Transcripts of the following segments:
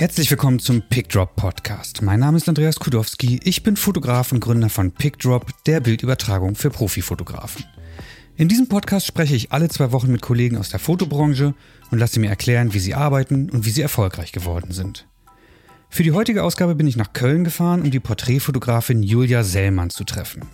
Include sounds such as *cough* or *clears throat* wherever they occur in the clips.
Herzlich willkommen zum PickDrop Podcast. Mein Name ist Andreas Kudowski. Ich bin Fotograf und Gründer von PickDrop, der Bildübertragung für Profifotografen. In diesem Podcast spreche ich alle zwei Wochen mit Kollegen aus der Fotobranche und lasse mir erklären, wie sie arbeiten und wie sie erfolgreich geworden sind. Für die heutige Ausgabe bin ich nach Köln gefahren, um die Porträtfotografin Julia Sellmann zu treffen.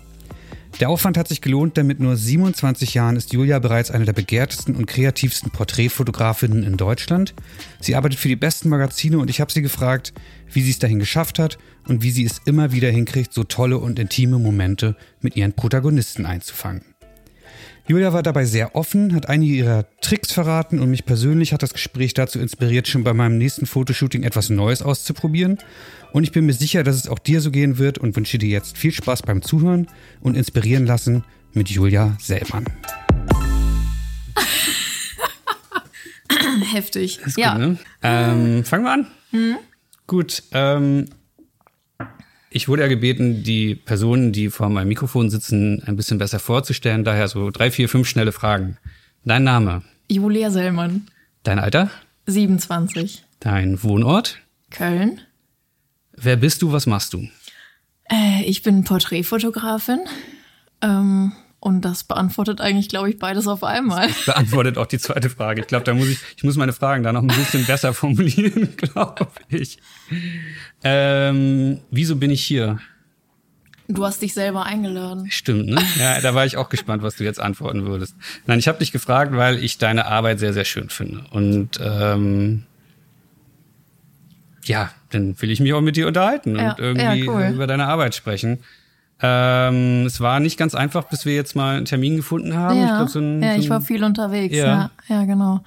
Der Aufwand hat sich gelohnt, denn mit nur 27 Jahren ist Julia bereits eine der begehrtesten und kreativsten Porträtfotografinnen in Deutschland. Sie arbeitet für die besten Magazine und ich habe sie gefragt, wie sie es dahin geschafft hat und wie sie es immer wieder hinkriegt, so tolle und intime Momente mit ihren Protagonisten einzufangen. Julia war dabei sehr offen, hat einige ihrer Tricks verraten und mich persönlich hat das Gespräch dazu inspiriert, schon bei meinem nächsten Fotoshooting etwas Neues auszuprobieren. Und ich bin mir sicher, dass es auch dir so gehen wird und wünsche dir jetzt viel Spaß beim Zuhören und inspirieren lassen mit Julia Sellmann. *laughs* Heftig. Ist ja. Gut, ne? ähm, fangen wir an. Mhm. Gut. Ähm, ich wurde ja gebeten, die Personen, die vor meinem Mikrofon sitzen, ein bisschen besser vorzustellen. Daher so drei, vier, fünf schnelle Fragen. Dein Name? Julia Sellmann. Dein Alter? 27. Dein Wohnort? Köln. Wer bist du? Was machst du? Äh, ich bin Porträtfotografin. Ähm, und das beantwortet eigentlich, glaube ich, beides auf einmal. Das beantwortet auch die zweite Frage. Ich glaube, da muss ich, ich muss meine Fragen da noch ein bisschen besser formulieren, *laughs* glaube ich. Ähm, wieso bin ich hier? Du hast dich selber eingeladen. Stimmt, ne? Ja, da war ich auch gespannt, was du jetzt antworten würdest. Nein, ich habe dich gefragt, weil ich deine Arbeit sehr, sehr schön finde. Und ähm, ja, dann will ich mich auch mit dir unterhalten ja, und irgendwie ja, cool. über deine Arbeit sprechen. Ähm, es war nicht ganz einfach, bis wir jetzt mal einen Termin gefunden haben. Ja, ich, glaub, so ein, ja, so ich war viel unterwegs. Ja, ja, ja genau.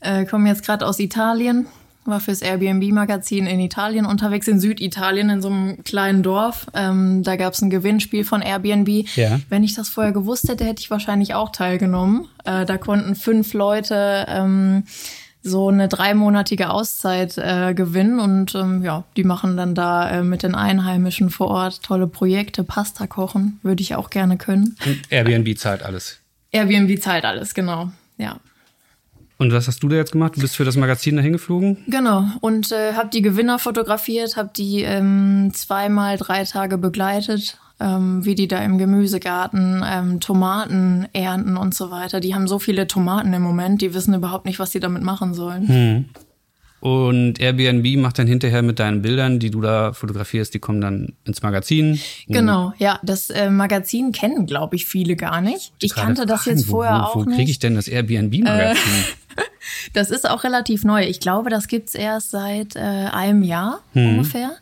Äh, komme jetzt gerade aus Italien, war fürs Airbnb-Magazin in Italien unterwegs, in Süditalien, in so einem kleinen Dorf. Ähm, da gab es ein Gewinnspiel von Airbnb. Ja. Wenn ich das vorher gewusst hätte, hätte ich wahrscheinlich auch teilgenommen. Äh, da konnten fünf Leute ähm, so eine dreimonatige Auszeit äh, gewinnen und ähm, ja, die machen dann da äh, mit den Einheimischen vor Ort tolle Projekte, Pasta kochen, würde ich auch gerne können. Und Airbnb zahlt alles. Airbnb zahlt alles, genau, ja. Und was hast du da jetzt gemacht? Du bist für das Magazin dahin geflogen? Genau. Und äh, habe die Gewinner fotografiert, habe die ähm, zweimal drei Tage begleitet, ähm, wie die da im Gemüsegarten ähm, Tomaten ernten und so weiter. Die haben so viele Tomaten im Moment, die wissen überhaupt nicht, was sie damit machen sollen. Hm. Und Airbnb macht dann hinterher mit deinen Bildern, die du da fotografierst, die kommen dann ins Magazin. Genau, ja. Das äh, Magazin kennen, glaube ich, viele gar nicht. Ich kannte das jetzt wo, vorher wo, wo auch nicht. Wo kriege ich denn das Airbnb-Magazin? Äh, *laughs* das ist auch relativ neu. Ich glaube, das gibt's erst seit äh, einem Jahr hm. ungefähr.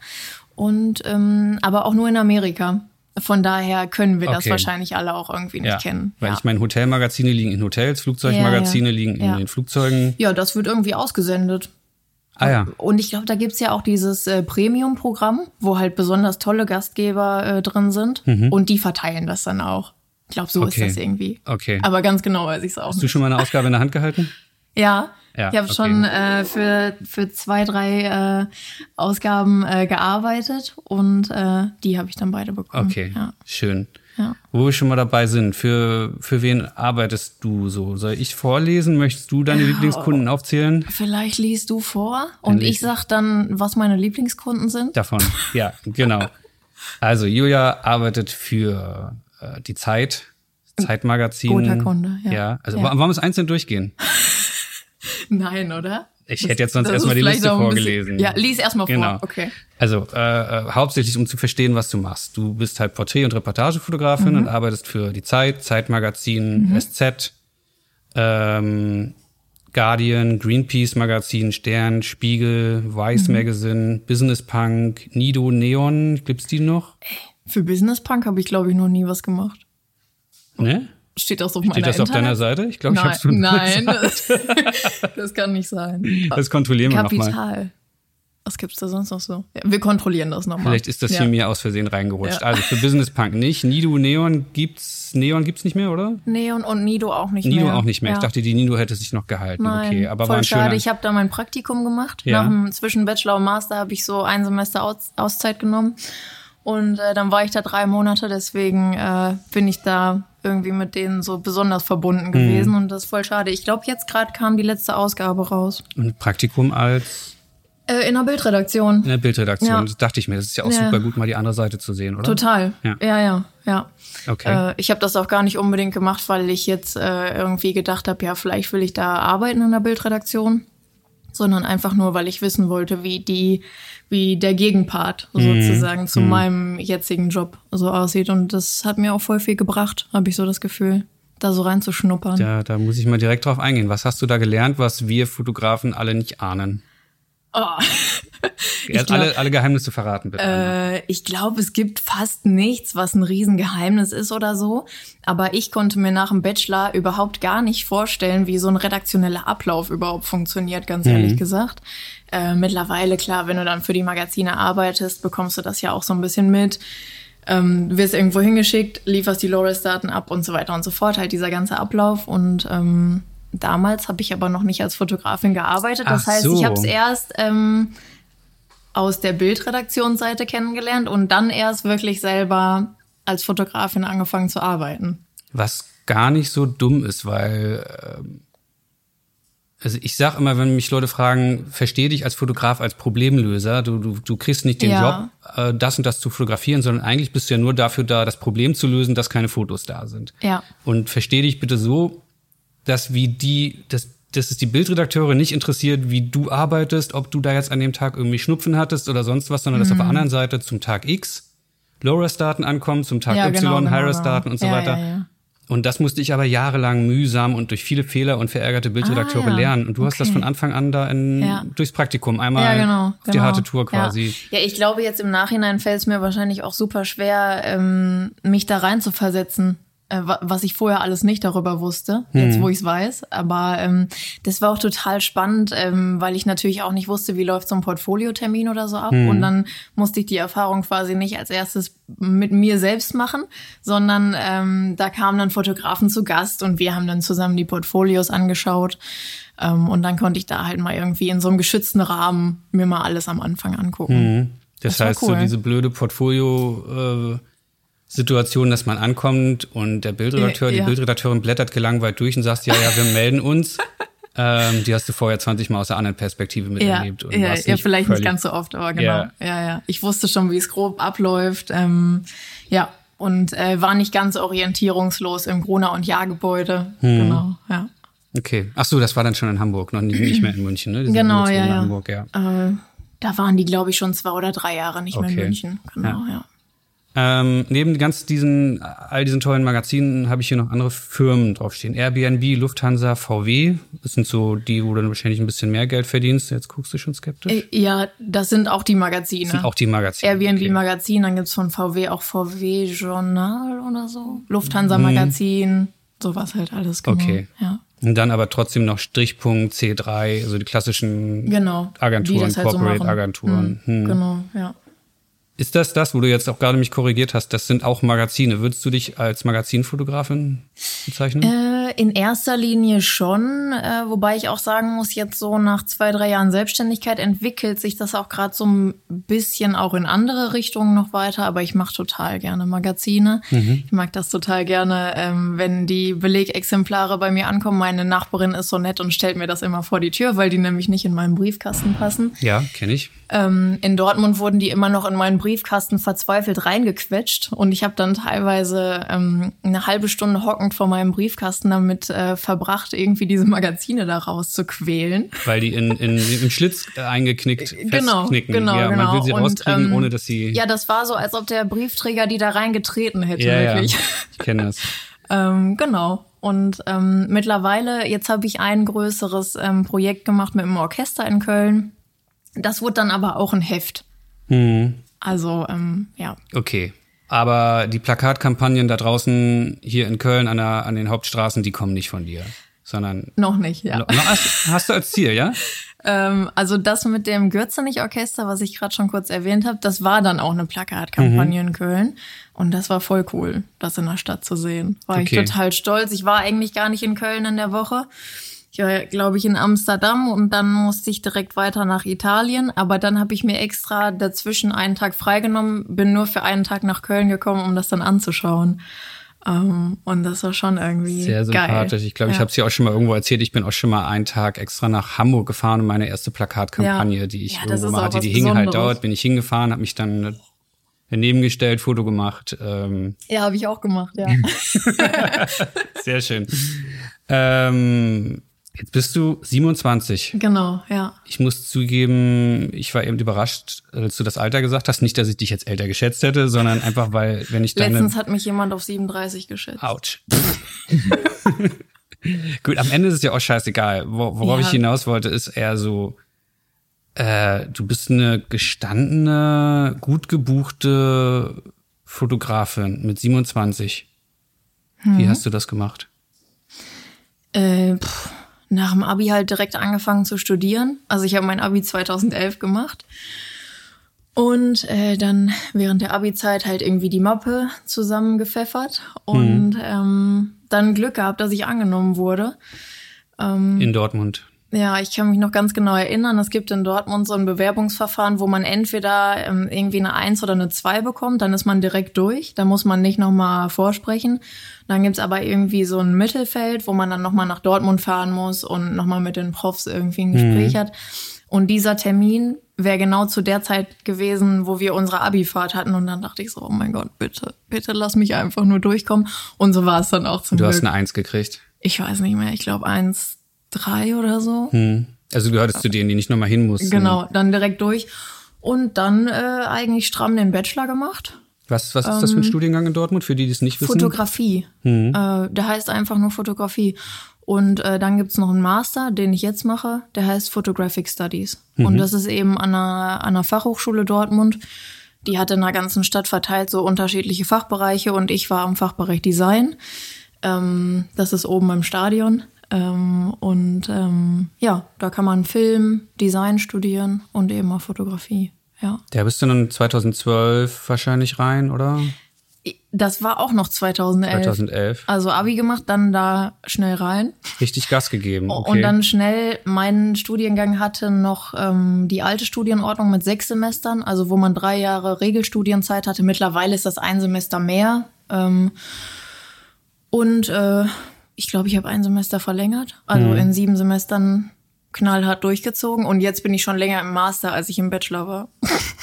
Und ähm, aber auch nur in Amerika. Von daher können wir okay. das wahrscheinlich alle auch irgendwie nicht ja, kennen. Weil ja. ich meine, Hotelmagazine liegen in Hotels, Flugzeugmagazine ja, liegen in den Flugzeugen. Ja, das wird irgendwie ausgesendet. Ah ja. Und ich glaube, da gibt's ja auch dieses äh, Premium-Programm, wo halt besonders tolle Gastgeber äh, drin sind. Mhm. Und die verteilen das dann auch. Ich glaube, so okay. ist das irgendwie. Okay. Aber ganz genau weiß ich es auch. Hast nicht. du schon mal eine Ausgabe in der Hand gehalten? *laughs* Ja, ja, ich habe okay. schon äh, für, für zwei, drei äh, Ausgaben äh, gearbeitet und äh, die habe ich dann beide bekommen. Okay, ja. schön. Ja. Wo wir schon mal dabei sind, für, für wen arbeitest du so? Soll ich vorlesen? Möchtest du deine Lieblingskunden aufzählen? Vielleicht liest du vor und ich sag dann, was meine Lieblingskunden sind. Davon, ja, genau. *laughs* Also Julia arbeitet für äh, die Zeit, Zeitmagazin. Guter Kunde, ja. ja also ja. wollen wir es einzeln durchgehen? *laughs* Nein, oder? Ich hätte jetzt sonst erstmal die Liste vorgelesen. Bisschen, ja, lies erstmal vor. Genau. Okay. Also äh, äh, hauptsächlich, um zu verstehen, was du machst. Du bist halt Porträt- und Reportagefotografin mhm. und arbeitest für die Zeit, Zeitmagazin, mhm. SZ, ähm, Guardian, Greenpeace Magazin, Stern, Spiegel, Vice mhm. Magazine, Business Punk, Nido, Neon. Gibt's die noch? Für Business Punk habe ich, glaube ich, noch nie was gemacht. Ne? Steht das auf meiner Steht das Internet? auf deiner Seite? Ich glaube, ich habe es Nein, *laughs* *laughs* das, kann nicht sein. Das kontrollieren wir nochmal. Kapital. Was gibt's da sonst noch so? Ja, wir kontrollieren das nochmal. Vielleicht ist das ja. hier mir aus Versehen reingerutscht. Ja. Also für Business Punk nicht. Nido, Neon gibt's, Neon gibt's nicht mehr, oder? Neon und Nido auch nicht Nido mehr. Nido auch nicht mehr. Ich dachte, die Nido hätte sich noch gehalten. Nein, okay, aber voll war ein schade. Ich habe da mein Praktikum gemacht. Nach dem zwischen Bachelor und Master habe ich so ein Semester Aus Auszeit genommen. Und äh, dann war ich da drei Monate, deswegen äh, bin ich da irgendwie mit denen so besonders verbunden gewesen. Mhm. Und das ist voll schade. Ich glaube, jetzt gerade kam die letzte Ausgabe raus. Und Praktikum als Äh, in der Bildredaktion. In der Bildredaktion, ja. das dachte ich mir. Das ist ja auch ja. super gut, mal die andere Seite zu sehen, oder? Total. Ja, ja, ja. ja. Okay. Äh, ich habe das auch gar nicht unbedingt gemacht, weil ich jetzt äh, irgendwie gedacht habe, ja, vielleicht will ich da arbeiten in der Bildredaktion, sondern einfach nur, weil ich wissen wollte, wie die, wie der Gegenpart mhm. sozusagen zu mhm. meinem jetzigen Job so aussieht. Und das hat mir auch voll viel gebracht, habe ich so das Gefühl da so reinzuschnuppern. Ja, da muss ich mal direkt drauf eingehen. Was hast du da gelernt, was wir Fotografen alle nicht ahnen? Oh. glaub, alle, alle Geheimnisse verraten, bitte. Äh, ich glaube, es gibt fast nichts, was ein Riesengeheimnis ist oder so. Aber ich konnte mir nach dem Bachelor überhaupt gar nicht vorstellen, wie so ein redaktioneller Ablauf überhaupt funktioniert, ganz mhm. ehrlich gesagt. Äh, mittlerweile, klar, wenn du dann für die Magazine arbeitest, bekommst du das ja auch so ein bisschen mit. Ähm, wirst irgendwo hingeschickt, lieferst die Loris-Daten ab und so weiter und so fort. Halt dieser ganze Ablauf und ähm, Damals habe ich aber noch nicht als Fotografin gearbeitet. Das Ach heißt, so. ich habe es erst ähm, aus der Bildredaktionsseite kennengelernt und dann erst wirklich selber als Fotografin angefangen zu arbeiten. Was gar nicht so dumm ist, weil ähm, also ich sag immer, wenn mich Leute fragen, verstehe dich als Fotograf als Problemlöser, du, du, du kriegst nicht den ja. Job, äh, das und das zu fotografieren, sondern eigentlich bist du ja nur dafür da, das Problem zu lösen, dass keine Fotos da sind. Ja. Und verstehe dich bitte so, dass wie die, dass, dass es die Bildredakteure nicht interessiert, wie du arbeitest, ob du da jetzt an dem Tag irgendwie Schnupfen hattest oder sonst was, sondern mhm. dass auf der mhm. anderen Seite zum Tag X Low-Res-Daten ankommen, zum Tag ja, Y genau, genau High-Res-Daten genau. und so ja, weiter. Ja, und das musste ich aber jahrelang mühsam und durch viele Fehler und verärgerte Bildredakteure ah, ja. lernen. Und du okay. hast das von Anfang an da in, ja. durchs Praktikum einmal ja, genau, genau. die harte Tour quasi. Ja. ich glaube, jetzt im Nachhinein fällt es mir wahrscheinlich auch super schwer, ähm, mich da rein zu versetzen. Äh, was ich vorher alles nicht darüber wusste, jetzt wo ich es weiß. Aber ähm, das war auch total spannend, ähm, weil ich natürlich auch nicht wusste, wie läuft so ein Portfoliotermin oder so ab. Mhm. Und dann musste ich die Erfahrung quasi nicht als erstes mit mir selbst machen, sondern ähm, da kamen dann Fotografen zu Gast und wir haben dann zusammen die Portfolios angeschaut. Ähm, und dann konnte ich da halt mal irgendwie in so einem geschützten Rahmen mir mal alles am Anfang angucken. Mhm. Das, das heißt, cool. so diese blöde Portfolio- äh Situation, dass man ankommt und der Bildredakteur, ja. die Bildredakteurin blättert gelangweilt durch und sagt, ja, ja, wir melden uns. *laughs* ähm, die hast du vorher 20 Mal aus der anderen Perspektive miterlebt. Ja, ja, ja vielleicht nicht ganz so oft, aber genau. Ja, ja. ja. Ich wusste schon, wie es grob abläuft. Ähm, ja, und äh, war nicht ganz orientierungslos im Grona- und Jahrgebäude. Hm. Genau, ja. Okay. Ach so, das war dann schon in Hamburg, noch nicht, nicht mehr in München, ne? genau, ja, ja. Hamburg, ja. Äh, da waren die, glaube ich, schon zwei oder drei Jahre nicht okay. mehr in München. Genau, ja. ja. Ähm, neben ganz diesen, all diesen tollen Magazinen habe ich hier noch andere Firmen draufstehen. Airbnb, Lufthansa, VW. Das sind so die, wo du dann wahrscheinlich ein bisschen mehr Geld verdienst. Jetzt guckst du schon skeptisch. Äh, ja, das sind auch die Magazine. Das sind auch die Magazine. Airbnb okay. Magazin, dann gibt's von VW auch VW Journal oder so. Lufthansa mhm. Magazin, sowas halt alles. Genau. Okay. Ja. Und dann aber trotzdem noch Strichpunkt C3, also die klassischen genau, Agenturen, halt Corporate so. Mhm. Hm. Genau, ja. Ist das das, wo du jetzt auch gerade mich korrigiert hast? Das sind auch Magazine. Würdest du dich als Magazinfotografin bezeichnen? Äh, in erster Linie schon, äh, wobei ich auch sagen muss, jetzt so nach zwei, drei Jahren Selbstständigkeit entwickelt sich das auch gerade so ein bisschen auch in andere Richtungen noch weiter. Aber ich mache total gerne Magazine. Mhm. Ich mag das total gerne, ähm, wenn die Belegexemplare bei mir ankommen. Meine Nachbarin ist so nett und stellt mir das immer vor die Tür, weil die nämlich nicht in meinen Briefkasten passen. Ja, kenne ich. Ähm, in Dortmund wurden die immer noch in meinen Briefkasten verzweifelt reingequetscht und ich habe dann teilweise ähm, eine halbe Stunde hockend vor meinem Briefkasten damit äh, verbracht, irgendwie diese Magazine da rauszuquälen. Weil die in, in, im Schlitz eingeknickt genau, festknicken. Genau, ja, genau. Man will sie und, rauskriegen, ähm, ohne dass sie... Ja, das war so, als ob der Briefträger die da reingetreten hätte, ja, wirklich. Ja, ich kenne das. *laughs* ähm, genau. Und ähm, mittlerweile, jetzt habe ich ein größeres ähm, Projekt gemacht mit einem Orchester in Köln das wurde dann aber auch ein Heft. Mhm. Also, ähm, ja. Okay. Aber die Plakatkampagnen da draußen hier in Köln an, der, an den Hauptstraßen, die kommen nicht von dir, sondern. Noch nicht, ja. Noch, hast, hast du als Ziel, ja? *laughs* ähm, also das mit dem Gürzenich-Orchester, was ich gerade schon kurz erwähnt habe, das war dann auch eine Plakatkampagne mhm. in Köln. Und das war voll cool, das in der Stadt zu sehen. War okay. ich total stolz. Ich war eigentlich gar nicht in Köln in der Woche. Ich war, glaube ich, in Amsterdam und dann musste ich direkt weiter nach Italien. Aber dann habe ich mir extra dazwischen einen Tag freigenommen, bin nur für einen Tag nach Köln gekommen, um das dann anzuschauen. Um, ähm, und das war schon irgendwie sehr sympathisch. Geil. Ich glaube, ja. ich habe es ja auch schon mal irgendwo erzählt. Ich bin auch schon mal einen Tag extra nach Hamburg gefahren und meine erste Plakatkampagne, ja. die ich ja, irgendwo mal hatte, die hing halt dort. Bin ich hingefahren, habe mich dann daneben gestellt, Foto gemacht. Ähm. Ja, habe ich auch gemacht, ja. *laughs* sehr schön. Ähm, Jetzt bist du 27. Genau, ja. Ich muss zugeben, ich war eben überrascht, als du das Alter gesagt hast. Nicht, dass ich dich jetzt älter geschätzt hätte, sondern einfach, weil, wenn ich deine... Letztens hat mich jemand auf 37 geschätzt. Autsch. *laughs* Gut, am Ende ist es ja auch scheißegal. Worauf ja. ich hinaus wollte, ist eher so, äh, du bist eine gestandene, gut gebuchte Fotografin mit 27. Hm. Wie hast du das gemacht? Äh, pff nach dem Abi halt direkt angefangen zu studieren. Also ich habe mein Abi 2011 gemacht. Und äh, dann während der Abi-Zeit halt irgendwie die Mappe zusammengepfeffert und mhm. ähm, dann Glück gehabt, dass ich angenommen wurde. Ähm, In Dortmund. Ja, ich kann mich noch ganz genau erinnern. Es gibt in Dortmund so ein Bewerbungsverfahren, wo man entweder ähm, irgendwie eine Eins oder eine Zwei bekommt, dann ist man direkt durch. Da muss man nicht nochmal vorsprechen. Dann gibt's aber irgendwie so ein Mittelfeld, wo man dann nochmal nach Dortmund fahren muss und nochmal mit den Profs irgendwie ein Gespräch mhm. hat. Und dieser Termin wäre genau zu der Zeit gewesen, wo wir unsere Abi-Fahrt hatten. Und dann dachte ich so, oh mein Gott, bitte, bitte lass mich einfach nur durchkommen. Und so war es dann auch zum du Glück. Du hast eine Eins gekriegt? Ich weiß nicht mehr. Ich glaube eins drei oder so. Hm. Also gehörtest zu denen, die nicht nochmal hin mussten. Genau, dann direkt durch. Und dann äh, eigentlich stramm den Bachelor gemacht. Was, was ist ähm, das für ein ähm, Studiengang in Dortmund, für die, die es nicht wissen? Fotografie. Hm. Äh, der heißt einfach nur Fotografie. Und äh, dann gibt's noch einen Master, den ich jetzt mache, der heißt Photographic Studies. Mhm. Und das ist eben an einer, an einer Fachhochschule Dortmund. Die hat in der ganzen Stadt verteilt so unterschiedliche Fachbereiche und ich war im Fachbereich Design. Ähm, das ist oben im Stadion. Ähm, und ähm, ja, da kann man Film, Design studieren und eben auch Fotografie. Ja. Der bist du dann 2012 wahrscheinlich rein, oder? Das war auch noch 2011. 2011. Also Abi gemacht, dann da schnell rein. Richtig Gas gegeben. Okay. Und dann schnell, mein Studiengang hatte noch ähm, die alte Studienordnung mit sechs Semestern, also wo man drei Jahre Regelstudienzeit hatte. Mittlerweile ist das ein Semester mehr. Ähm, und äh, ich glaube, ich habe ein Semester verlängert. Also mhm. in sieben Semestern knallhart durchgezogen und jetzt bin ich schon länger im Master, als ich im Bachelor war.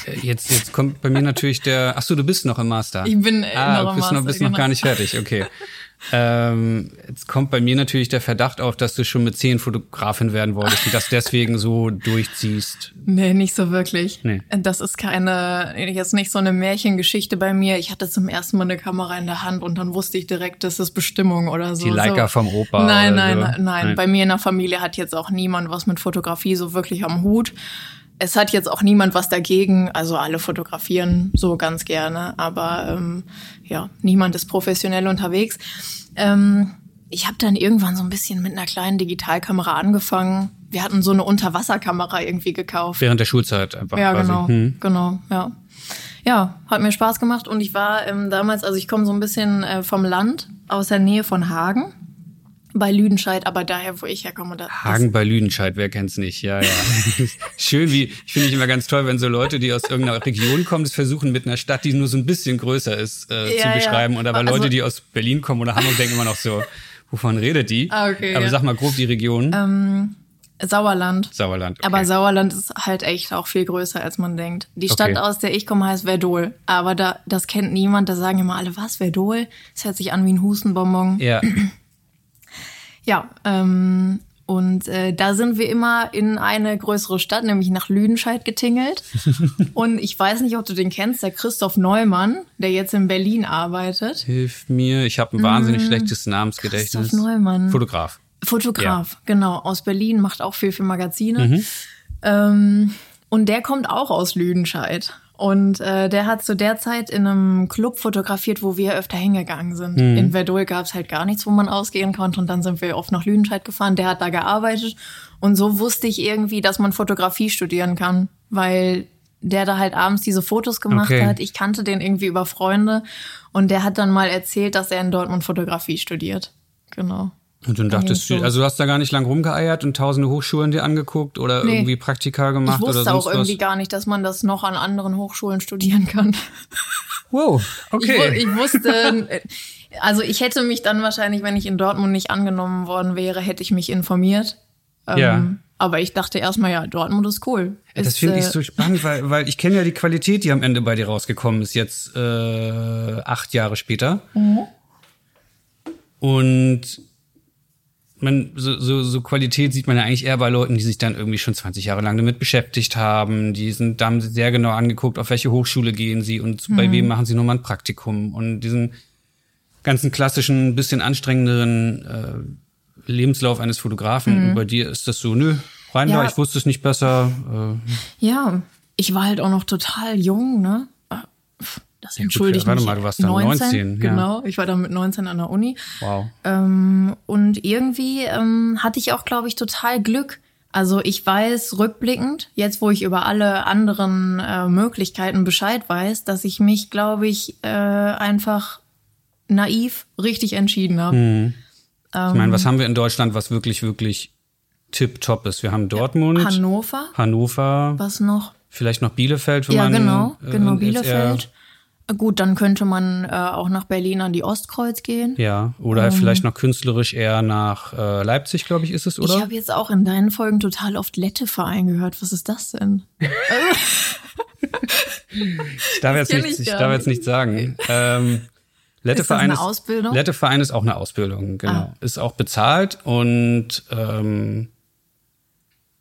Äh, jetzt, jetzt kommt bei mir natürlich der. Ach so, du bist noch im Master. Ich bin ah, noch im bist Master. Noch, bist genau. noch gar nicht fertig. Okay. Ähm, jetzt kommt bei mir natürlich der Verdacht auf, dass du schon mit zehn Fotografin werden wolltest und das deswegen so durchziehst. Nee, nicht so wirklich. Nee. Das ist keine, jetzt nicht so eine Märchengeschichte bei mir. Ich hatte zum ersten Mal eine Kamera in der Hand und dann wusste ich direkt, das ist Bestimmung oder so. Die Leica so. vom Opa. Nein, nein, so. nein, nein. Bei mir in der Familie hat jetzt auch niemand was mit Fotografie so wirklich am Hut es hat jetzt auch niemand was dagegen. Also alle fotografieren so ganz gerne, aber ähm, ja, niemand ist professionell unterwegs. Ähm, ich habe dann irgendwann so ein bisschen mit einer kleinen Digitalkamera angefangen. Wir hatten so eine Unterwasserkamera irgendwie gekauft. Während der Schulzeit einfach. Ja, quasi. genau, hm. genau, ja. Ja, hat mir Spaß gemacht und ich war ähm, damals, also ich komme so ein bisschen äh, vom Land aus der Nähe von Hagen bei Lüdenscheid, aber daher, wo ich herkomme. Da, Hagen bei Lüdenscheid, wer kennt's nicht? Ja, ja. *laughs* Schön, wie ich finde ich immer ganz toll, wenn so Leute, die aus irgendeiner Region kommen, das versuchen mit einer Stadt, die nur so ein bisschen größer ist, äh, ja, zu beschreiben. Ja. Und aber also, Leute, die aus Berlin kommen oder Hamburg, denken immer noch so, wovon redet die? Ah, okay, aber ja. sag mal grob die Region. Ähm, Sauerland. Sauerland. Okay. Aber Sauerland ist halt echt auch viel größer, als man denkt. Die Stadt, okay. aus der ich komme, heißt Verdol. Aber da, das kennt niemand. Da sagen immer alle, was, Verdol? Das hört sich an wie ein Hustenbonbon. Ja. *clears throat* Ja, ähm, und äh, da sind wir immer in eine größere Stadt, nämlich nach Lüdenscheid getingelt. *laughs* und ich weiß nicht, ob du den kennst, der Christoph Neumann, der jetzt in Berlin arbeitet. Hilf mir, ich habe ein wahnsinnig mmh, schlechtes Namensgedächtnis. Christoph Neumann. Fotograf. Fotograf, ja. genau, aus Berlin, macht auch viel für Magazine. Mhm. Ähm, und der kommt auch aus Lüdenscheid. Und äh, der hat zu der Zeit in einem Club fotografiert, wo wir öfter hingegangen sind. Mhm. In Verdol gab es halt gar nichts, wo man ausgehen konnte. Und dann sind wir oft nach Lüdenscheid gefahren. Der hat da gearbeitet. Und so wusste ich irgendwie, dass man Fotografie studieren kann, weil der da halt abends diese Fotos gemacht okay. hat. Ich kannte den irgendwie über Freunde. Und der hat dann mal erzählt, dass er in Dortmund Fotografie studiert. Genau. Und dann dachtest du, also du hast da gar nicht lang rumgeeiert und tausende Hochschulen dir angeguckt oder nee. irgendwie Praktika gemacht oder sonst Ich wusste auch irgendwie gar nicht, dass man das noch an anderen Hochschulen studieren kann. *laughs* Wow, okay. Ich, ich wusste, Also ich hätte mich dann wahrscheinlich, wenn ich in Dortmund nicht angenommen worden wäre, hätte ich mich informiert. Ähm, ja. Aber ich dachte erstmal, ja, Dortmund ist cool. Ja, das finde ich äh, so spannend, weil, weil ich kenne ja die Qualität, die am Ende bei dir rausgekommen ist, jetzt äh, acht Jahre später. Mhm. Und man, so, so, so Qualität sieht man ja eigentlich eher bei Leuten, die sich dann irgendwie schon 20 Jahre lang damit beschäftigt haben. Die sind, da haben sehr genau angeguckt, auf welche Hochschule gehen sie und mhm. bei wem machen sie nochmal ein Praktikum. Und diesen ganzen klassischen, bisschen anstrengenderen äh, Lebenslauf eines Fotografen. Mhm. bei dir ist das so, nö, rein ja. da, ich wusste es nicht besser. Äh. Ja, ich war halt auch noch total jung, ne? Das ja, gut, Warte mal, du warst dann 19, 19 ja. Genau, ich war dann mit 19 an der Uni. Wow. Ähm, und irgendwie ähm, hatte ich auch, glaube ich, total Glück. Also ich weiß rückblickend, jetzt wo ich über alle anderen äh, Möglichkeiten Bescheid weiß, dass ich mich, glaube ich, äh, einfach naiv richtig entschieden habe. Hm. Ähm, ich meine, was haben wir in Deutschland, was wirklich, wirklich tipptopp ist? Wir haben Dortmund. Hannover. Hannover. Was noch? Vielleicht noch Bielefeld, wenn ja, man. Ja, genau, genau, äh, Bielefeld. Gut, dann könnte man äh, auch nach Berlin an die Ostkreuz gehen. Ja, oder ähm, vielleicht noch künstlerisch eher nach äh, Leipzig, glaube ich, ist es, oder? Ich habe jetzt auch in deinen Folgen total oft Letteverein gehört. Was ist das denn? *laughs* ich darf, jetzt nicht, ich darf jetzt nicht sagen. Ähm, Letteverein ist, das Ausbildung? Letteverein ist auch eine Ausbildung, genau. Ah. Ist auch bezahlt und ähm,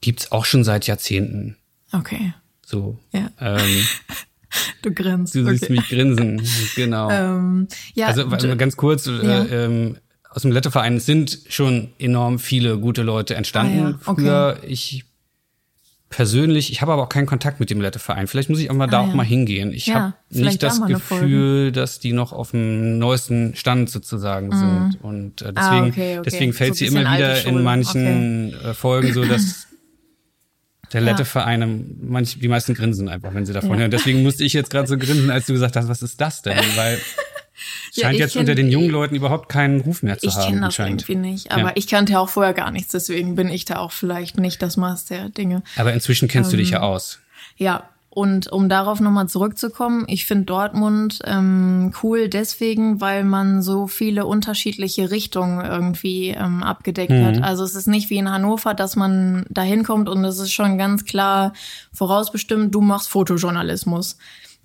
gibt's auch schon seit Jahrzehnten. Okay. So. Ja. Ähm, *laughs* Du grinst. Du siehst okay. mich grinsen, genau. Ähm, ja, also ganz kurz, äh, ja. äh, ähm, aus dem Letteverein sind schon enorm viele gute Leute entstanden. Ah, ja. Früher, okay. ich persönlich, ich habe aber auch keinen Kontakt mit dem Letteverein. Vielleicht muss ich auch mal ah, da auch mal hingehen. Ich ja, habe nicht das Gefühl, dass die noch auf dem neuesten Stand sozusagen mhm. sind. Und äh, deswegen, ah, okay, deswegen fällt so sie immer wieder in manchen äh, Folgen so, dass *clears throat* der Lettevereine, manch, die meisten grinsen einfach, wenn sie davon ja. hören. Deswegen musste ich jetzt gerade so grinsen, als du gesagt hast, was ist das denn? *laughs* Weil es scheint ja, jetzt kenn, unter den jungen Leuten überhaupt keinen Ruf mehr zu ich haben. Ich kenne das irgendwie nicht. Aber ja. ich kannte ja auch vorher gar nichts, deswegen bin ich da auch vielleicht nicht das Maß der Dinge. Aber inzwischen kennst ähm, du dich ja ähm, aus. Ja, und um darauf nochmal zurückzukommen, ich finde Dortmund ähm, cool deswegen, weil man so viele unterschiedliche Richtungen irgendwie ähm, abgedeckt mhm. hat. Also es ist nicht wie in Hannover, dass man da hinkommt und es ist schon ganz klar vorausbestimmt, du machst Fotojournalismus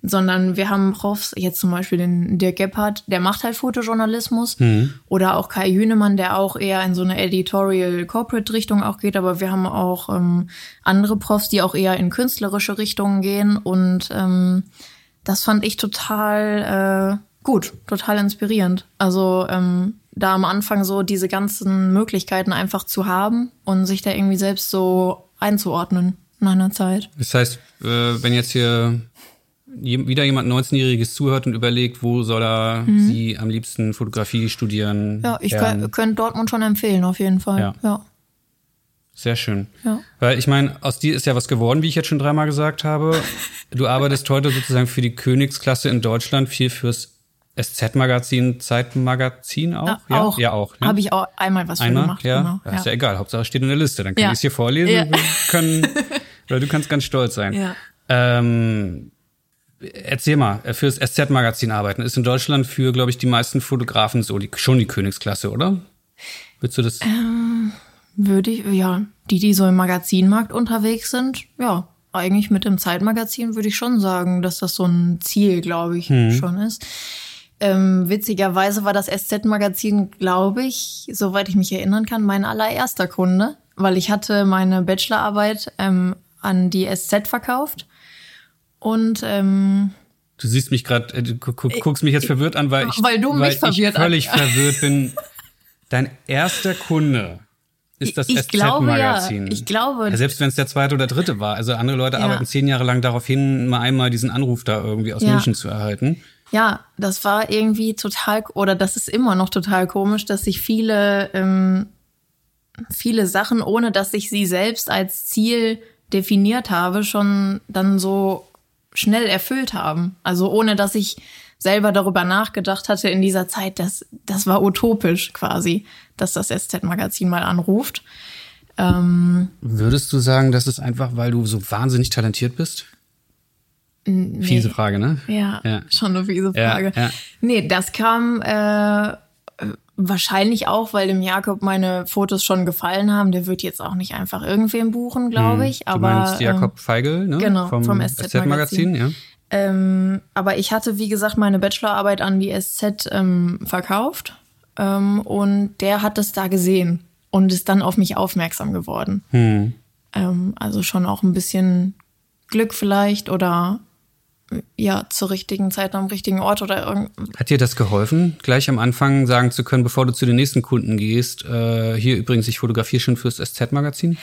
sondern wir haben Profs, jetzt zum Beispiel den Dirk Gebhardt, der macht halt Fotojournalismus mhm. oder auch Kai Hünemann, der auch eher in so eine Editorial Corporate Richtung auch geht, aber wir haben auch ähm, andere Profs, die auch eher in künstlerische Richtungen gehen und ähm, das fand ich total äh, gut, total inspirierend. Also ähm, da am Anfang so diese ganzen Möglichkeiten einfach zu haben und sich da irgendwie selbst so einzuordnen in einer Zeit. Das heißt, äh, wenn jetzt hier wieder jemand 19-Jähriges zuhört und überlegt, wo soll er mhm. sie am liebsten Fotografie studieren. Ja, ich könnte Dortmund schon empfehlen, auf jeden Fall. Ja. ja. Sehr schön. Ja. Weil ich meine, aus dir ist ja was geworden, wie ich jetzt schon dreimal gesagt habe. *laughs* Du arbeitest heute sozusagen für die Königsklasse in Deutschland, viel fürs SZ-Magazin, Zeitmagazin auch? Ja, ja? auch. Ja, auch. Ne? Habe ich auch einmal was einmal, gemacht. Ja? Genau. ja, ist ja egal. Hauptsache steht in der Liste. Dann kann ja. ich es hier vorlesen ja. wir können, *laughs* oder du kannst ganz stolz sein. Ja. Ähm, Erzähl mal, äh, fürs SZ-Magazin arbeiten ist in Deutschland für, glaube ich, die meisten Fotografen so die, schon die Königsklasse, oder? Würdest du das? Ähm, würde ich, ja, die, die so im Magazinmarkt unterwegs sind, ja, eigentlich mit dem Zeitmagazin würde ich schon sagen, dass das so ein Ziel, glaube ich, hm. schon ist. Ähm, witzigerweise war das SZ-Magazin, glaube ich, soweit ich mich erinnern kann, mein allererster Kunde, weil ich hatte meine Bachelorarbeit ähm, an die SZ verkauft und ähm, Du siehst mich gerade, äh, du guckst mich jetzt verwirrt an, weil ich, weil du mich weil verwirrt ich völlig an. *laughs* verwirrt bin. Dein erster Kunde ist das SZ-Magazin. Ja, ich glaube. Ja, selbst wenn es der zweite oder dritte war. Also andere Leute ja. arbeiten zehn Jahre lang darauf hin, mal einmal diesen Anruf da irgendwie aus München zu erhalten. Ja, das war irgendwie total, oder das ist immer noch total komisch, dass sich viele, ähm, viele Sachen, ohne dass ich sie selbst als Ziel definiert habe, schon dann so schnell erfüllt haben. Also ohne dass ich selber darüber nachgedacht hatte in dieser Zeit, dass das war utopisch quasi, dass das SZ-Magazin mal anruft. Ähm, Würdest du sagen, das ist einfach, weil du so wahnsinnig talentiert bist? Nee. Fiese Frage, ne? Ja, ja, schon eine fiese Frage. Ja, ja. Nee, das kam äh, wahrscheinlich auch, weil dem Jakob meine Fotos schon gefallen haben. Der wird jetzt auch nicht einfach irgendwen buchen, glaube hm. ich. Hm. aber, du meinst Jakob Feigl, ne? Genau, vom, vom SZ-Magazin, ja. Ähm, aber ich hatte, wie gesagt, meine Bachelorarbeit an die SZ ähm, verkauft ähm, und der hat das da gesehen und ist dann auf mich aufmerksam geworden. Hm. Ähm, also schon auch ein bisschen Glück vielleicht oder ja, zur richtigen Zeit am richtigen Ort oder irgend. Hat dir das geholfen, gleich am Anfang sagen zu können, bevor du zu den nächsten Kunden gehst, äh, hier übrigens, ich fotografiere schon fürs SZ-Magazin?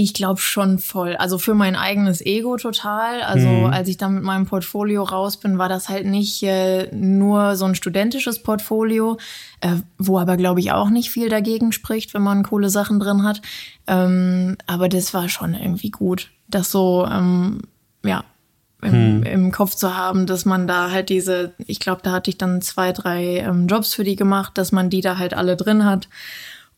Ich glaube schon voll. Also für mein eigenes Ego total. Also mhm. als ich dann mit meinem Portfolio raus bin, war das halt nicht äh, nur so ein studentisches Portfolio, äh, wo aber glaube ich auch nicht viel dagegen spricht, wenn man coole Sachen drin hat. Ähm, aber das war schon irgendwie gut, das so ähm, ja im, hm. im Kopf zu haben, dass man da halt diese, ich glaube, da hatte ich dann zwei, drei ähm, Jobs für die gemacht, dass man die da halt alle drin hat.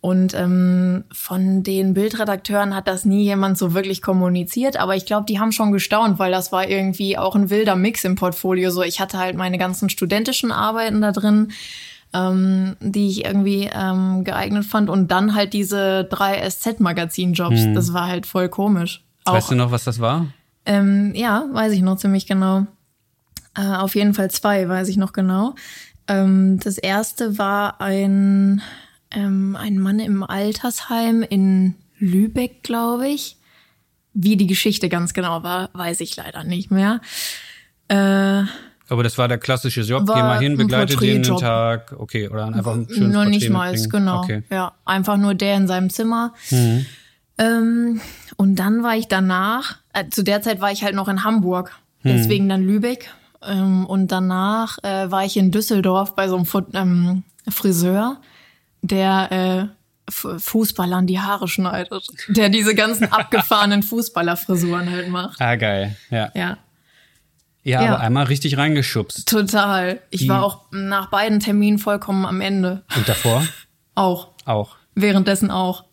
Und ähm, von den Bildredakteuren hat das nie jemand so wirklich kommuniziert, aber ich glaube, die haben schon gestaunt, weil das war irgendwie auch ein wilder Mix im Portfolio. So, ich hatte halt meine ganzen studentischen Arbeiten da drin, ähm, die ich irgendwie ähm, geeignet fand, und dann halt diese drei SZ-Magazin-Jobs. Hm. Das war halt voll komisch. Auch, weißt du noch, was das war? Ähm, ja, weiß ich noch ziemlich genau. Äh, auf jeden Fall zwei, weiß ich noch genau. Ähm, das erste war ein ähm, ein Mann im Altersheim in Lübeck, glaube ich. Wie die Geschichte ganz genau war, weiß ich leider nicht mehr. Äh, aber das war der klassische Job, geh mal hin, begleite den einen Tag, okay, oder einfach ein schönes Noch nicht mal, genau. Okay. Ja, einfach nur der in seinem Zimmer. Mhm. Ähm, und dann war ich danach, äh, zu der Zeit war ich halt noch in Hamburg, mhm. deswegen dann Lübeck. Ähm, und danach äh, war ich in Düsseldorf bei so einem ähm, Friseur der äh, Fußballern die Haare schneidet. Der diese ganzen *laughs* abgefahrenen Fußballerfrisuren halt macht. Ah, geil. Ja. Ja. Ja, ja. aber einmal richtig reingeschubst. Total. Ich die war auch nach beiden Terminen vollkommen am Ende. Und davor? *laughs* auch. Auch. Währenddessen auch.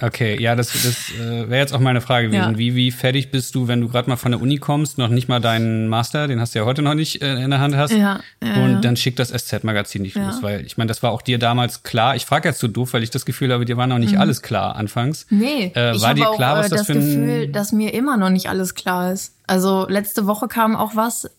Okay, ja, das, das äh, wäre jetzt auch meine Frage gewesen. Ja. Wie, wie fertig bist du, wenn du gerade mal von der Uni kommst, noch nicht mal deinen Master, den hast du ja heute noch nicht äh, in der Hand hast, ja, ja, und dann schickt das SZ-Magazin nicht los, weil ich meine, das war auch dir damals klar. Ich frage jetzt so doof, weil ich das Gefühl habe, dir war noch nicht mhm. alles klar anfangs. Nee, äh, war dir klar, auch, was äh, das, das für ein Gefühl, dass mir immer noch nicht alles klar ist. Also letzte Woche kam auch was,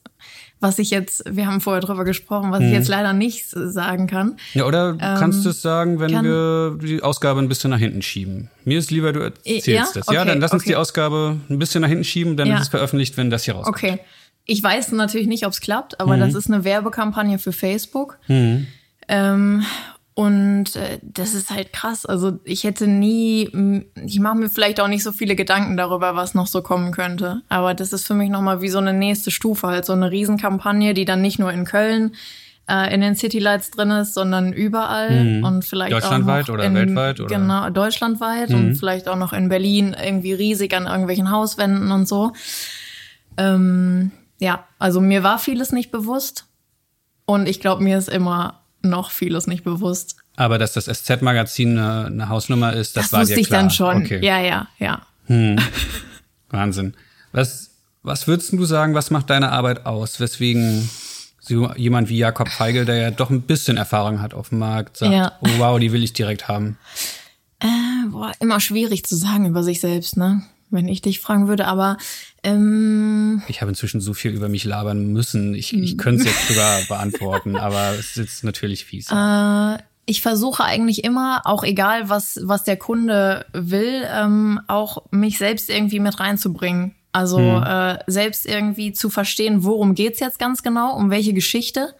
was ich jetzt, wir haben vorher drüber gesprochen, was hm. ich mhm. jetzt leider nicht sagen kann. Ja, oder ähm, kannst du es sagen, wenn wir die Ausgabe ein bisschen nach hinten schieben? Mir ist lieber, du erzählst ja? das. Okay, ja, dann lass uns okay. die Ausgabe ein bisschen nach hinten schieben, dann ja. ist es veröffentlicht, wenn das hier rauskommt. Okay. Ich weiß natürlich nicht, ob es klappt, aber mhm. das ist eine Werbekampagne für Facebook. Mhm. Ähm, und äh, das ist halt krass. Also ich hätte nie, ich mache mir vielleicht auch nicht so viele Gedanken darüber, was noch so kommen könnte. Aber das ist für mich nochmal wie so eine nächste Stufe, halt so eine Riesenkampagne, die dann nicht nur in Köln äh, in den City Lights drin ist, sondern überall mhm. und vielleicht deutschlandweit auch oder in, weltweit oder genau deutschlandweit mhm. und vielleicht auch noch in Berlin irgendwie riesig an irgendwelchen Hauswänden und so. Ähm, ja, also mir war vieles nicht bewusst und ich glaube, mir ist immer noch vieles nicht bewusst. Aber dass das SZ-Magazin eine, eine, Hausnummer ist, das, das war wusste dir klar. ich dann schon. Okay. Ja, ja, ja. Hm. *laughs* Wahnsinn. Was, was würdest du sagen, was macht deine Arbeit aus? Weswegen so jemand wie Jakob Feigl, der ja doch ein bisschen Erfahrung hat auf dem Markt, sagt, ja. oh wow, die will ich direkt haben? Äh, boah, immer schwierig zu sagen über sich selbst, ne? Wenn ich dich fragen würde, aber ähm, ich habe inzwischen so viel über mich labern müssen. Ich, ich hm. könnte es jetzt sogar *laughs* beantworten, aber es ist jetzt natürlich fies. Äh, ich versuche eigentlich immer, auch egal was, was der Kunde will, ähm, auch mich selbst irgendwie mit reinzubringen. Also hm. äh, selbst irgendwie zu verstehen, worum geht's jetzt ganz genau, um welche Geschichte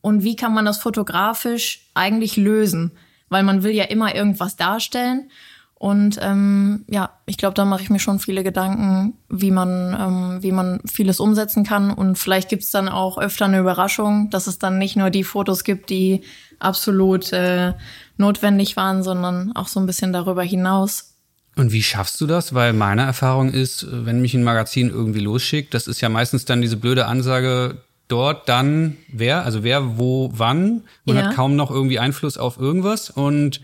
und wie kann man das fotografisch eigentlich lösen. Weil man will ja immer irgendwas darstellen. Und ähm, ja, ich glaube, da mache ich mir schon viele Gedanken, wie man, ähm, wie man vieles umsetzen kann. Und vielleicht gibt's dann auch öfter eine Überraschung, dass es dann nicht nur die Fotos gibt, die absolut äh, notwendig waren, sondern auch so ein bisschen darüber hinaus. Und wie schaffst du das? Weil meine Erfahrung ist, wenn mich ein Magazin irgendwie losschickt, das ist ja meistens dann diese blöde Ansage, dort dann wer, also wer, wo, wann. Man ja. hat kaum noch irgendwie Einfluss auf irgendwas und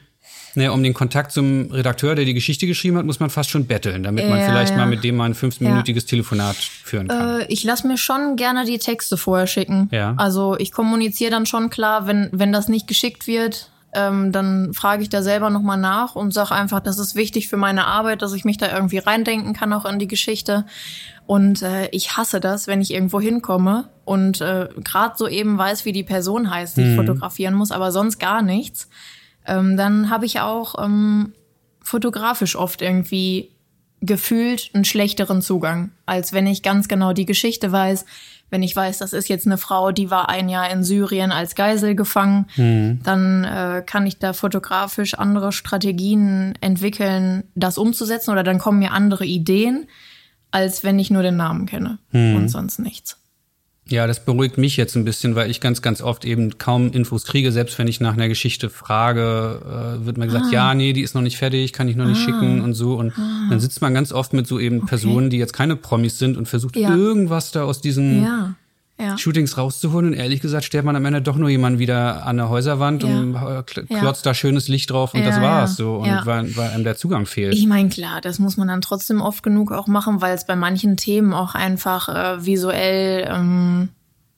Naja, um den Kontakt zum Redakteur, der die Geschichte geschrieben hat, muss man fast schon betteln, damit man vielleicht ja. mal mit dem mal ein fünfminütiges ja. Telefonat führen kann. Äh, ich lasse mir schon gerne die Texte vorher schicken. Ja. Also ich kommuniziere dann schon klar, wenn, wenn das nicht geschickt wird, ähm, dann frage ich da selber nochmal nach und sage einfach, das ist wichtig für meine Arbeit, dass ich mich da irgendwie reindenken kann, auch in die Geschichte. Und äh, ich hasse das, wenn ich irgendwo hinkomme und äh, gerade so eben weiß, wie die Person heißt, die mhm. ich fotografieren muss, aber sonst gar nichts. Ähm, dann habe ich auch ähm, fotografisch oft irgendwie gefühlt einen schlechteren Zugang, als wenn ich ganz genau die Geschichte weiß. Wenn ich weiß, das ist jetzt eine Frau, die war ein Jahr in Syrien als Geisel gefangen, mhm. dann äh, kann ich da fotografisch andere Strategien entwickeln, das umzusetzen oder dann kommen mir andere Ideen, als wenn ich nur den Namen kenne mhm. und sonst nichts. Ja, das beruhigt mich jetzt ein bisschen, weil ich ganz, ganz oft eben kaum Infos kriege. Selbst wenn ich nach einer Geschichte frage, äh, wird mir gesagt, ah. ja, nee, die ist noch nicht fertig, kann ich noch nicht ah. schicken und so. Und ah. dann sitzt man ganz oft mit so eben okay. Personen, die jetzt keine Promis sind und versucht ja. irgendwas da aus diesen ja ja. Shootings rauszuholen. Und ehrlich gesagt stellt man am Ende doch nur jemanden wieder an der Häuserwand ja. und klotzt ja. da schönes Licht drauf und das war's so. Und weil, weil einem der Zugang fehlt. Ich meine, klar, das muss man dann trotzdem oft genug auch machen, weil es bei manchen Themen auch einfach äh, visuell ähm,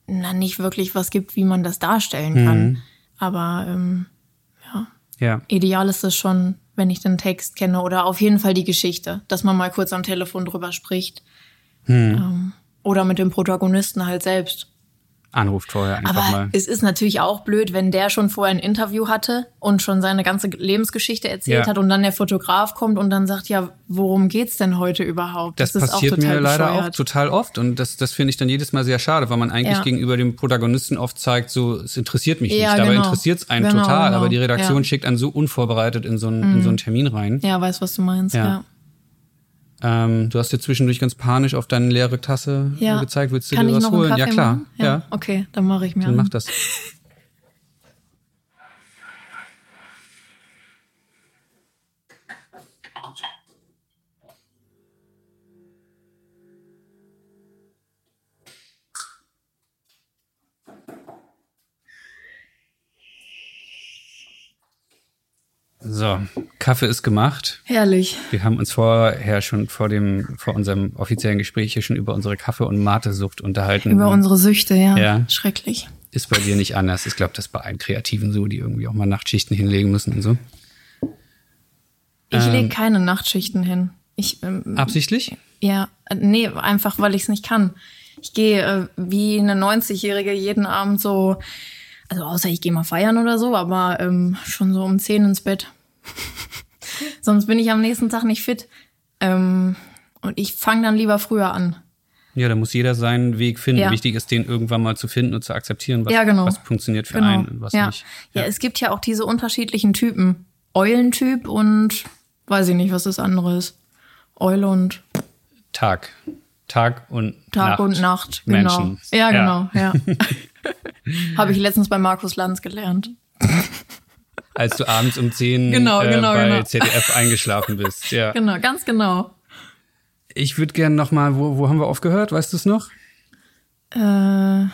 na, nicht wirklich was gibt, wie man das darstellen kann. Mhm. Aber ähm, ja. ja, ideal ist es schon, wenn ich den Text kenne oder auf jeden Fall die Geschichte, dass man mal kurz am Telefon drüber spricht. Mhm. Ähm, oder mit dem Protagonisten halt selbst. Anruft vorher einfach Aber mal. Es ist natürlich auch blöd, wenn der schon vorher ein Interview hatte und schon seine ganze Lebensgeschichte erzählt ja. hat und dann der Fotograf kommt und dann sagt, ja, worum geht's denn heute überhaupt? Das, das passiert mir leider bescheuert. auch total oft und das, das finde ich dann jedes Mal sehr schade, weil man eigentlich ja. gegenüber dem Protagonisten oft zeigt, so, es interessiert mich ja, nicht. Dabei genau. interessiert es einen genau, total, genau. aber die Redaktion schickt einen so unvorbereitet in so einen, mhm. in so einen Termin rein. Ja, weiß, was du meinst, ja. Ähm, du hast dir zwischendurch ganz panisch auf deine leere Tasse ja. gezeigt. Willst du Kann dir was holen? Ja, klar. Ja. ja. Okay, dann mache ich mir. Dann an. mach das. *laughs* So, Kaffee ist gemacht. Herrlich. Wir haben uns vorher schon vor dem, vor unserem offiziellen Gespräch hier schon über unsere Kaffee- und Mate-Sucht unterhalten. Über unsere Süchte, ja. ja. Schrecklich. Ist bei dir nicht anders. Ich glaube, das ist bei allen Kreativen so, die irgendwie auch mal Nachtschichten hinlegen müssen und so. Ich ähm, lege keine Nachtschichten hin. Ich, ähm, absichtlich? Ja, nee, einfach weil ich es nicht kann. Ich gehe äh, wie eine 90-Jährige jeden Abend so, also außer ich gehe mal feiern oder so, aber ähm, schon so um 10 ins Bett. *laughs* Sonst bin ich am nächsten Tag nicht fit. Ähm, und ich fange dann lieber früher an. Ja, da muss jeder seinen Weg finden. Ja. Wichtig ist, den irgendwann mal zu finden und zu akzeptieren, was, ja, genau. was funktioniert für genau. einen und was ja. nicht. Ja. ja, es gibt ja auch diese unterschiedlichen Typen. Eulentyp und weiß ich nicht, was das andere ist. Eule und Tag. Tag und Tag Nacht. und Nacht, genau. Menschen. Ja, genau, ja. *laughs* Habe ich letztens bei Markus Lanz gelernt als du abends um 10 genau, äh, genau, bei genau. ZDF eingeschlafen bist. Ja. *laughs* Genau, ganz genau. Ich würde gerne noch mal, wo, wo haben wir aufgehört? Weißt du es noch? Äh.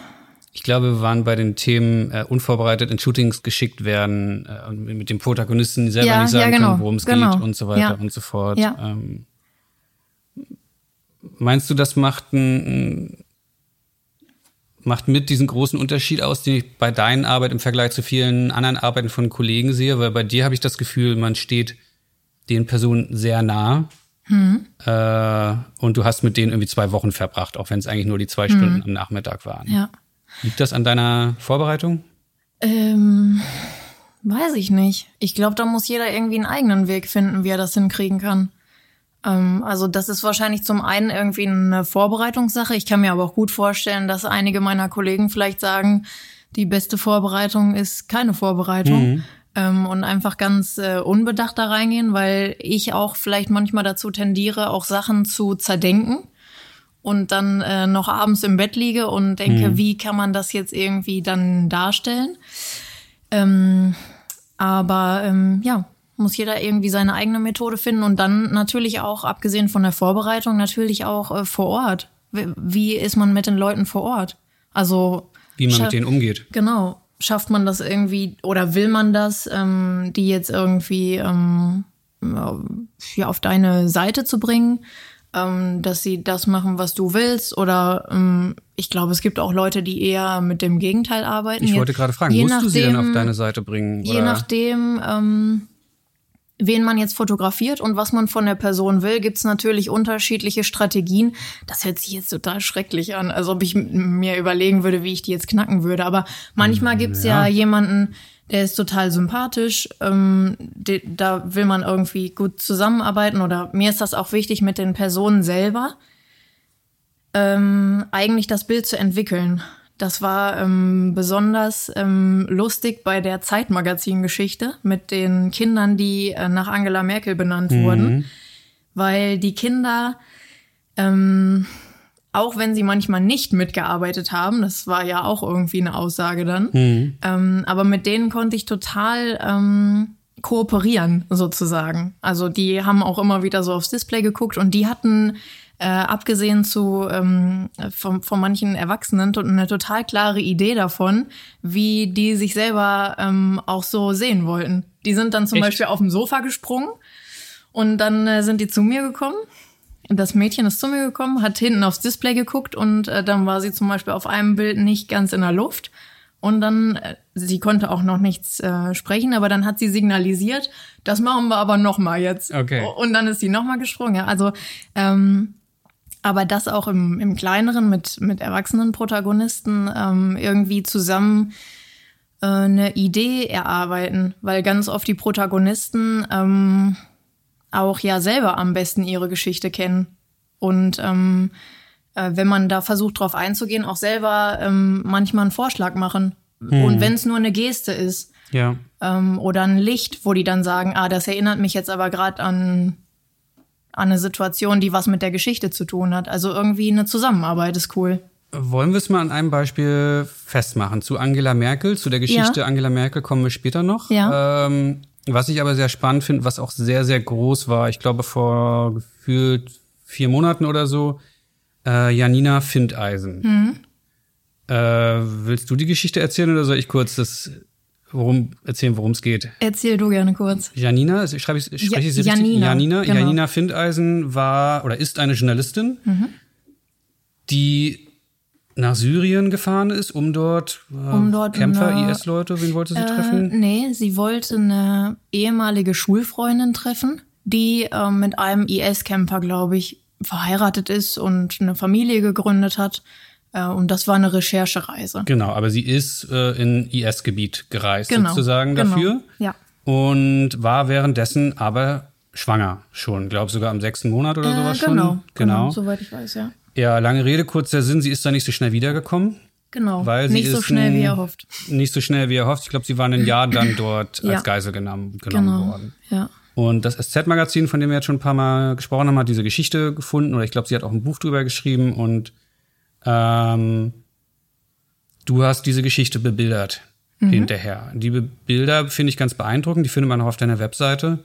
Ich glaube, wir waren bei den Themen äh, unvorbereitet in Shootings geschickt werden äh, und mit dem Protagonisten selber ja, nicht sagen ja, genau, können, worum es genau. geht und so weiter ja. und so fort. Ja. Ähm, meinst du, das macht ein, macht mit diesen großen Unterschied aus, den ich bei deinen Arbeit im Vergleich zu vielen anderen Arbeiten von Kollegen sehe, weil bei dir habe ich das Gefühl, man steht den Personen sehr nah. Hm. Äh, und du hast mit denen irgendwie zwei Wochen verbracht, auch wenn es eigentlich nur die zwei hm. Stunden am Nachmittag waren. Ja. Liegt das an deiner Vorbereitung? Ähm, weiß ich nicht. Ich glaube, da muss jeder irgendwie einen eigenen Weg finden, wie er das hinkriegen kann. Ähm, also das ist wahrscheinlich zum einen irgendwie eine Vorbereitungssache. Ich kann mir aber auch gut vorstellen, dass einige meiner Kollegen vielleicht sagen, die beste Vorbereitung ist keine Vorbereitung. Mhm. Ähm, und einfach ganz äh, unbedacht da reingehen, weil ich auch vielleicht manchmal dazu tendiere, auch Sachen zu zerdenken und dann äh, noch abends im Bett liege und denke, mhm. wie kann man das jetzt irgendwie dann darstellen? Ähm, aber ähm, ja, muss jeder irgendwie seine eigene Methode finden und dann natürlich auch, abgesehen von der Vorbereitung, natürlich auch äh, vor Ort. Wie ist man mit den Leuten vor Ort? Also wie man mit denen umgeht. Genau. schafft man das irgendwie oder will man das, ähm, die jetzt irgendwie ähm, ja, auf deine Seite zu bringen? ähm, dass sie das machen, was du willst. Oder ähm, ich glaube, es gibt auch Leute, die eher mit dem Gegenteil arbeiten. Ich wollte gerade fragen, musst nachdem, du sie denn auf deine Seite bringen? Oder? Je nachdem, ähm, wen man jetzt fotografiert und was man von der Person will, gibt's natürlich unterschiedliche Strategien. Das hört sich jetzt total schrecklich an, als ob ich mir überlegen würde, wie ich die jetzt knacken würde. Aber manchmal gibt's ja, ja jemanden, der ist total sympathisch. Ähm, de, da will man irgendwie gut zusammenarbeiten oder mir ist das auch wichtig mit den Personen selber, ähm, eigentlich das Bild zu entwickeln. Das war ähm, besonders ähm, lustig bei der Zeitmagazin-Geschichte mit den Kindern, die äh, nach Angela Merkel benannt mhm. wurden, weil die Kinder ähm, auch wenn sie manchmal nicht mitgearbeitet haben, das war ja auch irgendwie eine Aussage dann, mhm. ähm, aber mit denen konnte ich total ähm, kooperieren sozusagen. Also die haben auch immer wieder so aufs Display geguckt und die hatten äh, abgesehen zu ähm, von, von manchen Erwachsenen eine total klare Idee davon, wie die sich selber ähm, auch so sehen wollten. Die sind dann zum Echt? Beispiel auf dem Sofa gesprungen und dann äh, sind die zu mir gekommen das Mädchen ist zu mir gekommen, hat hinten aufs Display geguckt und äh, dann war sie zum Beispiel auf einem Bild nicht ganz in der Luft. Und dann, äh, sie konnte auch noch nichts äh, sprechen, aber dann hat sie signalisiert, das machen wir aber noch mal jetzt. Okay. Und dann ist sie noch mal gesprungen. Ja. Also, ähm, aber das auch im, im kleineren mit mit erwachsenen Protagonisten ähm, irgendwie zusammen äh, eine Idee erarbeiten, weil ganz oft die Protagonisten ähm, auch ja selber am besten ihre Geschichte kennen. Und ähm, äh, wenn man da versucht, drauf einzugehen, auch selber ähm, manchmal einen Vorschlag machen. Hm. Und wenn es nur eine Geste ist. Ja. Ähm, oder ein Licht, wo die dann sagen, ah, das erinnert mich jetzt aber gerade an, an eine Situation, die was mit der Geschichte zu tun hat. Also irgendwie eine Zusammenarbeit ist cool. Wollen wir es mal an einem Beispiel festmachen? Zu Angela Merkel, zu der Geschichte ja. Angela Merkel kommen wir später noch. Ja. Ähm, was ich aber sehr spannend finde, was auch sehr, sehr groß war, ich glaube vor gefühlt vier Monaten oder so, äh, Janina Findeisen. Mhm. Äh, willst du die Geschichte erzählen oder soll ich kurz das worum erzählen, worum es geht? Erzähl du gerne kurz. Janina, schreibe ich, spreche ich sie ja, richtig? Janina, genau. Janina Findeisen war oder ist eine Journalistin, mhm. die nach Syrien gefahren ist, um dort, äh, um dort Kämpfer, IS-Leute, wen wollte sie äh, treffen? Nee, sie wollte eine ehemalige Schulfreundin treffen, die äh, mit einem IS-Kämpfer, glaube ich, verheiratet ist und eine Familie gegründet hat. Äh, und das war eine Recherchereise. Genau, aber sie ist äh, in IS-Gebiet gereist, genau, sozusagen genau. dafür. Ja. Und war währenddessen aber schwanger schon, glaube sogar am sechsten Monat oder äh, sowas genau, schon. Genau, genau, soweit ich weiß, ja. Ja, lange Rede, kurzer Sinn, sie ist da nicht so schnell wiedergekommen. Genau. Weil sie nicht so schnell, ein, wie er hofft. Nicht so schnell, wie er hofft. Ich glaube, sie waren ein Jahr dann *clears throat* dort ja. als Geisel genommen, genommen genau. worden. Ja. Und das SZ-Magazin, von dem wir jetzt schon ein paar Mal gesprochen haben, hat diese Geschichte gefunden. Oder ich glaube, sie hat auch ein Buch drüber geschrieben. Und ähm, du hast diese Geschichte bebildert mhm. hinterher. Die Bilder finde ich ganz beeindruckend. Die findet man auch auf deiner Webseite.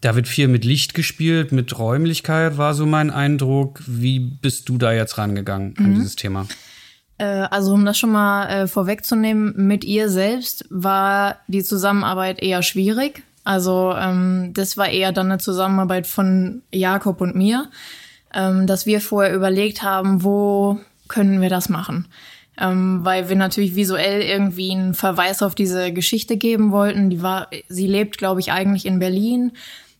Da wird viel mit Licht gespielt, mit Räumlichkeit war so mein Eindruck. Wie bist du da jetzt rangegangen an mhm. dieses Thema? Äh, also um das schon mal äh, vorwegzunehmen, mit ihr selbst war die Zusammenarbeit eher schwierig. Also ähm, das war eher dann eine Zusammenarbeit von Jakob und mir, ähm, dass wir vorher überlegt haben, wo können wir das machen. Ähm, weil wir natürlich visuell irgendwie einen Verweis auf diese Geschichte geben wollten. Die war, sie lebt, glaube ich, eigentlich in Berlin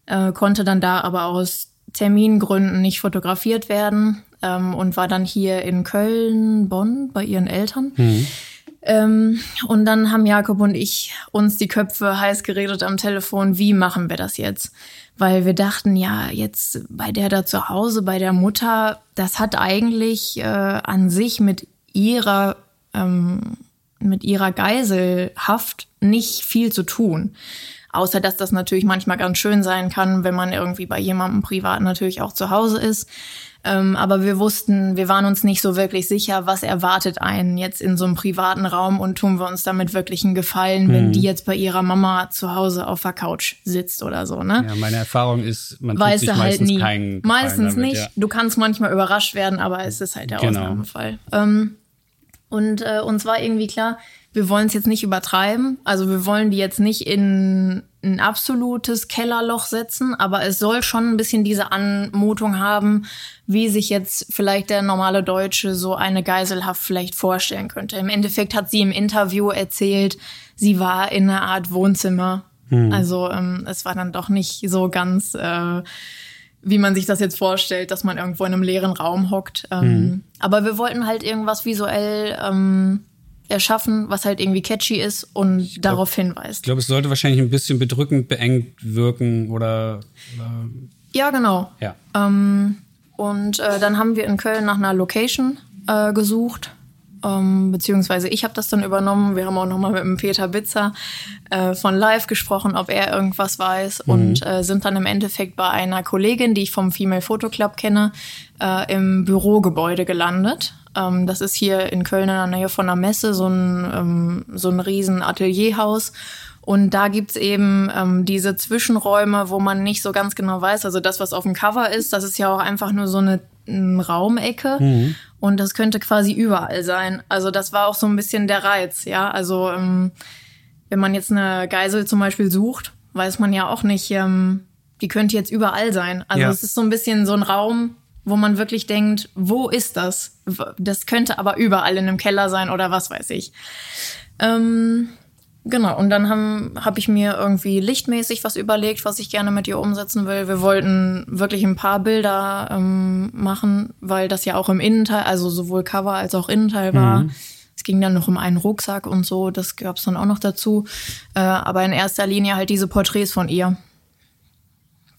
äh, konnte dann da aber aus Termingründen nicht fotografiert werden ähm, und war dann hier in Köln, Bonn bei ihren Eltern. Mhm. Ähm, und dann haben Jakob und ich uns die Köpfe heiß geredet am Telefon, wie machen wir das jetzt? Weil wir dachten, ja, jetzt bei der da zu Hause, bei der Mutter, das hat eigentlich äh, an sich mit ihrer ähm, mit ihrer Geiselhaft nicht viel zu tun. Außer dass das natürlich manchmal ganz schön sein kann, wenn man irgendwie bei jemandem privat natürlich auch zu Hause ist. Ähm, aber wir wussten, wir waren uns nicht so wirklich sicher, was erwartet einen jetzt in so einem privaten Raum und tun wir uns damit wirklich einen Gefallen, mhm. wenn die jetzt bei ihrer Mama zu Hause auf der Couch sitzt oder so, ne? Ja, meine Erfahrung ist, man tut sich halt meistens nie. keinen Meistens damit, nicht. Ja. Du kannst manchmal überrascht werden, aber es ist halt der genau. Ausnahmefall. Ähm, und äh, uns war irgendwie klar, wir wollen es jetzt nicht übertreiben. Also wir wollen die jetzt nicht in ein absolutes Kellerloch setzen, aber es soll schon ein bisschen diese Anmutung haben, wie sich jetzt vielleicht der normale Deutsche so eine Geiselhaft vielleicht vorstellen könnte. Im Endeffekt hat sie im Interview erzählt, sie war in einer Art Wohnzimmer. Hm. Also ähm, es war dann doch nicht so ganz, äh, wie man sich das jetzt vorstellt, dass man irgendwo in einem leeren Raum hockt. Ähm, hm. Aber wir wollten halt irgendwas visuell ähm, erschaffen, was halt irgendwie catchy ist und glaub, darauf hinweist. Ich glaube, es sollte wahrscheinlich ein bisschen bedrückend, beengt wirken oder. oder ja, genau. Ja. Ähm, und äh, dann haben wir in Köln nach einer Location äh, gesucht. Ähm, beziehungsweise ich habe das dann übernommen. Wir haben auch nochmal mit dem Peter Bitzer äh, von Live gesprochen, ob er irgendwas weiß. Mhm. Und äh, sind dann im Endeffekt bei einer Kollegin, die ich vom Female Photo Club kenne, äh, im Bürogebäude gelandet. Ähm, das ist hier in Köln in der Nähe von der Messe, so ein, ähm, so ein riesen Atelierhaus. Und da gibt's eben ähm, diese Zwischenräume, wo man nicht so ganz genau weiß. Also das, was auf dem Cover ist, das ist ja auch einfach nur so eine, eine Raumecke. Mhm. Und das könnte quasi überall sein. Also das war auch so ein bisschen der Reiz, ja. Also ähm, wenn man jetzt eine Geisel zum Beispiel sucht, weiß man ja auch nicht, ähm, die könnte jetzt überall sein. Also ja. es ist so ein bisschen so ein Raum, wo man wirklich denkt, wo ist das? Das könnte aber überall in einem Keller sein oder was weiß ich. Ähm, genau, und dann habe hab ich mir irgendwie lichtmäßig was überlegt, was ich gerne mit ihr umsetzen will. Wir wollten wirklich ein paar Bilder ähm, machen, weil das ja auch im Innenteil, also sowohl Cover als auch Innenteil war. Mhm. Es ging dann noch um einen Rucksack und so, das gab es dann auch noch dazu. Äh, aber in erster Linie halt diese Porträts von ihr.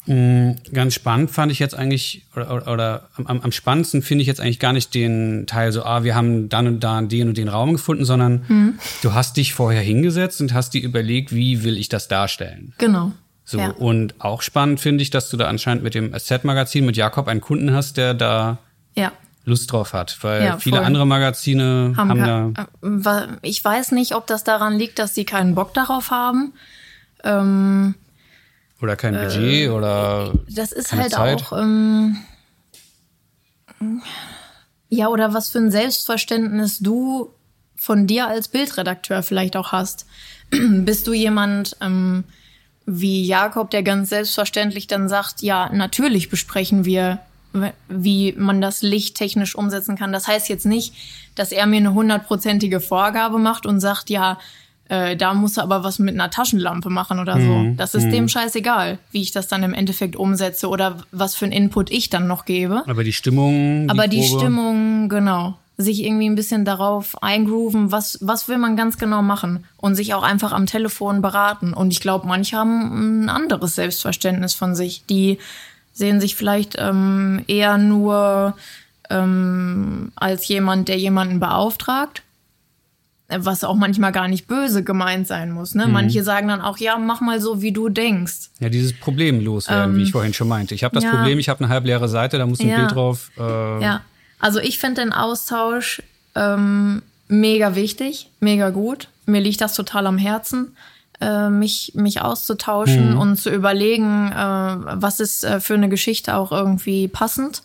Mm, ganz spannend fand ich jetzt eigentlich, oder, oder am, am, spannendsten finde ich jetzt eigentlich gar nicht den Teil so, ah, wir haben dann und da den und den Raum gefunden, sondern mhm. du hast dich vorher hingesetzt und hast dir überlegt, wie will ich das darstellen. Genau. So, ja. und auch spannend finde ich, dass du da anscheinend mit dem Asset-Magazin mit Jakob einen Kunden hast, der da ja. Lust drauf hat, weil ja, viele andere Magazine haben, haben da. Äh, ich weiß nicht, ob das daran liegt, dass sie keinen Bock darauf haben. Ähm, oder kein Budget äh, oder. Das ist halt Zeit. auch. Ähm, ja, oder was für ein Selbstverständnis du von dir als Bildredakteur vielleicht auch hast. *clears throat* Bist du jemand ähm, wie Jakob, der ganz selbstverständlich dann sagt, ja, natürlich besprechen wir, wie man das lichttechnisch umsetzen kann. Das heißt jetzt nicht, dass er mir eine hundertprozentige Vorgabe macht und sagt, ja, äh, da muss er aber was mit einer Taschenlampe machen oder so. Mhm. Das ist mhm. dem scheißegal, wie ich das dann im Endeffekt umsetze oder was für einen Input ich dann noch gebe. Aber die Stimmung. Die aber die Probe. Stimmung, genau. Sich irgendwie ein bisschen darauf eingrooven, was, was will man ganz genau machen und sich auch einfach am Telefon beraten. Und ich glaube, manche haben ein anderes Selbstverständnis von sich. Die sehen sich vielleicht ähm, eher nur ähm, als jemand, der jemanden beauftragt was auch manchmal gar nicht böse gemeint sein muss. Ne? Mhm. Manche sagen dann auch, ja, mach mal so, wie du denkst. Ja, dieses Problem loswerden, ähm, wie ich vorhin schon meinte. Ich habe das ja, Problem, ich habe eine halbleere Seite, da muss ein ja, Bild drauf. Äh ja, also ich finde den Austausch ähm, mega wichtig, mega gut. Mir liegt das total am Herzen, äh, mich, mich auszutauschen mhm. und zu überlegen, äh, was ist äh, für eine Geschichte auch irgendwie passend.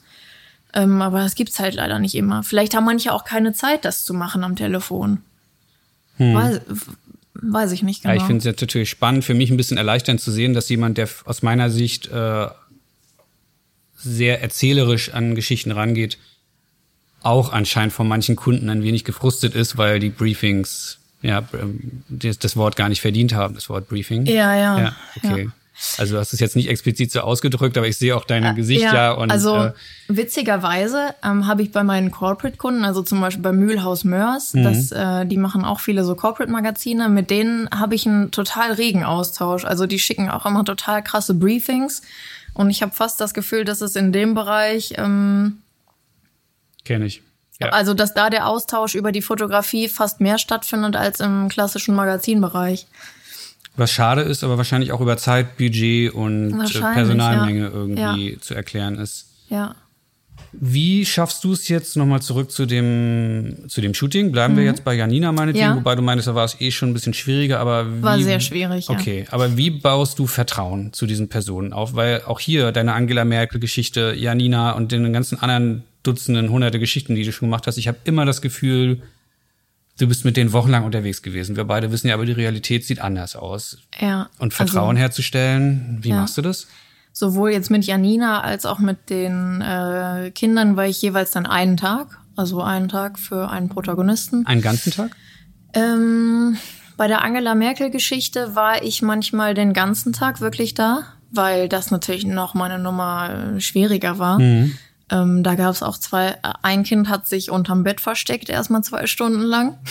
Ähm, aber das gibt's halt leider nicht immer. Vielleicht haben manche auch keine Zeit, das zu machen am Telefon. Hm. Weiß, weiß, ich nicht genau. Ja, ich genau. finde es jetzt natürlich spannend, für mich ein bisschen erleichternd zu sehen, dass jemand, der aus meiner Sicht äh, sehr erzählerisch an Geschichten rangeht, auch anscheinend von manchen Kunden ein wenig gefrustet ist, weil die Briefings ja ähm, das, das Wort gar nicht verdient haben, das Wort Briefing. Ja, ja. Ja, okay. Ja. Also du hast es jetzt nicht explizit so ausgedrückt, aber ich sehe auch dein äh, Gesicht ja. ja und, also äh, witzigerweise ähm, habe ich bei meinen Corporate-Kunden, also zum Beispiel bei Mühlhaus Mörs, mhm. das, äh, die machen auch viele so Corporate-Magazine, mit denen habe ich einen total regen Austausch. Also die schicken auch immer total krasse Briefings und ich habe fast das Gefühl, dass es in dem Bereich ähm, kenne ich. Ja. Also, dass da der Austausch über die Fotografie fast mehr stattfindet als im klassischen Magazinbereich. Was schade ist, aber wahrscheinlich auch über Zeit, Budget und äh, Personalmenge ja. irgendwie ja. zu erklären ist. Ja. Wie schaffst du es jetzt nochmal zurück zu dem, zu dem Shooting? Bleiben mhm. wir jetzt bei Janina meinetwegen, ja. wobei du meinst, da war es eh schon ein bisschen schwieriger, aber wie, War sehr schwierig, ja. Okay, aber wie baust du Vertrauen zu diesen Personen auf? Weil auch hier deine Angela Merkel-Geschichte, Janina und den ganzen anderen Dutzenden, hunderte Geschichten, die du schon gemacht hast, ich habe immer das Gefühl, Du bist mit denen wochenlang unterwegs gewesen. Wir beide wissen ja, aber die Realität sieht anders aus. Ja. Und Vertrauen also, herzustellen, wie ja. machst du das? Sowohl jetzt mit Janina als auch mit den äh, Kindern war ich jeweils dann einen Tag, also einen Tag für einen Protagonisten. Einen ganzen Tag? Ähm, bei der Angela Merkel-Geschichte war ich manchmal den ganzen Tag wirklich da, weil das natürlich noch mal eine Nummer schwieriger war. Mhm. Ähm, da gab es auch zwei, ein Kind hat sich unterm Bett versteckt, erstmal zwei Stunden lang. *laughs*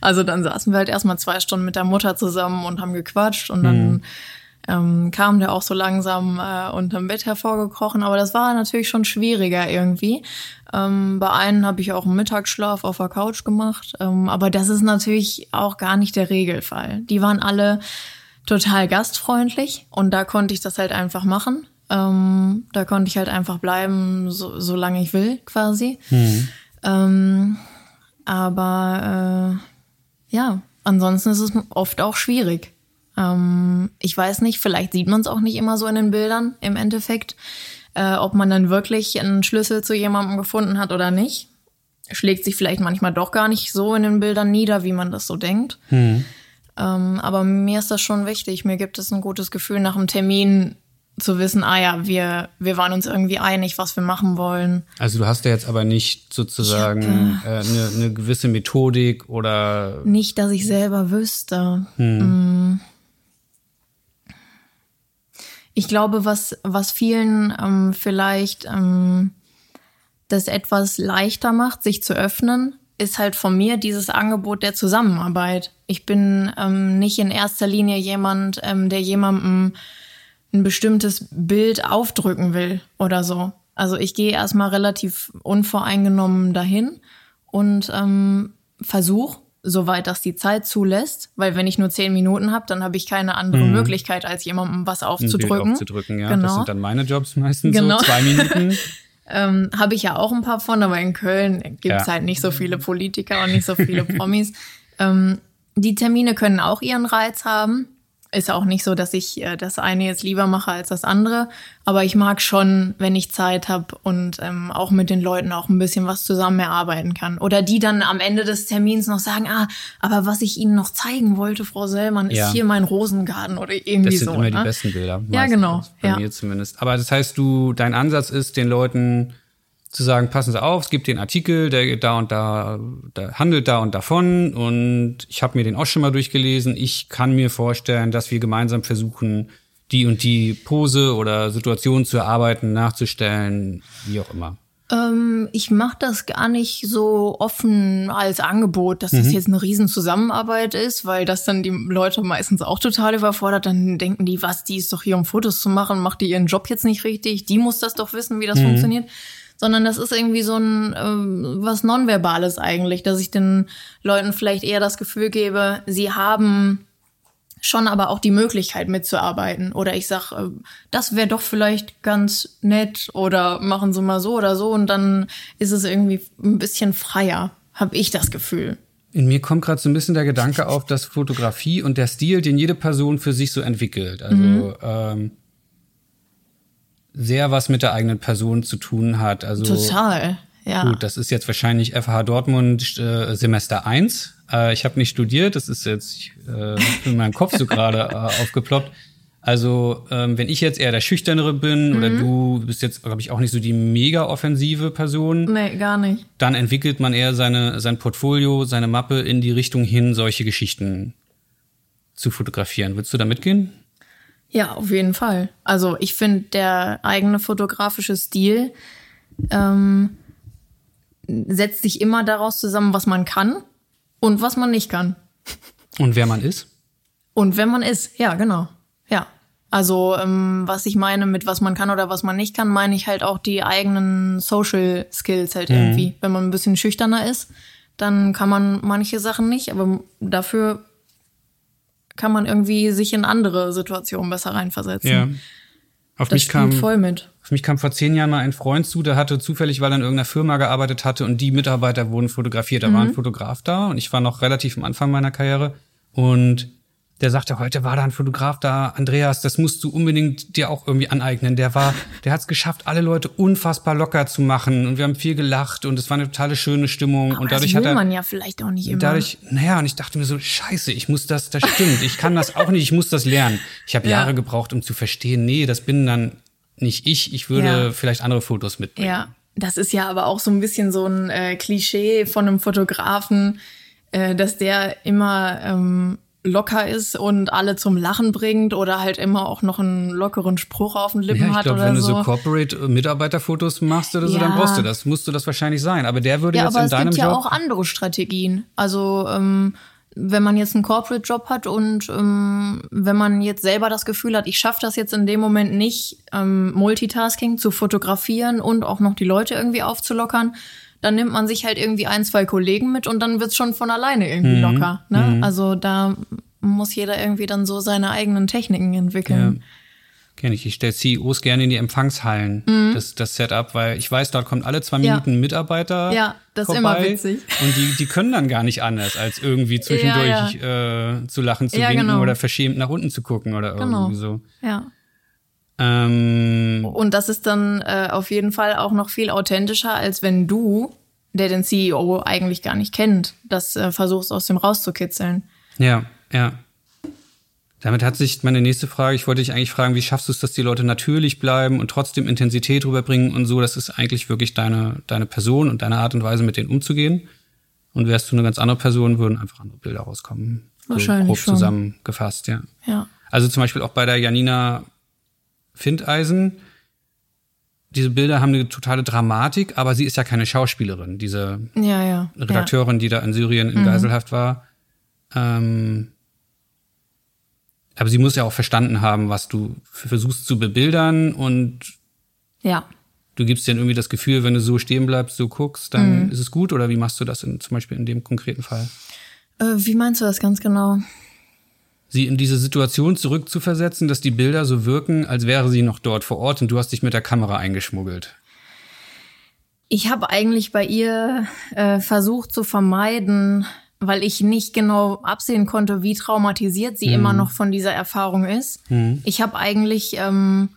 Also dann saßen wir halt erstmal zwei Stunden mit der Mutter zusammen und haben gequatscht und dann mhm. ähm, kam der auch so langsam äh, unterm Bett hervorgekrochen. Aber das war natürlich schon schwieriger irgendwie. Ähm, bei einem habe ich auch einen Mittagsschlaf auf der Couch gemacht. Ähm, aber das ist natürlich auch gar nicht der Regelfall. Die waren alle total gastfreundlich und da konnte ich das halt einfach machen. Ähm, da konnte ich halt einfach bleiben, so, solange ich will, quasi. Mhm. Ähm, aber äh, ja, ansonsten ist es oft auch schwierig. Ähm, ich weiß nicht, vielleicht sieht man es auch nicht immer so in den Bildern im Endeffekt, äh, ob man dann wirklich einen Schlüssel zu jemandem gefunden hat oder nicht. Schlägt sich vielleicht manchmal doch gar nicht so in den Bildern nieder, wie man das so denkt. Mhm. Ähm, aber mir ist das schon wichtig. Mir gibt es ein gutes Gefühl nach dem Termin, zu wissen, ah ja, wir, wir waren uns irgendwie einig, was wir machen wollen. Also du hast ja jetzt aber nicht sozusagen hab, äh, eine, eine gewisse Methodik oder. Nicht, dass ich selber wüsste. Hm. Mm. Ich glaube, was, was vielen ähm, vielleicht ähm, das etwas leichter macht, sich zu öffnen, ist halt von mir dieses Angebot der Zusammenarbeit. Ich bin ähm, nicht in erster Linie jemand, ähm, der jemandem ein bestimmtes Bild aufdrücken will oder so. Also ich gehe erstmal relativ unvoreingenommen dahin und ähm, versuche, soweit das die Zeit zulässt, weil wenn ich nur zehn Minuten habe, dann habe ich keine andere mhm. Möglichkeit, als jemandem was aufzudrücken. aufzudrücken ja. Genau. Das sind dann meine Jobs meistens genau. so, zwei Minuten. *laughs* ähm, habe ich ja auch ein paar von, aber in Köln gibt's ja. halt nicht so viele Politiker und nicht so viele Promis. *laughs* ähm, die Termine können auch ihren Reiz haben ist auch nicht so, dass ich äh, das eine jetzt lieber mache als das andere. Aber ich mag schon, wenn ich Zeit habe und ähm, auch mit den Leuten auch ein bisschen was zusammen erarbeiten kann. Oder die dann am Ende des Termins noch sagen, ah, aber was ich Ihnen noch zeigen wollte, Frau Sellmann, ist ja. hier mein Rosengarten oder irgendwie so. Das sind immer ne? die besten Bilder. Ja, genau. Bei ja. mir zumindest. Aber das heißt, du, dein Ansatz ist, den Leuten zu sagen, passen Sie auf, es gibt den Artikel, der da und da, der handelt da und davon und ich habe mir den auch schon mal durchgelesen. Ich kann mir vorstellen, dass wir gemeinsam versuchen, die und die Pose oder Situation zu erarbeiten, nachzustellen, wie auch immer. Ähm, ich mache das gar nicht so offen als Angebot, dass das mhm. jetzt eine Riesenzusammenarbeit ist, weil das dann die Leute meistens auch total überfordert. Dann denken die, was, die ist doch hier, um Fotos zu machen, macht die ihren Job jetzt nicht richtig, die muss das doch wissen, wie das mhm. funktioniert sondern das ist irgendwie so ein ähm, was Nonverbales eigentlich, dass ich den Leuten vielleicht eher das Gefühl gebe, sie haben schon aber auch die Möglichkeit mitzuarbeiten. Oder ich sag, äh, das wäre doch vielleicht ganz nett oder machen Sie mal so oder so und dann ist es irgendwie ein bisschen freier, habe ich das Gefühl. In mir kommt gerade so ein bisschen der Gedanke *laughs* auf, dass Fotografie und der Stil, den jede Person für sich so entwickelt. Also mhm. ähm, sehr was mit der eigenen Person zu tun hat. Also total. Ja. Gut, das ist jetzt wahrscheinlich FH Dortmund äh, Semester 1. Äh, ich habe nicht studiert, das ist jetzt äh, in meinem Kopf so gerade *laughs* äh, aufgeploppt. Also, ähm, wenn ich jetzt eher der Schüchternere bin mhm. oder du bist jetzt, glaube ich, auch nicht so die mega offensive Person. Nee, gar nicht. Dann entwickelt man eher seine, sein Portfolio, seine Mappe in die Richtung hin, solche Geschichten zu fotografieren. Würdest du da mitgehen? Ja, auf jeden Fall. Also ich finde, der eigene fotografische Stil ähm, setzt sich immer daraus zusammen, was man kann und was man nicht kann. Und wer man ist? Und wer man ist, ja, genau. Ja. Also, ähm, was ich meine mit was man kann oder was man nicht kann, meine ich halt auch die eigenen Social Skills halt mhm. irgendwie. Wenn man ein bisschen schüchterner ist, dann kann man manche Sachen nicht, aber dafür kann man irgendwie sich in andere Situationen besser reinversetzen. Ja. Auf das mich kam voll mit. Auf mich kam vor zehn Jahren mal ein Freund zu, der hatte zufällig, weil er in irgendeiner Firma gearbeitet hatte und die Mitarbeiter wurden fotografiert. Da mhm. war ein Fotograf da und ich war noch relativ am Anfang meiner Karriere und der sagte, heute war da ein Fotograf da, Andreas, das musst du unbedingt dir auch irgendwie aneignen. Der war, der hat es geschafft, alle Leute unfassbar locker zu machen und wir haben viel gelacht und es war eine totale schöne Stimmung Aber und dadurch das will hat er man ja vielleicht auch nicht immer. dadurch, naja, und ich dachte mir so, scheiße, ich muss das, das stimmt, ich kann das auch nicht, ich muss das lernen. Ich habe Ja. Jahre gebraucht, um zu verstehen, nee, das bin dann nicht ich, ich würde Ja. vielleicht andere Fotos mitbringen. Ja, das ist ja aber auch so ein bisschen so ein äh, Klischee von einem Fotografen, äh, dass der immer ähm, locker ist und alle zum Lachen bringt oder halt immer auch noch einen lockeren Spruch auf den Lippen Ja, ich hat glaube, oder wenn du so so. Corporate-Mitarbeiterfotos machst oder so, dann Ja. brauchst du das. Musst du das wahrscheinlich sein. Aber der würde ja, jetzt aber in es deinem gibt ja Job. auch andere Strategien. Also ähm, wenn man jetzt einen Corporate-Job hat und ähm, wenn man jetzt selber das Gefühl hat, ich schaffe das jetzt in dem Moment nicht, ähm, Multitasking zu fotografieren und auch noch die Leute irgendwie aufzulockern, dann nimmt man sich halt irgendwie ein, zwei Kollegen mit und dann wird's schon von alleine irgendwie Mhm. locker. Ne? Also da muss jeder irgendwie dann so seine eigenen Techniken entwickeln. Kenn ich. Ich stelle CEOs gerne in die Empfangshallen, das, das Setup, weil ich weiß, dort kommt alle zwei Mhm. Ja. Minuten ein Mitarbeiter. Ja, das ist immer witzig. Und die, die können dann gar nicht anders, als irgendwie zwischendurch Äh, zu lachen, zu Ja, winken genau. oder verschämt nach unten zu gucken oder Genau. irgendwie so. Ja. Ähm, Und das ist dann äh, auf jeden Fall auch noch viel authentischer, als wenn du, der den CEO eigentlich gar nicht kennt, das äh, versuchst aus dem rauszukitzeln. Ja, ja. Damit hat sich meine nächste Frage, ich wollte dich eigentlich fragen, wie schaffst du es, dass die Leute natürlich bleiben und trotzdem Intensität rüberbringen und so, das ist eigentlich wirklich deine, deine Person und deine Art und Weise, mit denen umzugehen. Und wärst du eine ganz andere Person, würden einfach andere Bilder rauskommen. Wahrscheinlich so grob schon. zusammengefasst, ja. Ja. Also zum Beispiel auch bei der Janina Findeisen. Diese Bilder haben eine totale Dramatik, aber sie ist ja keine Schauspielerin. Diese Ja, ja. Redakteurin, die da in Syrien in Geiselhaft war. Ähm, aber sie muss ja auch verstanden haben, was du versuchst zu bebildern und Ja. ja. du gibst dir irgendwie das Gefühl, wenn du so stehen bleibst, so guckst, dann ist es gut. Oder wie machst du das in, zum Beispiel in dem konkreten Fall? Äh, wie meinst du das ganz genau? Sie in diese Situation zurückzuversetzen, dass die Bilder so wirken, als wäre sie noch dort vor Ort und du hast dich mit der Kamera eingeschmuggelt. Ich habe eigentlich bei ihr äh, versucht zu vermeiden, weil ich nicht genau absehen konnte, wie traumatisiert sie immer noch von dieser Erfahrung ist. Ich habe eigentlich, ähm,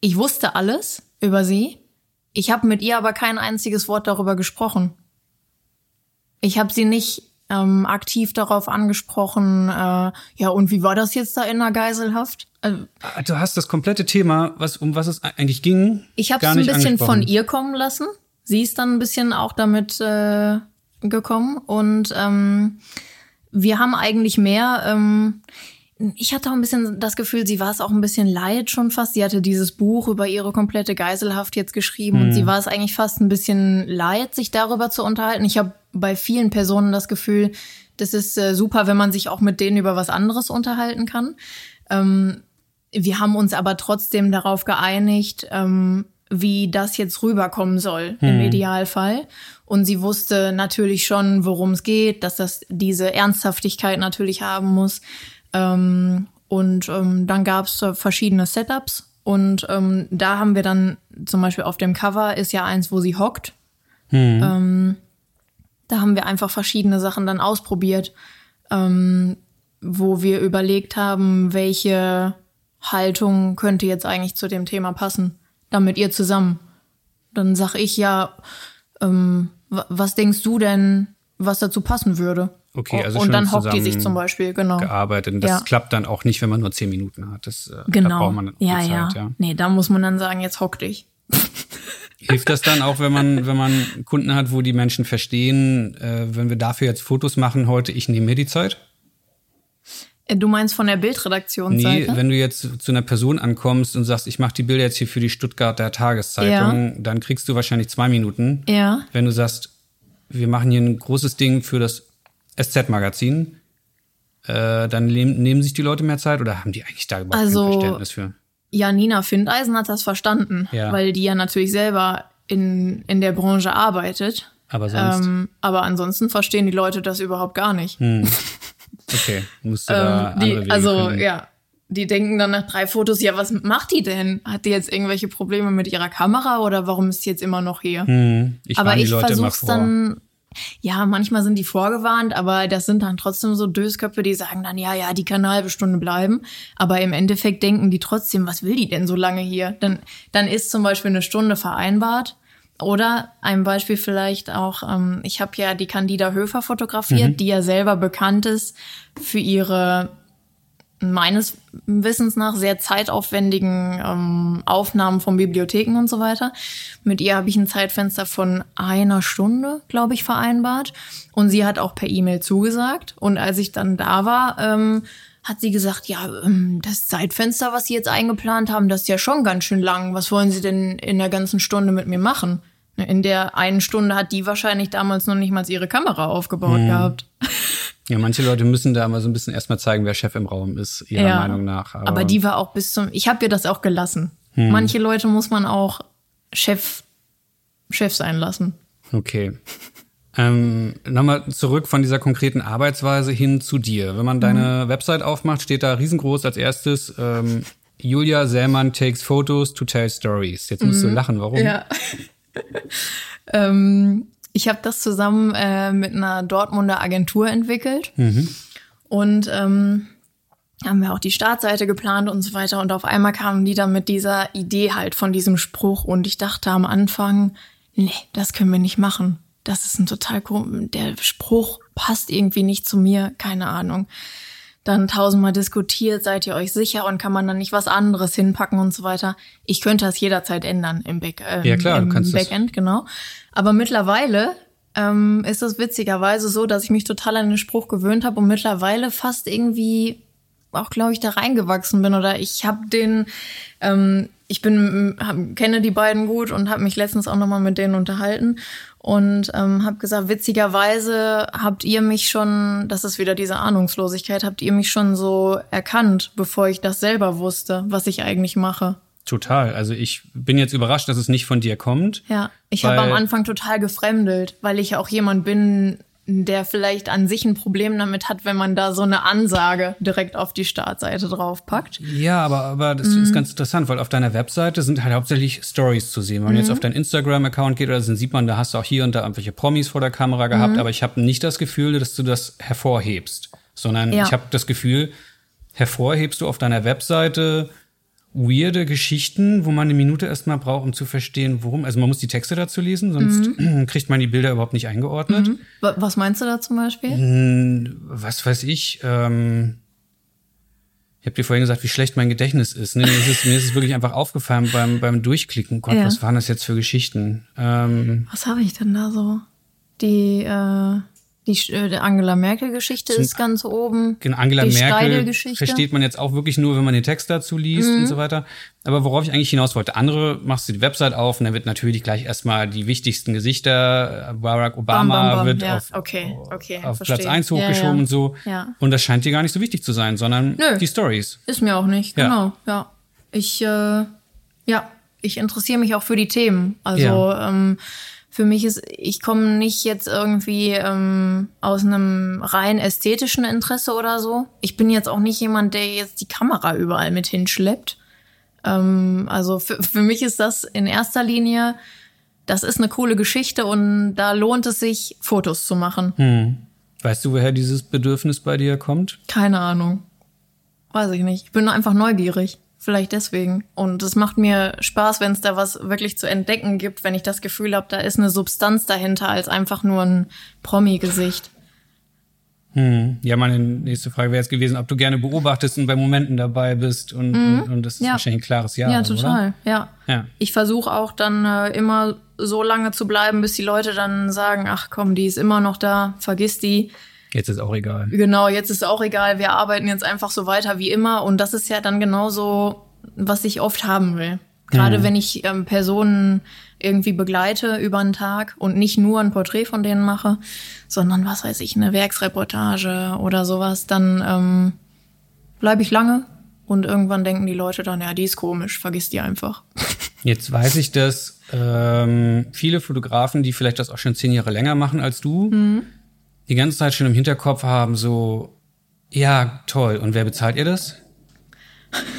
ich wusste alles über sie. Ich habe mit ihr aber kein einziges Wort darüber gesprochen. Ich habe sie nicht ähm, aktiv darauf angesprochen, äh, ja, und wie war das jetzt da in der Geiselhaft? Äh, Du hast das komplette Thema, was, um was es eigentlich ging, Ich habe es ein bisschen von ihr kommen lassen. Sie ist dann ein bisschen auch damit äh, gekommen. Und ähm, wir haben eigentlich mehr. Ähm, ich hatte auch ein bisschen das Gefühl, sie war es auch ein bisschen leid schon fast. Sie hatte dieses Buch über ihre komplette Geiselhaft jetzt geschrieben und sie war es eigentlich fast ein bisschen leid, sich darüber zu unterhalten. Ich habe bei vielen Personen das Gefühl, das ist äh, super, wenn man sich auch mit denen über was anderes unterhalten kann. Ähm, wir haben uns aber trotzdem darauf geeinigt, ähm, wie das jetzt rüberkommen soll im Idealfall. Und sie wusste natürlich schon, worum es geht, dass das diese Ernsthaftigkeit natürlich haben muss. Ähm, und ähm, dann gab es verschiedene Setups. Und ähm, da haben wir dann zum Beispiel auf dem Cover ist ja eins, wo sie hockt. Ähm, da haben wir einfach verschiedene Sachen dann ausprobiert, ähm, wo wir überlegt haben, welche Haltung könnte jetzt eigentlich zu dem Thema passen, dann mit ihr zusammen. Dann sag ich ja, ähm, wa- was denkst du denn, was dazu passen würde? Okay, also und dann hockt die sich zum Beispiel, genau. gearbeitet. Und das Ja. klappt dann auch nicht, wenn man nur zehn Minuten hat. Das, äh, Da Genau. braucht man ja, die ja, Zeit, ja. Nee, da muss man dann sagen, jetzt hock dich. *laughs* Hilft das dann auch, wenn man, wenn man Kunden hat, wo die Menschen verstehen, äh, wenn wir dafür jetzt Fotos machen heute, ich nehme mir die Zeit? Äh, Du meinst von der Nee, Bildredaktionsseite? wenn du jetzt zu einer Person ankommst und sagst, ich mache die Bilder jetzt hier für die Stuttgarter Tageszeitung, dann kriegst du wahrscheinlich zwei Minuten. ja. Wenn du sagst, wir machen hier ein großes Ding für das SZ-Magazin, äh, dann nehm, nehmen sich die Leute mehr Zeit oder haben die eigentlich da überhaupt Also, kein Verständnis für? Ja, Nina Findeisen hat das verstanden, Ja. weil die ja natürlich selber in, in der Branche arbeitet. Aber sonst, Ähm, aber ansonsten verstehen die Leute das überhaupt gar nicht. *laughs* okay, musst du da Ähm, die, also finden. ja, die denken dann nach drei Fotos, ja, was macht die denn? Hat die jetzt irgendwelche Probleme mit ihrer Kamera oder warum ist die jetzt immer noch hier? Hm, ich aber ich versuch's vor. dann Ja, manchmal sind die vorgewarnt, aber das sind dann trotzdem so Dösköpfe, die sagen dann, ja, ja, die kann eine halbe Stunde bleiben. Aber im Endeffekt denken die trotzdem, was will die denn so lange hier? Dann, dann ist zum Beispiel eine Stunde vereinbart. Oder ein Beispiel vielleicht auch, ähm, ich habe ja die Candida Höfer fotografiert, mhm. die ja selber bekannt ist für ihre meines Wissens nach sehr zeitaufwendigen ähm, Aufnahmen von Bibliotheken und so weiter. Mit ihr habe ich ein Zeitfenster von einer Stunde, glaube ich, vereinbart. Und sie hat auch per E-Mail zugesagt. Und als ich dann da war, ähm, hat sie gesagt, ja, ähm, das Zeitfenster, was Sie jetzt eingeplant haben, das ist ja schon ganz schön lang. Was wollen Sie denn in der ganzen Stunde mit mir machen? In der einen Stunde hat die wahrscheinlich damals noch nicht mal ihre Kamera aufgebaut mhm. gehabt. *laughs* Ja, manche Leute müssen da mal so ein bisschen erstmal zeigen, wer Chef im Raum ist, ihrer ja, Meinung nach. Aber, aber, die war auch bis zum, ich habe ihr das auch gelassen. Hm. Manche Leute muss man auch Chef, Chef sein lassen. Okay. Ähm, Nochmal zurück von dieser konkreten Arbeitsweise hin zu dir. Wenn man deine mhm. Website aufmacht, steht da riesengroß als erstes ähm, Julia Sellmann takes photos to tell stories. Jetzt musst mhm. du lachen, warum? Ja. *laughs* ähm, ich habe das zusammen äh, mit einer Dortmunder Agentur entwickelt. Mhm. Und ähm, haben wir auch die Startseite geplant und so weiter. Und auf einmal kamen die dann mit dieser Idee halt von diesem Spruch. Und ich dachte am Anfang, nee, das können wir nicht machen. Das ist ein total komisch. Der Spruch passt irgendwie nicht zu mir, keine Ahnung. Dann tausendmal diskutiert, seid ihr euch sicher und kann man dann nicht was anderes hinpacken und so weiter. Ich könnte das jederzeit ändern im, Back, äh, ja, klar, im Backend, das. genau. Aber mittlerweile ähm, ist es witzigerweise so, dass ich mich total an den Spruch gewöhnt habe und mittlerweile fast irgendwie auch, glaube ich, da reingewachsen bin oder ich habe den, ähm, ich bin, hab, kenne die beiden gut und habe mich letztens auch nochmal mit denen unterhalten und ähm, habe gesagt, witzigerweise habt ihr mich schon, das ist wieder diese Ahnungslosigkeit, habt ihr mich schon so erkannt, bevor ich das selber wusste, was ich eigentlich mache. Total. Also ich bin jetzt überrascht, dass es nicht von dir kommt. Ja, ich habe am Anfang total gefremdelt, weil ich ja auch jemand bin, der vielleicht an sich ein Problem damit hat, wenn man da so eine Ansage direkt auf die Startseite draufpackt. Ja, aber, aber das mhm. ist ganz interessant, weil auf deiner Webseite sind halt hauptsächlich Stories zu sehen. Wenn man mhm. jetzt auf deinen Instagram-Account geht, oder dann sieht man, da hast du auch hier und da irgendwelche Promis vor der Kamera gehabt, mhm. aber ich habe nicht das Gefühl, dass du das hervorhebst, sondern ja. ich habe das Gefühl, hervorhebst du auf deiner Webseite weirde Geschichten, wo man eine Minute erstmal braucht, um zu verstehen, worum. Also man muss die Texte dazu lesen, sonst mhm. *clears throat* kriegt man die Bilder überhaupt nicht eingeordnet. Mhm. Was meinst du da zum Beispiel? Hm, was weiß ich. Ähm, ich habe dir vorhin gesagt, wie schlecht mein Gedächtnis ist. Nee, mir, ist es, mir ist es wirklich einfach aufgefallen beim, beim Durchklicken. Gott, ja. was waren das jetzt für Geschichten? Ähm, was habe ich denn da so? Die äh die äh, Angela Merkel-Geschichte ist ganz oben. Genau, Angela die Merkel versteht man jetzt auch wirklich nur, wenn man den Text dazu liest mhm. und so weiter. Aber worauf ich eigentlich hinaus wollte, andere machst du die Website auf und dann wird natürlich gleich erstmal die wichtigsten Gesichter, Barack Obama bam, bam, bam. wird ja. auf, okay. Okay. auf Platz eins hochgeschoben ja, ja. und so. Und das scheint dir gar nicht so wichtig zu sein, sondern Nö. die Stories. Ist mir auch nicht, genau. Ja. Ich, äh, ja, ich interessiere mich auch für die Themen. Also, ähm, für mich ist, ich komme nicht jetzt irgendwie ähm, aus einem rein ästhetischen Interesse oder so. Ich bin jetzt auch nicht jemand, der jetzt die Kamera überall mit hinschleppt. Ähm, also für, für mich ist das in erster Linie, das ist eine coole Geschichte und da lohnt es sich, Fotos zu machen. Hm. Weißt du, woher dieses Bedürfnis bei dir kommt? Keine Ahnung. Weiß ich nicht. Ich bin einfach neugierig. Vielleicht deswegen. Und es macht mir Spaß, wenn es da was wirklich zu entdecken gibt, wenn ich das Gefühl habe, da ist eine Substanz dahinter als einfach nur ein Promi-Gesicht. Hm. Ja, meine nächste Frage wäre jetzt gewesen, ob du gerne beobachtest und bei Momenten dabei bist. Und, mhm. und, und, das ist ja. wahrscheinlich ein klares Ja. Ja, total. Ja. ja. Ich versuche auch dann äh, immer so lange zu bleiben, bis die Leute dann sagen, ach komm, die ist immer noch da, vergiss die. Jetzt ist auch egal. Genau, jetzt ist auch egal. Wir arbeiten jetzt einfach so weiter wie immer. Und das ist ja dann genauso, was ich oft haben will. Gerade mhm. wenn ich ähm, Personen irgendwie begleite über einen Tag und nicht nur ein Porträt von denen mache, sondern was weiß ich, eine Werksreportage oder sowas, dann ähm, bleibe ich lange und irgendwann denken die Leute dann, ja, die ist komisch, vergiss die einfach. *laughs* Jetzt weiß ich, dass ähm, viele Fotografen, die vielleicht das auch schon zehn Jahre länger machen als du, mhm die ganze Zeit schon im Hinterkopf haben, so, ja, toll, und wer bezahlt ihr das? *laughs*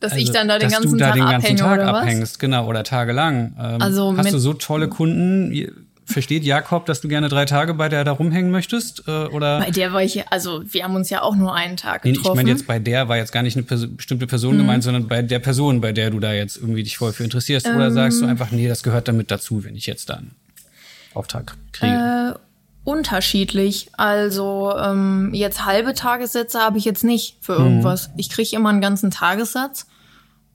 dass also, ich dann da den ganzen Tag, den ganzen Tag abhängst, genau, oder tagelang. Ähm, also hast du so tolle Kunden? versteht Jakob, dass du gerne drei Tage bei der da rumhängen möchtest? Äh, oder? Bei der war ich, also wir haben uns ja auch nur einen Tag getroffen. Nee, ich meine jetzt bei der war jetzt gar nicht eine Pers bestimmte Person mhm. gemeint, sondern bei der Person, bei der du da jetzt irgendwie dich voll für interessierst. Ähm, oder sagst du einfach, nee, das gehört damit dazu, wenn ich jetzt da einen Auftrag kriege? Äh, unterschiedlich. Also ähm, jetzt halbe Tagessätze habe ich jetzt nicht für irgendwas. Mhm. Ich kriege immer einen ganzen Tagessatz.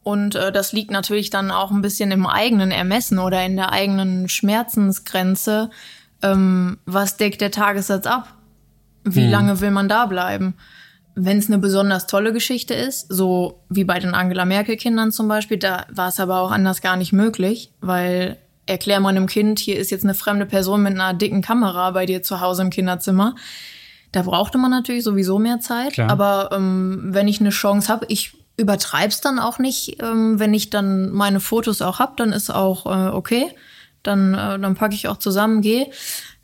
Und äh, das liegt natürlich dann auch ein bisschen im eigenen Ermessen oder in der eigenen Schmerzensgrenze. Ähm, was deckt der Tagessatz ab? Wie mhm. lange will man da bleiben? Wenn es eine besonders tolle Geschichte ist, so wie bei den Angela Merkel Kindern zum Beispiel, da war es aber auch anders gar nicht möglich, weil erklär mal einem Kind, hier ist jetzt eine fremde Person mit einer dicken Kamera bei dir zu Hause im Kinderzimmer. Da brauchte man natürlich sowieso mehr Zeit. Klar. Aber ähm, wenn ich eine Chance habe, ich übertreib's dann auch nicht. Ähm, wenn ich dann meine Fotos auch hab, dann ist auch äh, okay. Dann, äh, dann packe ich auch zusammen, gehe.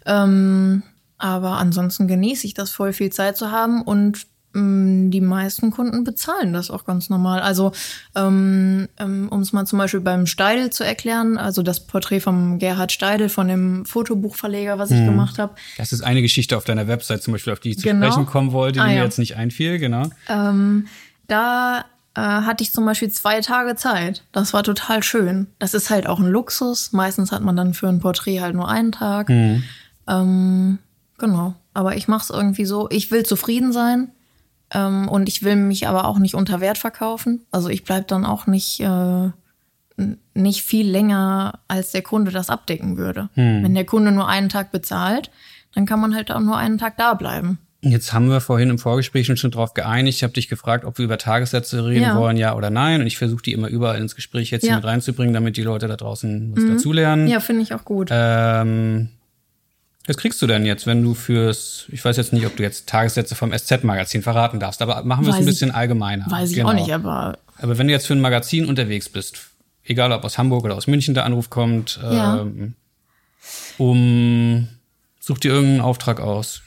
Ähm, aber ansonsten genieße ich das voll viel Zeit zu haben und die meisten Kunden bezahlen das auch ganz normal. Also ähm, ähm, um es mal zum Beispiel beim Steidel zu erklären, also das Porträt vom Gerhard Steidel, von dem Fotobuchverleger, was ich hm. gemacht habe. Das ist eine Geschichte auf deiner Website zum Beispiel, auf die ich zu genau. sprechen kommen wollte, die ah, mir ja. jetzt nicht einfiel, genau. Ähm, da äh, hatte ich zum Beispiel zwei Tage Zeit. Das war total schön. Das ist halt auch ein Luxus. Meistens hat man dann für ein Porträt halt nur einen Tag. Hm. Ähm, genau. Aber ich mache es irgendwie so, ich will zufrieden sein ähm, und ich will mich aber auch nicht unter Wert verkaufen. Also ich bleib dann auch nicht, äh, nicht viel länger, als der Kunde das abdecken würde. Hm. Wenn der Kunde nur einen Tag bezahlt, dann kann man halt auch nur einen Tag da bleiben. Jetzt haben wir vorhin im Vorgespräch schon darauf geeinigt. Ich habe dich gefragt, ob wir über Tagessätze reden ja. wollen, ja oder nein. Und ich versuche die immer überall ins Gespräch jetzt ja. hier mit reinzubringen, damit die Leute da draußen was mhm. dazulernen. Ja, finde ich auch gut. Ähm, was kriegst du denn jetzt, wenn du fürs, ich weiß jetzt nicht, ob du jetzt Tagessätze vom SZ-Magazin verraten darfst, aber machen wir es ein bisschen allgemeiner. Weiß ich genau. auch nicht, aber. Aber wenn du jetzt für ein Magazin unterwegs bist, egal ob aus Hamburg oder aus München der Anruf kommt, ja. ähm, um, such dir irgendeinen Auftrag aus.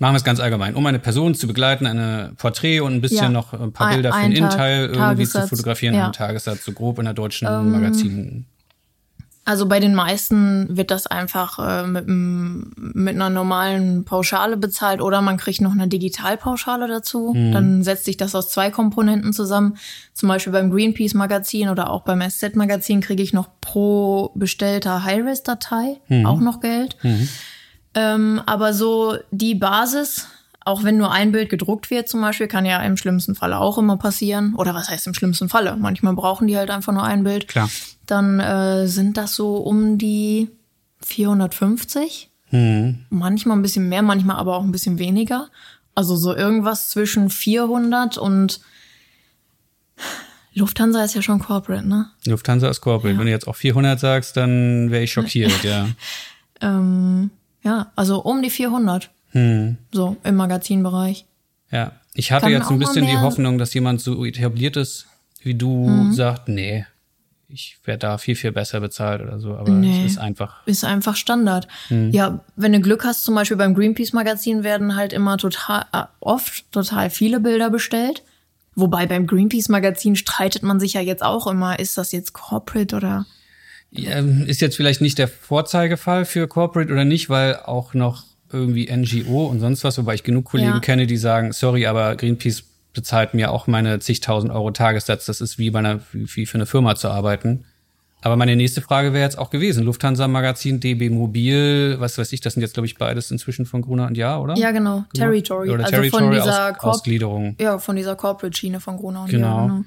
Machen wir es ganz allgemein. Um eine Person zu begleiten, eine Porträt und ein bisschen ja. noch ein paar Bilder ein, für den Innenteil irgendwie Tagessatz. zu fotografieren, ja. einen Tagessatz, so grob in der deutschen ähm, Magazin also bei den meisten wird das einfach äh, mit, mit einer normalen Pauschale bezahlt oder man kriegt noch eine Digitalpauschale dazu. Mhm. Dann setzt sich das aus zwei Komponenten zusammen. Zum Beispiel beim Greenpeace-Magazin oder auch beim SZ-Magazin kriege ich noch pro bestellter High-Res-Datei mhm. auch noch Geld. Mhm. Ähm, aber so die Basis, auch wenn nur ein Bild gedruckt wird zum Beispiel, kann ja im schlimmsten Falle auch immer passieren. Oder was heißt im schlimmsten Falle? Manchmal brauchen die halt einfach nur ein Bild. Klar dann äh, sind das so um die 450. Mhm. Manchmal ein bisschen mehr, manchmal aber auch ein bisschen weniger. Also so irgendwas zwischen 400 und Lufthansa ist ja schon Corporate, ne? Lufthansa ist Corporate. Ja. Wenn du jetzt auch 400 sagst, dann wäre ich schockiert, ja. *laughs* ähm, ja, also um die 400. Hm. So im Magazinbereich. Ja, ich hatte Kann jetzt ein bisschen die Hoffnung, dass jemand so etabliert ist wie du mhm. sagt, nee, ich werde da viel, viel besser bezahlt oder so, aber nee, es ist einfach. Ist einfach Standard. Hm. Ja, wenn du Glück hast, zum Beispiel beim Greenpeace-Magazin werden halt immer total, äh, oft total viele Bilder bestellt. Wobei beim Greenpeace-Magazin streitet man sich ja jetzt auch immer, ist das jetzt Corporate oder? Ja, ist jetzt vielleicht nicht der Vorzeigefall für Corporate oder nicht, weil auch noch irgendwie NGO und sonst was, wobei ich genug Kollegen ja. kenne, die sagen, sorry, aber Greenpeace bezahlt mir auch meine zigtausend Euro Tagessatz. Das ist wie bei einer, wie für eine Firma zu arbeiten. Aber meine nächste Frage wäre jetzt auch gewesen. Lufthansa Magazin, DB Mobil, was weiß ich, das sind jetzt, glaube ich, beides inzwischen von Gruner und Ja, oder? Ja, genau. genau. Territory. Oder also Territory von dieser Aus, Ausgliederung. Ja, von dieser Corporate-Schiene von Gruner und genau. Ja. Genau.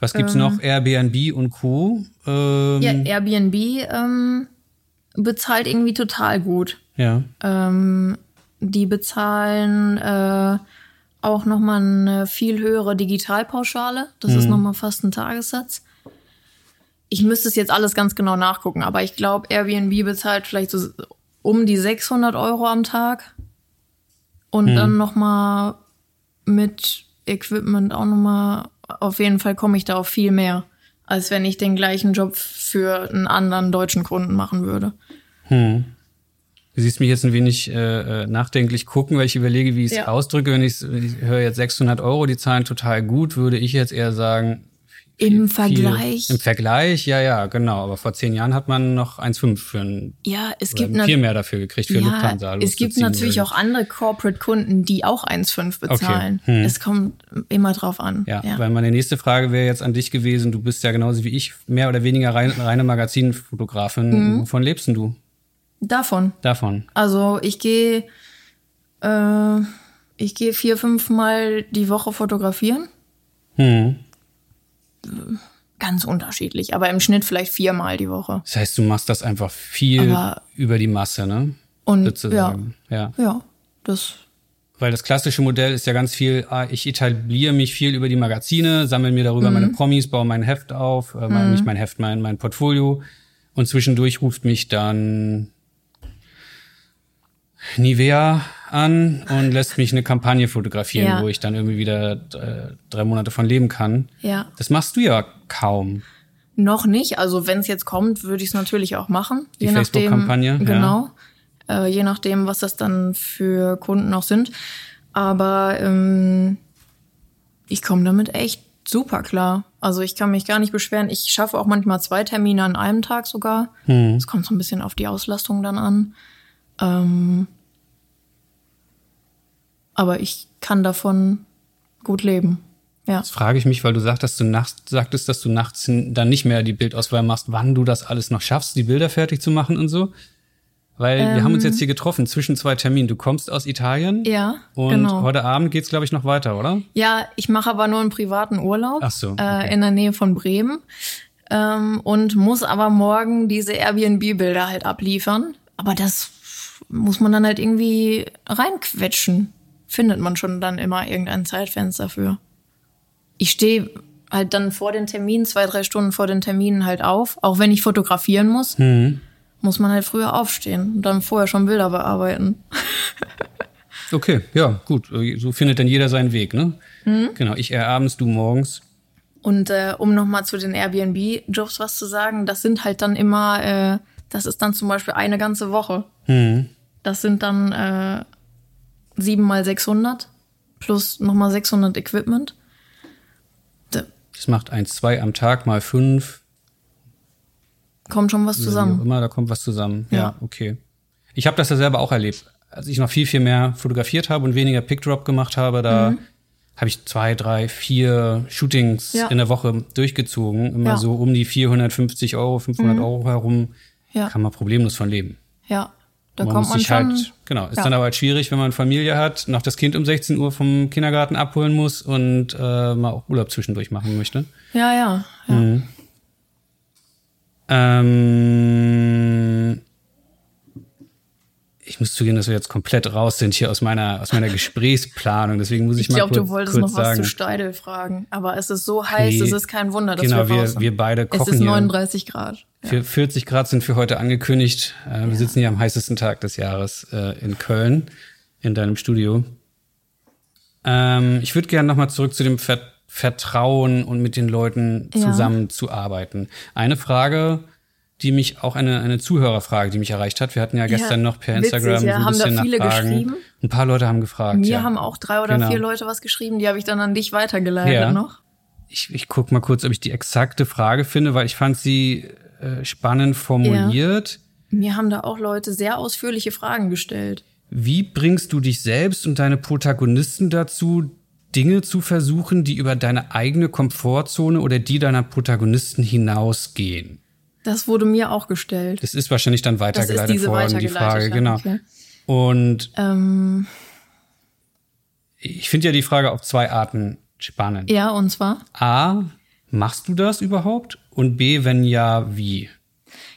Was gibt's ähm, noch? Airbnb und Co. Ähm, ja, Airbnb ähm, bezahlt irgendwie total gut. Ja. Ähm, die bezahlen äh, auch nochmal eine viel höhere Digitalpauschale. Das mhm. ist nochmal fast ein Tagessatz. Ich müsste es jetzt alles ganz genau nachgucken, aber ich glaube, Airbnb bezahlt vielleicht so um die 600 Euro am Tag. Und mhm. dann nochmal mit Equipment auch nochmal, auf jeden Fall komme ich da auf viel mehr, als wenn ich den gleichen Job für einen anderen deutschen Kunden machen würde. Hm. Du siehst mich jetzt ein wenig äh, äh, nachdenklich gucken, weil ich überlege, wie ich es ja. ausdrücke. Wenn ich, ich höre jetzt 600 Euro, die zahlen total gut, würde ich jetzt eher sagen Im Vergleich. Im Vergleich, ja, ja, genau. Aber vor zehn Jahren hat man noch 1,5 für ein. Ja, es gibt viel mehr dafür gekriegt für ja, Lufthansa. Es gibt natürlich auch andere Corporate-Kunden, die auch 1,5 bezahlen. Okay. Hm. Es kommt immer drauf an. Ja, ja, weil meine nächste Frage wäre jetzt an dich gewesen. Du bist ja genauso wie ich mehr oder weniger rein, reine Magazinfotografin. Mhm. Wovon lebst denn du? Davon. Davon. Also ich gehe äh, ich gehe vier, fünf Mal die Woche fotografieren. Hm. Ganz unterschiedlich, aber im Schnitt vielleicht viermal die Woche. Das heißt, du machst das einfach viel aber über die Masse, ne? Und Sozusagen. ja, ja, ja, das. Weil das klassische Modell ist ja ganz viel, ah, ich etabliere mich viel über die Magazine, sammle mir darüber mhm. meine Promis, baue mein Heft auf, äh, mhm. nicht mein Heft, mein, mein Portfolio. Und zwischendurch ruft mich dann Nivea an und lässt mich eine Kampagne fotografieren, ja. wo ich dann irgendwie wieder äh, drei Monate von leben kann. Ja. Das machst du ja kaum. Noch nicht. Also wenn es jetzt kommt, würde ich es natürlich auch machen. Die Facebook-Kampagne. Genau. Ja. Äh, je nachdem, was das dann für Kunden auch sind. Aber ähm, ich komme damit echt super klar. Also ich kann mich gar nicht beschweren. Ich schaffe auch manchmal zwei Termine an einem Tag sogar. Es hm. kommt so ein bisschen auf die Auslastung dann an. Ähm, aber ich kann davon gut leben. Ja. Jetzt frage ich mich, weil du sagtest, du nachts, sagtest, dass du nachts dann nicht mehr die Bildauswahl machst, wann du das alles noch schaffst, die Bilder fertig zu machen und so. Weil ähm, wir haben uns jetzt hier getroffen zwischen zwei Terminen. Du kommst aus Italien. Ja. Und genau. heute Abend geht's, glaube ich, noch weiter, oder? Ja, ich mache aber nur einen privaten Urlaub. Ach so. Okay. Äh, in der Nähe von Bremen. Ähm, und muss aber morgen diese Airbnb-Bilder halt abliefern. Aber das muss man dann halt irgendwie reinquetschen findet man schon dann immer irgendein Zeitfenster für. Ich stehe halt dann vor den Terminen, zwei, drei Stunden vor den Terminen halt auf. Auch wenn ich fotografieren muss, mhm. muss man halt früher aufstehen und dann vorher schon Bilder bearbeiten. *laughs* okay, ja, gut. So findet dann jeder seinen Weg, ne? Mhm. Genau, ich eher abends, du morgens. Und äh, um nochmal zu den Airbnb-Jobs was zu sagen, das sind halt dann immer, äh, das ist dann zum Beispiel eine ganze Woche. Mhm. Das sind dann äh, 7 mal 600 plus nochmal 600 Equipment. Das macht 1, 2 am Tag mal 5. Kommt schon was zusammen. Immer, da kommt was zusammen. Ja, ja okay. Ich habe das ja selber auch erlebt. Als ich noch viel, viel mehr fotografiert habe und weniger Pickdrop gemacht habe, da mhm. habe ich zwei, drei, vier Shootings ja. in der Woche durchgezogen. Immer ja. so um die 450 Euro, 500 mhm. Euro herum. Ja. Kann man problemlos von leben. Ja, da man kommt man schon. Halt, genau, ist ja. dann aber halt schwierig, wenn man Familie hat, noch das Kind um 16 Uhr vom Kindergarten abholen muss und äh, mal auch Urlaub zwischendurch machen möchte. Ja, ja. ja. Mhm. Ähm, ich muss zugeben, dass wir jetzt komplett raus sind hier aus meiner, aus meiner *laughs* Gesprächsplanung. Deswegen muss ich, ich mal glaub, kurz, du wolltest kurz noch sagen. was zu Steidel fragen. Aber es ist so heiß, nee, es ist kein Wunder, dass genau, wir raus sind. wir beide kochen Es ist 39 hier. Grad. Für 40 Grad sind für heute angekündigt. Äh, wir ja. sitzen hier am heißesten Tag des Jahres äh, in Köln, in deinem Studio. Ähm, ich würde gerne nochmal zurück zu dem Ver Vertrauen und mit den Leuten zusammenzuarbeiten. Ja. Eine Frage, die mich auch eine, eine Zuhörerfrage, die mich erreicht hat. Wir hatten ja gestern ja, noch per Instagram witzig, ja. so ein bisschen haben da viele Nachfragen. geschrieben. Ein paar Leute haben gefragt. Mir ja. haben auch drei oder genau. vier Leute was geschrieben, die habe ich dann an dich weitergeleitet ja. noch ich, ich guck mal kurz, ob ich die exakte Frage finde, weil ich fand sie äh, spannend formuliert. Mir haben da auch Leute sehr ausführliche Fragen gestellt. Wie bringst du dich selbst und deine Protagonisten dazu, Dinge zu versuchen, die über deine eigene Komfortzone oder die deiner Protagonisten hinausgehen? Das wurde mir auch gestellt. Das ist wahrscheinlich dann weitergeleitet worden, die Frage, genau. Okay. Und ähm. ich finde ja die Frage auf zwei Arten spannend. Ja, und zwar? A, machst du das überhaupt? Und B, wenn ja, wie?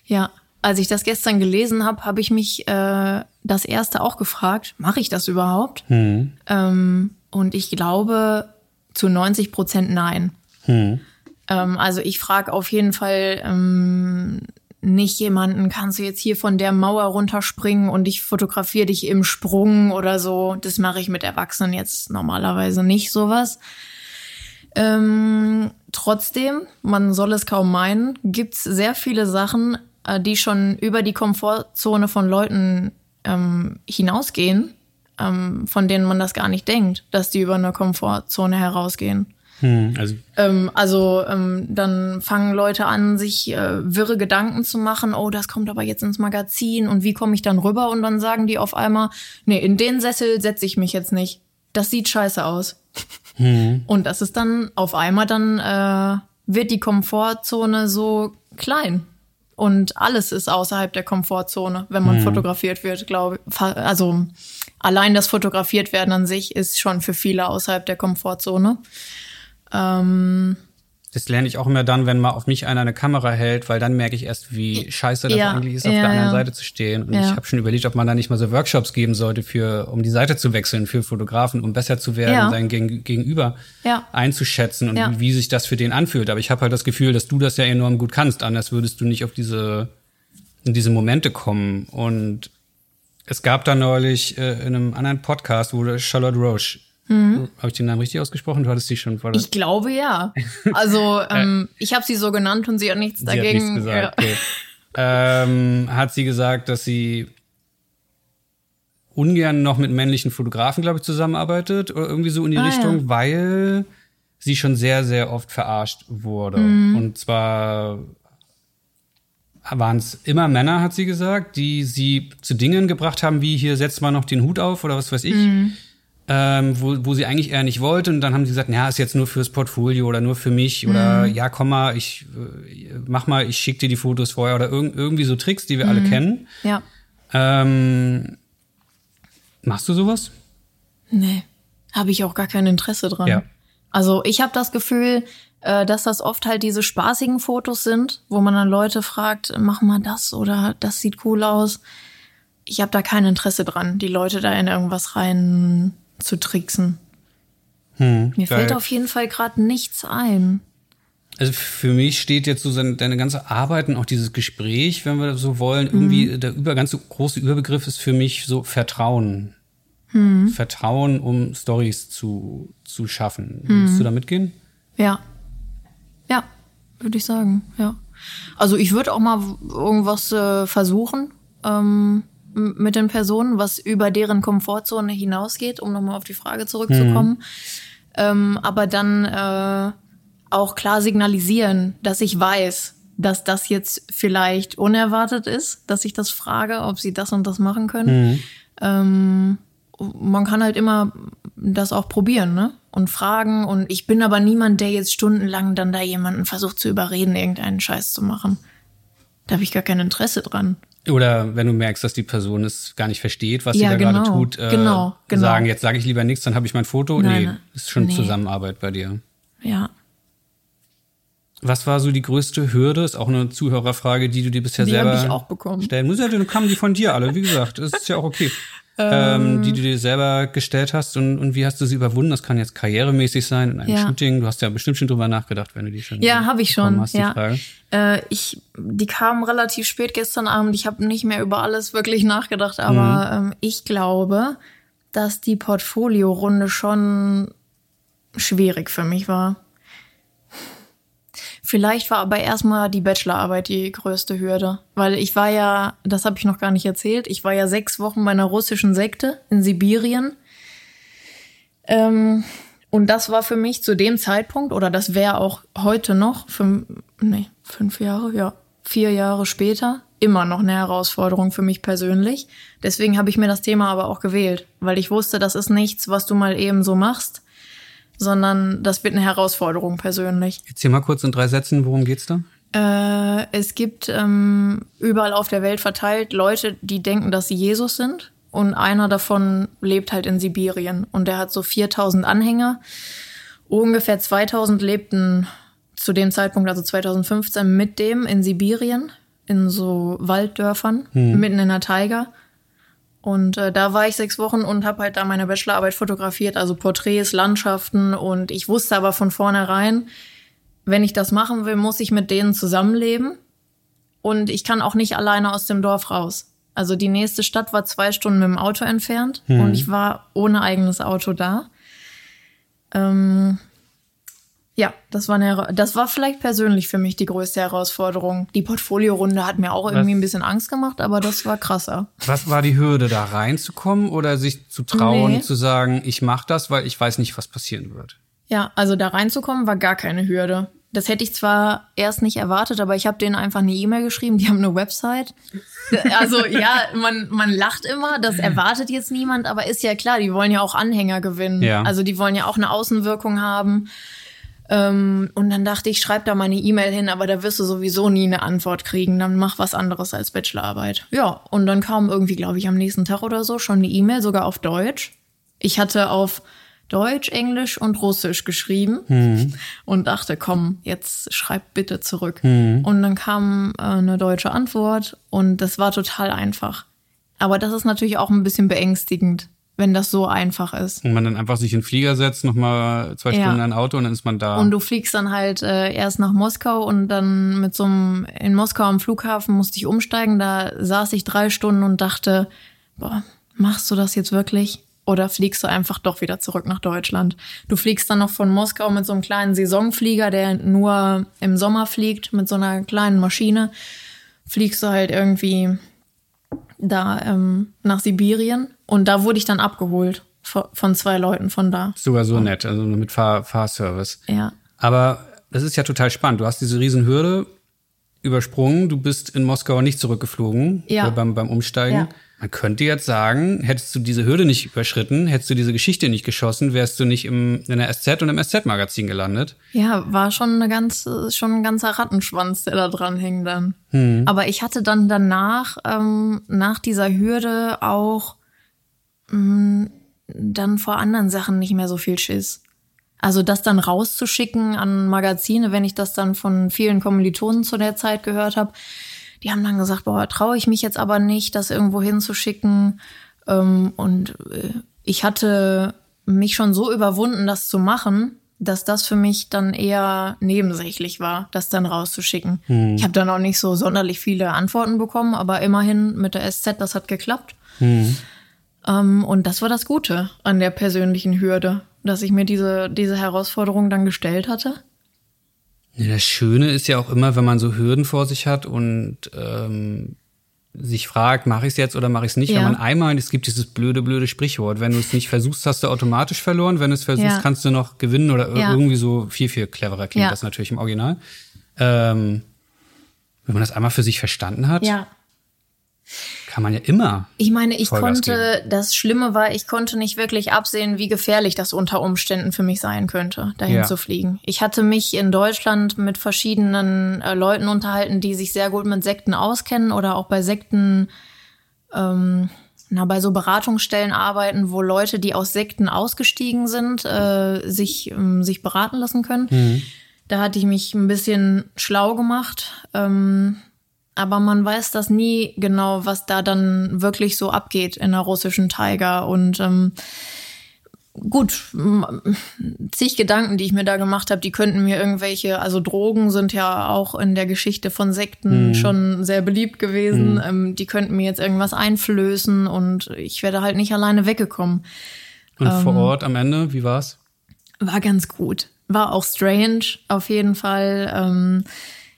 Ja, als ich das gestern gelesen habe, habe ich mich äh, das erste auch gefragt, mache ich das überhaupt? Hm. Ähm, und ich glaube zu 90 Prozent nein. Hm. Ähm, also ich frage auf jeden Fall ähm, nicht jemanden, kannst du jetzt hier von der Mauer runterspringen und ich fotografiere dich im Sprung oder so. Das mache ich mit Erwachsenen jetzt normalerweise nicht sowas. Ähm, trotzdem, man soll es kaum meinen, gibt's sehr viele Sachen, äh, die schon über die Komfortzone von Leuten ähm, hinausgehen, ähm, von denen man das gar nicht denkt, dass die über eine Komfortzone herausgehen. Hm, also, ähm, also ähm, dann fangen Leute an, sich äh, wirre Gedanken zu machen, oh, das kommt aber jetzt ins Magazin und wie komme ich dann rüber? Und dann sagen die auf einmal, nee, in den Sessel setze ich mich jetzt nicht. Das sieht scheiße aus. *laughs* Hm. Und das ist dann auf einmal dann äh, wird die Komfortzone so klein. Und alles ist außerhalb der Komfortzone, wenn man hm. fotografiert wird, glaube ich. Also allein das Fotografiert werden an sich ist schon für viele außerhalb der Komfortzone. Ähm, das lerne ich auch immer dann, wenn mal auf mich einer eine Kamera hält, weil dann merke ich erst, wie scheiße das ja, eigentlich ist, auf ja, der anderen ja. Seite zu stehen. Und ich habe schon überlegt, ob man da nicht mal so Workshops geben sollte, für, um die Seite zu wechseln für Fotografen, um besser zu werden, sein Gegenüber einzuschätzen und wie, wie, sich das für den anfühlt. Aber ich habe halt das Gefühl, dass du das ja enorm gut kannst. Anders würdest du nicht auf diese, in diese Momente kommen. Und es gab da neulich äh, in einem anderen Podcast, wo Charlotte Roche Mhm. Habe ich den Namen richtig ausgesprochen? Du hattest sie schon vor Ich glaube ja. Also *laughs* ähm, ich habe sie so genannt und sie hat nichts sie dagegen. Hat nichts gesagt. Ja. Okay. ähm, hat sie gesagt, dass sie ungern noch mit männlichen Fotografen, glaube ich, zusammenarbeitet oder irgendwie so in die ah, Richtung, ja. weil sie schon sehr, sehr oft verarscht wurde. Mhm. Und zwar waren es immer Männer, hat sie gesagt, die sie zu Dingen gebracht haben, wie hier setzt mal noch den Hut auf oder was weiß ich. Mhm ähm, wo, wo sie eigentlich eher nicht wollte. Und dann haben sie gesagt, ja, ist jetzt nur fürs Portfolio oder nur für mich oder mhm. ja, komm mal, ich äh, mach mal, ich schick dir die Fotos vorher oder irg irgendwie so Tricks, die wir mhm. alle kennen. Ja. Ähm, machst du sowas? Nee, habe ich auch gar kein Interesse dran. Ja. Also ich habe das Gefühl, äh, dass das oft halt diese spaßigen Fotos sind, wo man dann Leute fragt, mach mal das oder das sieht cool aus. Ich habe da kein Interesse dran, die Leute da in irgendwas rein zu tricksen. Hm, Mir geil. fällt auf jeden Fall gerade nichts ein. Also für mich steht jetzt so deine ganze Arbeit und auch dieses Gespräch, wenn wir so wollen, irgendwie mhm. der über, ganz große Überbegriff ist für mich so Vertrauen. Mhm. Vertrauen, um Stories zu, zu schaffen. Mhm. Willst du da mitgehen? Ja. Ja, würde ich sagen, ja. Also ich würde auch mal irgendwas äh, versuchen. Ähm, mit den Personen, was über deren Komfortzone hinausgeht, um nochmal auf die Frage zurückzukommen. Mhm. Ähm, aber dann äh, auch klar signalisieren, dass ich weiß, dass das jetzt vielleicht unerwartet ist, dass ich das frage, ob sie das und das machen können. Mhm. Ähm, man kann halt immer das auch probieren, ne? Und fragen. Und ich bin aber niemand, der jetzt stundenlang dann da jemanden versucht zu überreden, irgendeinen Scheiß zu machen. Da habe ich gar kein Interesse dran. Oder wenn du merkst, dass die Person es gar nicht versteht, was ja, sie da genau, gerade tut, äh, genau, genau. sagen, jetzt sage ich lieber nichts, dann habe ich mein Foto. Nein, nee, ist schon nee. Zusammenarbeit bei dir. Ja. Was war so die größte Hürde? Ist auch eine Zuhörerfrage, die du dir bisher die selber ich auch bekommen. stellen musst. Ja, dann kamen die von dir alle, wie gesagt. Das ist ja auch okay. *laughs* ähm, die du dir selber gestellt hast und, und wie hast du sie überwunden? Das kann jetzt karrieremäßig sein in einem ja. Shooting. Du hast ja bestimmt schon drüber nachgedacht, wenn du die schon Ja, habe ich schon. Hast, ja. Die, äh, ich, die kamen relativ spät gestern Abend. Ich habe nicht mehr über alles wirklich nachgedacht, aber mhm. ähm, ich glaube, dass die Portfolio-Runde schon schwierig für mich war. Vielleicht war aber erstmal die Bachelorarbeit die größte Hürde, weil ich war ja, das habe ich noch gar nicht erzählt, ich war ja sechs Wochen bei einer russischen Sekte in Sibirien. Ähm, und das war für mich zu dem Zeitpunkt, oder das wäre auch heute noch, fünf, nee, fünf Jahre, ja, vier Jahre später, immer noch eine Herausforderung für mich persönlich. Deswegen habe ich mir das Thema aber auch gewählt, weil ich wusste, das ist nichts, was du mal eben so machst sondern das wird eine Herausforderung persönlich. Erzähl mal kurz in drei Sätzen, worum geht's da? Äh, es gibt ähm, überall auf der Welt verteilt Leute, die denken, dass sie Jesus sind. Und einer davon lebt halt in Sibirien. Und der hat so 4000 Anhänger. Ungefähr 2000 lebten zu dem Zeitpunkt, also 2015, mit dem in Sibirien, in so Walddörfern, hm. mitten in der Taiga. Und äh, da war ich sechs Wochen und habe halt da meine Bachelorarbeit fotografiert, also Porträts, Landschaften. Und ich wusste aber von vornherein, wenn ich das machen will, muss ich mit denen zusammenleben. Und ich kann auch nicht alleine aus dem Dorf raus. Also die nächste Stadt war zwei Stunden mit dem Auto entfernt hm. und ich war ohne eigenes Auto da. Ähm, ja, das war, eine, das war vielleicht persönlich für mich die größte Herausforderung. Die Portfoliorunde hat mir auch irgendwie was, ein bisschen Angst gemacht, aber das war krasser. Was war die Hürde, da reinzukommen oder sich zu trauen, nee. zu sagen, ich mache das, weil ich weiß nicht, was passieren wird? Ja, also da reinzukommen war gar keine Hürde. Das hätte ich zwar erst nicht erwartet, aber ich habe denen einfach eine E-Mail geschrieben, die haben eine Website. *laughs* Also ja, man, man lacht immer, das erwartet jetzt niemand, aber ist ja klar, die wollen ja auch Anhänger gewinnen. Ja. Also die wollen ja auch eine Außenwirkung haben. Ähm, und dann dachte ich, schreib da mal eine E-Mail hin, aber da wirst du sowieso nie eine Antwort kriegen. Dann mach was anderes als Bachelorarbeit. Ja, und dann kam irgendwie, glaube ich, am nächsten Tag oder so schon eine E-Mail, sogar auf Deutsch. Ich hatte auf Deutsch, Englisch und Russisch geschrieben mhm. und dachte, komm, jetzt schreib bitte zurück. Mhm. Und dann kam äh, eine deutsche Antwort und das war total einfach. Aber das ist natürlich auch ein bisschen beängstigend, wenn das so einfach ist. Und man dann einfach sich in den Flieger setzt, nochmal zwei Stunden ja. ein Auto und dann ist man da. Und du fliegst dann halt äh, erst nach Moskau und dann mit so einem, in Moskau am Flughafen musste ich umsteigen. Da saß ich drei Stunden und dachte, boah, machst du das jetzt wirklich? Oder fliegst du einfach doch wieder zurück nach Deutschland? Du fliegst dann noch von Moskau mit so einem kleinen Saisonflieger, der nur im Sommer fliegt, mit so einer kleinen Maschine. Fliegst du halt irgendwie da ähm, nach Sibirien. Und da wurde ich dann abgeholt von zwei Leuten von da. Sogar so nett, also mit Fahr Fahrservice. Ja. Aber das ist ja total spannend. Du hast diese Riesenhürde übersprungen. Du bist in Moskau nicht zurückgeflogen ja. beim, beim Umsteigen. Ja. Man könnte jetzt sagen, hättest du diese Hürde nicht überschritten, hättest du diese Geschichte nicht geschossen, wärst du nicht im, in der SZ und im SZ-Magazin gelandet. Ja, war schon eine ganz, schon ein ganzer Rattenschwanz, der da dran hing dann. Hm. Aber ich hatte dann danach, ähm, nach dieser Hürde auch dann vor anderen Sachen nicht mehr so viel Schiss. Also das dann rauszuschicken an Magazine, wenn ich das dann von vielen Kommilitonen zu der Zeit gehört habe, die haben dann gesagt, boah, traue ich mich jetzt aber nicht, das irgendwo hinzuschicken. Ähm, und äh, ich hatte mich schon so überwunden, das zu machen, dass das für mich dann eher nebensächlich war, das dann rauszuschicken. Hm. Ich habe dann auch nicht so sonderlich viele Antworten bekommen, aber immerhin mit der SZ, das hat geklappt. Hm. Ähm, und das war das Gute an der persönlichen Hürde, dass ich mir diese, diese Herausforderung dann gestellt hatte. Das Schöne ist ja auch immer, wenn man so Hürden vor sich hat und ähm, sich fragt, mache ich es jetzt oder mache ich es nicht. Ja. Wenn man einmal, es gibt dieses blöde, blöde Sprichwort, wenn du es nicht versuchst, hast du automatisch verloren. Wenn du es versuchst, ja. kannst du noch gewinnen oder irgendwie so viel, viel cleverer klingt das natürlich im Original. Ähm, wenn man das einmal für sich verstanden hat, ja kann man ja immer. Ich meine, ich Vollgas konnte, geben. das Schlimme war, ich konnte nicht wirklich absehen, wie gefährlich das unter Umständen für mich sein könnte, dahin ja. zu fliegen. Ich hatte mich in Deutschland mit verschiedenen äh, Leuten unterhalten, die sich sehr gut mit Sekten auskennen oder auch bei Sekten, ähm, na, bei so Beratungsstellen arbeiten, wo Leute, die aus Sekten ausgestiegen sind, äh, sich, ähm, sich beraten lassen können. Mhm. Da hatte ich mich ein bisschen schlau gemacht. Ähm, aber man weiß das nie genau, was da dann wirklich so abgeht in der russischen Tiger. Und ähm, gut, zig Gedanken, die ich mir da gemacht habe, die könnten mir irgendwelche, also Drogen sind ja auch in der Geschichte von Sekten mhm. schon sehr beliebt gewesen. Mhm. Ähm, die könnten mir jetzt irgendwas einflößen und ich werde halt nicht alleine weggekommen. Und ähm, vor Ort am Ende, wie war's? War ganz gut. War auch strange, auf jeden Fall. Ähm,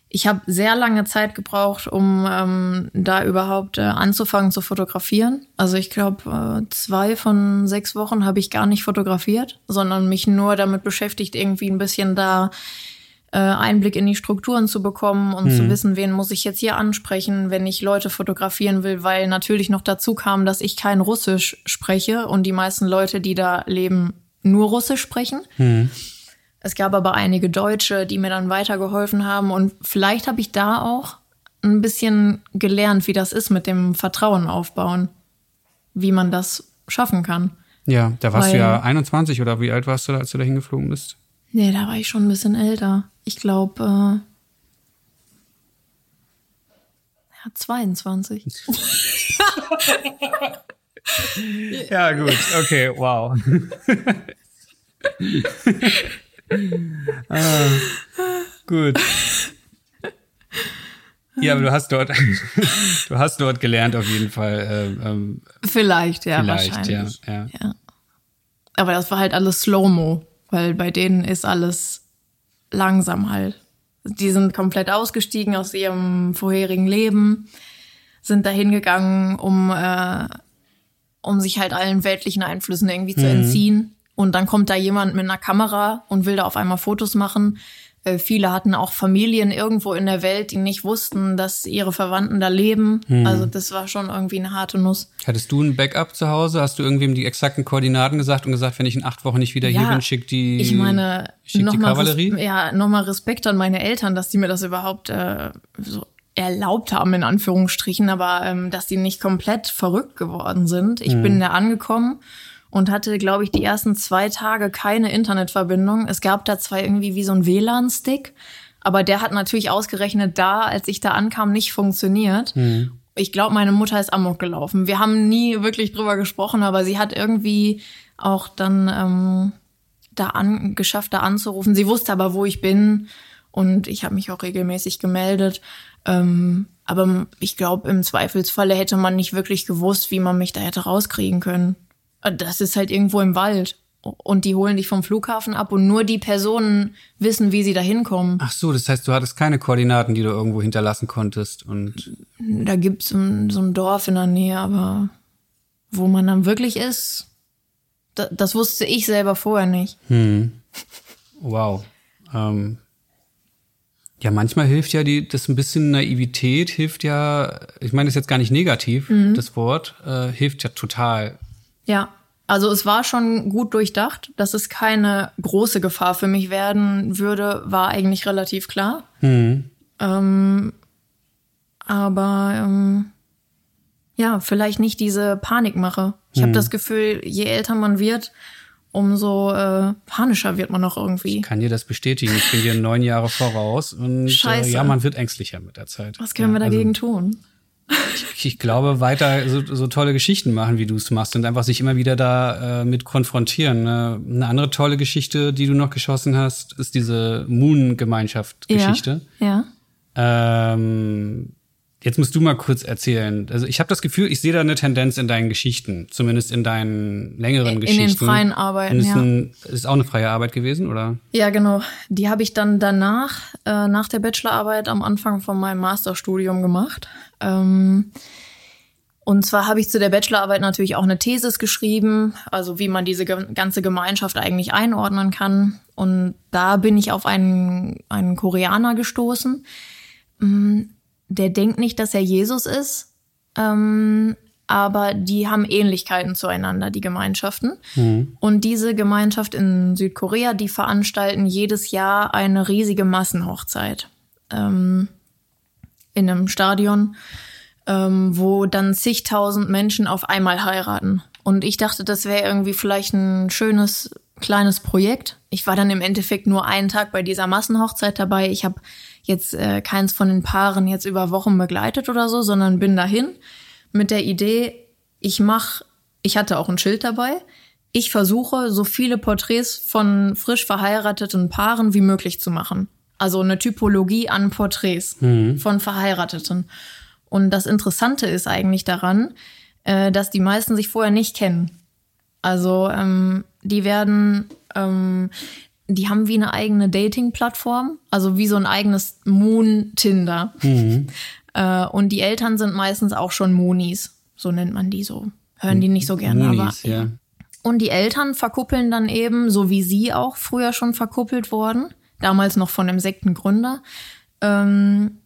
ich habe sehr lange Zeit gebraucht, um ähm, da überhaupt äh, anzufangen zu fotografieren. Also ich glaube, äh, zwei von sechs Wochen habe ich gar nicht fotografiert, sondern mich nur damit beschäftigt, irgendwie ein bisschen da äh, Einblick in die Strukturen zu bekommen und hm. zu wissen, wen muss ich jetzt hier ansprechen, wenn ich Leute fotografieren will, weil natürlich noch dazu kam, dass ich kein Russisch spreche und die meisten Leute, die da leben, nur Russisch sprechen. Hm. Es gab aber einige Deutsche, die mir dann weitergeholfen haben und vielleicht habe ich da auch ein bisschen gelernt, wie das ist mit dem Vertrauen aufbauen, wie man das schaffen kann. Ja, da warst Weil, du ja 21 oder wie alt warst du, als du da hingeflogen bist? Nee, da war ich schon ein bisschen älter. Ich glaube, äh, ja, 22. *laughs* ja, gut, okay, wow. *laughs* *laughs* ah, gut. Ja, aber du hast dort, *laughs* du hast dort gelernt auf jeden Fall. Ähm, ähm vielleicht, ja, vielleicht, wahrscheinlich. Ja, ja. ja. Aber das war halt alles Slow-Mo, weil bei denen ist alles langsam halt. Die sind komplett ausgestiegen aus ihrem vorherigen Leben, sind dahin gegangen, um, äh, um sich halt allen weltlichen Einflüssen irgendwie mhm. zu entziehen Und dann kommt da jemand mit einer Kamera und will da auf einmal Fotos machen. Äh, viele hatten auch Familien irgendwo in der Welt, die nicht wussten, dass ihre Verwandten da leben. Hm. Also das war schon irgendwie eine harte Nuss. Hattest du ein Backup zu Hause? Hast du irgendwem die exakten Koordinaten gesagt und gesagt, wenn ich in acht Wochen nicht wieder ja, hier bin, schick die, ich meine, schick die Kavallerie? Ja, nochmal Respekt an meine Eltern, dass die mir das überhaupt äh, so erlaubt haben, in Anführungsstrichen, aber ähm, dass die nicht komplett verrückt geworden sind. Ich hm. bin da angekommen und hatte, glaube ich, die ersten zwei Tage keine Internetverbindung. Es gab da zwar irgendwie wie so ein WLAN-Stick, aber der hat natürlich ausgerechnet da, als ich da ankam, nicht funktioniert. Mhm. Ich glaube, meine Mutter ist amok gelaufen. Wir haben nie wirklich drüber gesprochen, aber sie hat irgendwie auch dann ähm, da an, geschafft, da anzurufen. Sie wusste aber, wo ich bin und ich habe mich auch regelmäßig gemeldet. Ähm, aber ich glaube, im Zweifelsfalle hätte man nicht wirklich gewusst, wie man mich da hätte rauskriegen können. Das ist halt irgendwo im Wald. Und die holen dich vom Flughafen ab und nur die Personen wissen, wie sie da hinkommen. Ach so, das heißt, du hattest keine Koordinaten, die du irgendwo hinterlassen konntest und. Da gibt's so ein, so ein Dorf in der Nähe, aber wo man dann wirklich ist, das, das wusste ich selber vorher nicht. Hm. Wow. Ähm, ja, manchmal hilft ja die, das ein bisschen Naivität hilft ja, ich meine, das ist jetzt gar nicht negativ, mhm. das Wort, äh, hilft ja total. Ja, also es war schon gut durchdacht, dass es keine große Gefahr für mich werden würde, war eigentlich relativ klar. Mhm. Ähm, aber ähm, ja, vielleicht nicht diese Panikmache. Ich mhm. habe das Gefühl, je älter man wird, umso äh, panischer wird man noch irgendwie. Ich kann dir das bestätigen. Ich bin dir neun Jahre voraus und Äh, ja, man wird ängstlicher mit der Zeit. Was können ja, wir dagegen also, tun? Ich, ich, glaube, weiter so, so tolle Geschichten machen, wie du es machst und einfach sich immer wieder da äh, mit konfrontieren. Ne? Eine andere tolle Geschichte, die du noch geschossen hast, ist diese Moon-Gemeinschaft-Geschichte. Ja. ja. Ähm, Jetzt musst du mal kurz erzählen. Also ich habe das Gefühl, ich sehe da eine Tendenz in deinen Geschichten, zumindest in deinen längeren in Geschichten. In den freien Arbeiten, ist, ein, ist auch eine freie Arbeit gewesen, oder? Ja, genau. Die habe ich dann danach, äh, nach der Bachelorarbeit am Anfang von meinem Masterstudium gemacht. Ähm, und zwar habe ich zu der Bachelorarbeit natürlich auch eine Thesis geschrieben, also wie man diese ganze Gemeinschaft eigentlich einordnen kann. Und da bin ich auf einen, einen Koreaner gestoßen mm, der denkt nicht, dass er Jesus ist, ähm, aber die haben Ähnlichkeiten zueinander, die Gemeinschaften. Mhm. Und diese Gemeinschaft in Südkorea, die veranstalten jedes Jahr eine riesige Massenhochzeit ähm, in einem Stadion, ähm, wo dann zigtausend Menschen auf einmal heiraten. Und ich dachte, das wäre irgendwie vielleicht ein schönes kleines Projekt. Ich war dann im Endeffekt nur einen Tag bei dieser Massenhochzeit dabei. Ich habe jetzt äh, keins von den Paaren jetzt über Wochen begleitet oder so, sondern bin dahin mit der Idee, ich mache, ich hatte auch ein Schild dabei, ich versuche, so viele Porträts von frisch verheirateten Paaren wie möglich zu machen. Also eine Typologie an Porträts mhm. von Verheirateten. Und das Interessante ist eigentlich daran, äh, dass die meisten sich vorher nicht kennen. Also ähm, die werden, ähm, die haben wie eine eigene Dating-Plattform, also wie so ein eigenes Moon-Tinder. Mhm. *laughs* Äh, und die Eltern sind meistens auch schon Moonies, so nennt man die so. Hören die nicht so gerne, Moonies, aber. Ja. Und die Eltern verkuppeln dann eben, so wie sie auch früher schon verkuppelt worden, damals noch von dem Sektengründer. Ähm,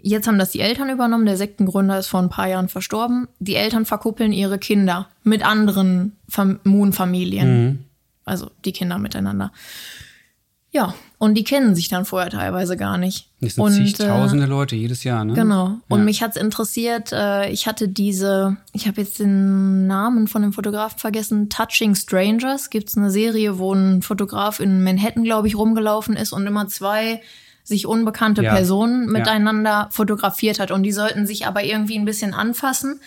jetzt haben das die Eltern übernommen. Der Sektengründer ist vor ein paar Jahren verstorben. Die Eltern verkuppeln ihre Kinder mit anderen Moon-Familien. Mhm. Also die Kinder miteinander. Ja, und die kennen sich dann vorher teilweise gar nicht. Das sind und, zigtausende äh, Leute jedes Jahr, ne? Genau. Und ja. mich hat's interessiert, äh, ich hatte diese, ich habe jetzt den Namen von dem Fotografen vergessen, Touching Strangers. Gibt's eine Serie, wo ein Fotograf in Manhattan, glaube ich, rumgelaufen ist und immer zwei sich unbekannte ja. Personen miteinander ja. fotografiert hat. Und die sollten sich aber irgendwie ein bisschen anfassen.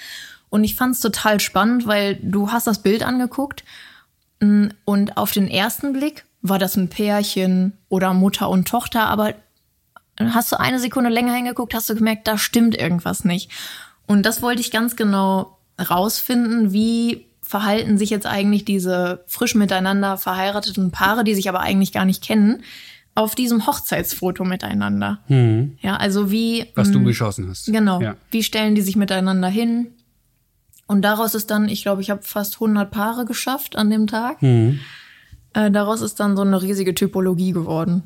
Und ich fand's total spannend, weil du hast das Bild angeguckt mm, und auf den ersten Blick war das ein Pärchen oder Mutter und Tochter, aber hast du eine Sekunde länger hingeguckt, hast du gemerkt, da stimmt irgendwas nicht. Und das wollte ich ganz genau rausfinden, wie verhalten sich jetzt eigentlich diese frisch miteinander verheirateten Paare, die sich aber eigentlich gar nicht kennen, auf diesem Hochzeitsfoto miteinander. Mhm. Ja, also wie. Was du mm, geschossen hast. Genau. Ja. Wie stellen die sich miteinander hin? Und daraus ist dann, ich glaube, ich habe fast 100 Paare geschafft an dem Tag. Mhm. Äh, daraus ist dann so eine riesige Typologie geworden.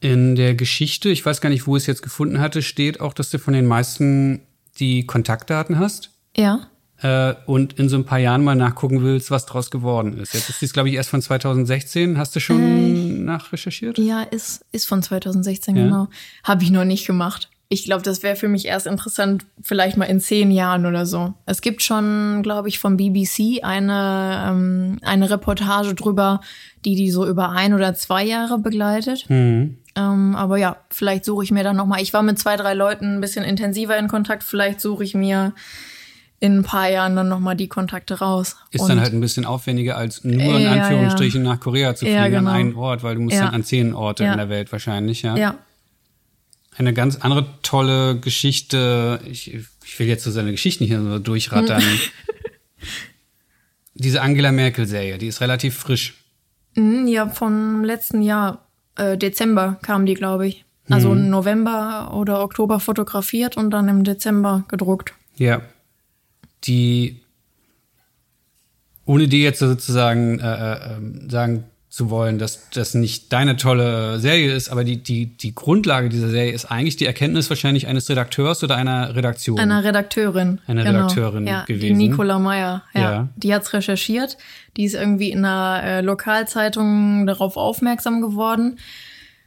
In der Geschichte, ich weiß gar nicht, wo ich es jetzt gefunden hatte, steht auch, dass du von den meisten die Kontaktdaten hast. Ja. Äh, und in so ein paar Jahren mal nachgucken willst, was draus geworden ist. Jetzt ist dies, glaube ich, erst von 2016. Hast du schon äh, nachrecherchiert? Ja, ist, ist von 2016, ja. genau. Habe ich noch nicht gemacht. Ich glaube, das wäre für mich erst interessant, vielleicht mal in zehn Jahren oder so. Es gibt schon, glaube ich, vom BBC eine, ähm, eine Reportage drüber, die die so über ein oder zwei Jahre begleitet. Mhm. Ähm, aber ja, vielleicht suche ich mir dann noch mal. Ich war mit zwei, drei Leuten ein bisschen intensiver in Kontakt. Vielleicht suche ich mir in ein paar Jahren dann noch mal die Kontakte raus. Ist Und dann halt ein bisschen aufwendiger als nur in Anführungsstrichen ja. nach Korea zu fliegen ja, genau. an einen Ort, weil du musst dann an zehn Orte in der Welt wahrscheinlich, ja. Ja, eine ganz andere tolle Geschichte. Ich, ich will jetzt so seine Geschichten hier so durchrattern. *laughs* Diese Angela Merkel-Serie, die ist relativ frisch. Mhm, ja, vom letzten Jahr, äh, Dezember kam die, glaube ich. Also mhm. November oder Oktober fotografiert und dann im Dezember gedruckt. Ja. Die, ohne die jetzt sozusagen äh, äh, ähm, sagen zu wollen, dass das nicht deine tolle Serie ist, aber die, die, die Grundlage dieser Serie ist eigentlich die Erkenntnis wahrscheinlich eines Redakteurs oder einer Redaktion. Einer Redakteurin. Eine genau. Redakteurin ja, gewesen. Die Nicola Meyer, ja. ja. Die hat's recherchiert. Die ist irgendwie in einer äh, Lokalzeitung darauf aufmerksam geworden.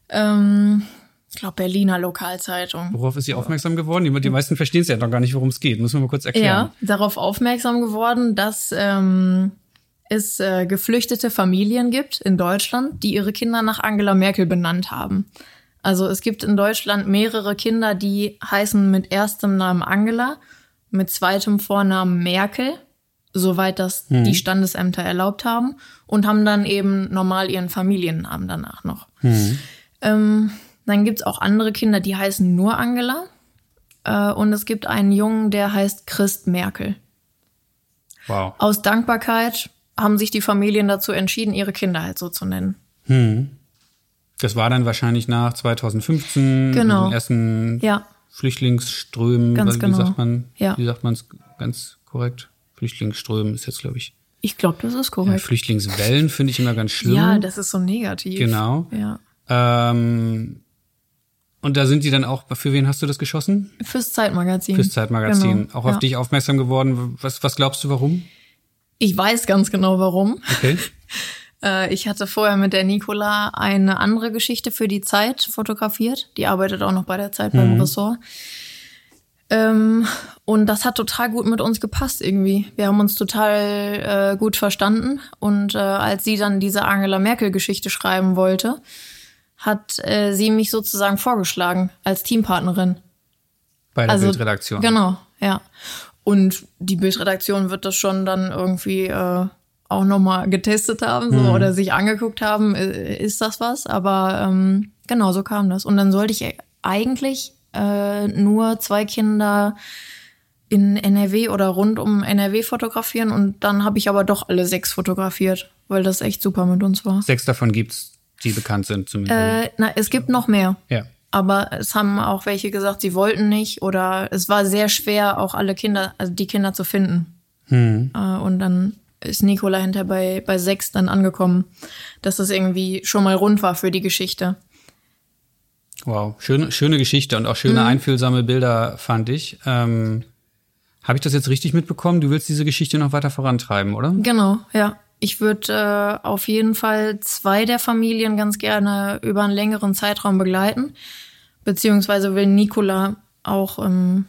Ähm, ich glaube, Berliner Lokalzeitung. Worauf ist sie aufmerksam geworden? Die, die meisten verstehen es ja noch gar nicht, worum es geht. Müssen wir mal kurz erklären. Ja, darauf aufmerksam geworden, dass ähm, es äh, geflüchtete Familien gibt in Deutschland, die ihre Kinder nach Angela Merkel benannt haben. Also es gibt in Deutschland mehrere Kinder, die heißen mit erstem Namen Angela, mit zweitem Vornamen Merkel, soweit das hm. die Standesämter erlaubt haben, und haben dann eben normal ihren Familiennamen danach noch. Hm. Ähm, dann gibt's auch andere Kinder, die heißen nur Angela. Äh, und es gibt einen Jungen, der heißt Christ Merkel. Wow. Aus Dankbarkeit haben sich die Familien dazu entschieden, ihre Kinder halt so zu nennen. Hm. Das war dann wahrscheinlich nach 2015, genau. den ersten ja. Flüchtlingsströmen. Ganz wie genau. sagt man? Ja. Wie sagt man es ganz korrekt? Flüchtlingsströmen ist jetzt, glaube ich. Ich glaube, das ist korrekt. Ja, Flüchtlingswellen finde ich immer ganz schlimm. Ja, das ist so negativ. Genau. Ja. Ähm, und da sind die dann auch, für wen hast du das geschossen? Fürs Zeitmagazin. Fürs Zeitmagazin. Genau. Auch auf dich aufmerksam geworden. Was, was glaubst du, warum? Ich weiß ganz genau warum. Okay. *laughs* Äh, ich hatte vorher mit der Nicola eine andere Geschichte für die Zeit fotografiert. Die arbeitet auch noch bei der Zeit beim mhm. Ressort. Ähm, und das hat total gut mit uns gepasst irgendwie. Wir haben uns total äh, gut verstanden. Und äh, als sie dann diese Angela Merkel-Geschichte schreiben wollte, hat äh, sie mich sozusagen vorgeschlagen als Teampartnerin. Bei der also, Bildredaktion. Genau, ja. Und die Bildredaktion wird das schon dann irgendwie äh, auch nochmal getestet haben so, mhm. oder sich angeguckt haben, ist das was? Aber ähm, genau, so kam das. Und dann sollte ich eigentlich äh, nur zwei Kinder in NRW oder rund um NRW fotografieren und dann habe ich aber doch alle sechs fotografiert, weil das echt super mit uns war. Sechs davon gibt's, die bekannt sind zumindest. Äh, na, es gibt noch mehr. Ja. Aber es haben auch welche gesagt, sie wollten nicht oder es war sehr schwer, auch alle Kinder, also die Kinder zu finden. Hm. Äh, und dann ist Nicola hinter bei, bei sechs dann angekommen, dass das irgendwie schon mal rund war für die Geschichte. Wow, schöne, schöne Geschichte und auch schöne mhm. einfühlsame Bilder fand ich. Ähm, Habe ich das jetzt richtig mitbekommen? Du willst diese Geschichte noch weiter vorantreiben, oder? Genau, ja. Ich würde äh, auf jeden Fall zwei der Familien ganz gerne über einen längeren Zeitraum begleiten. Beziehungsweise will Nicola auch, ähm,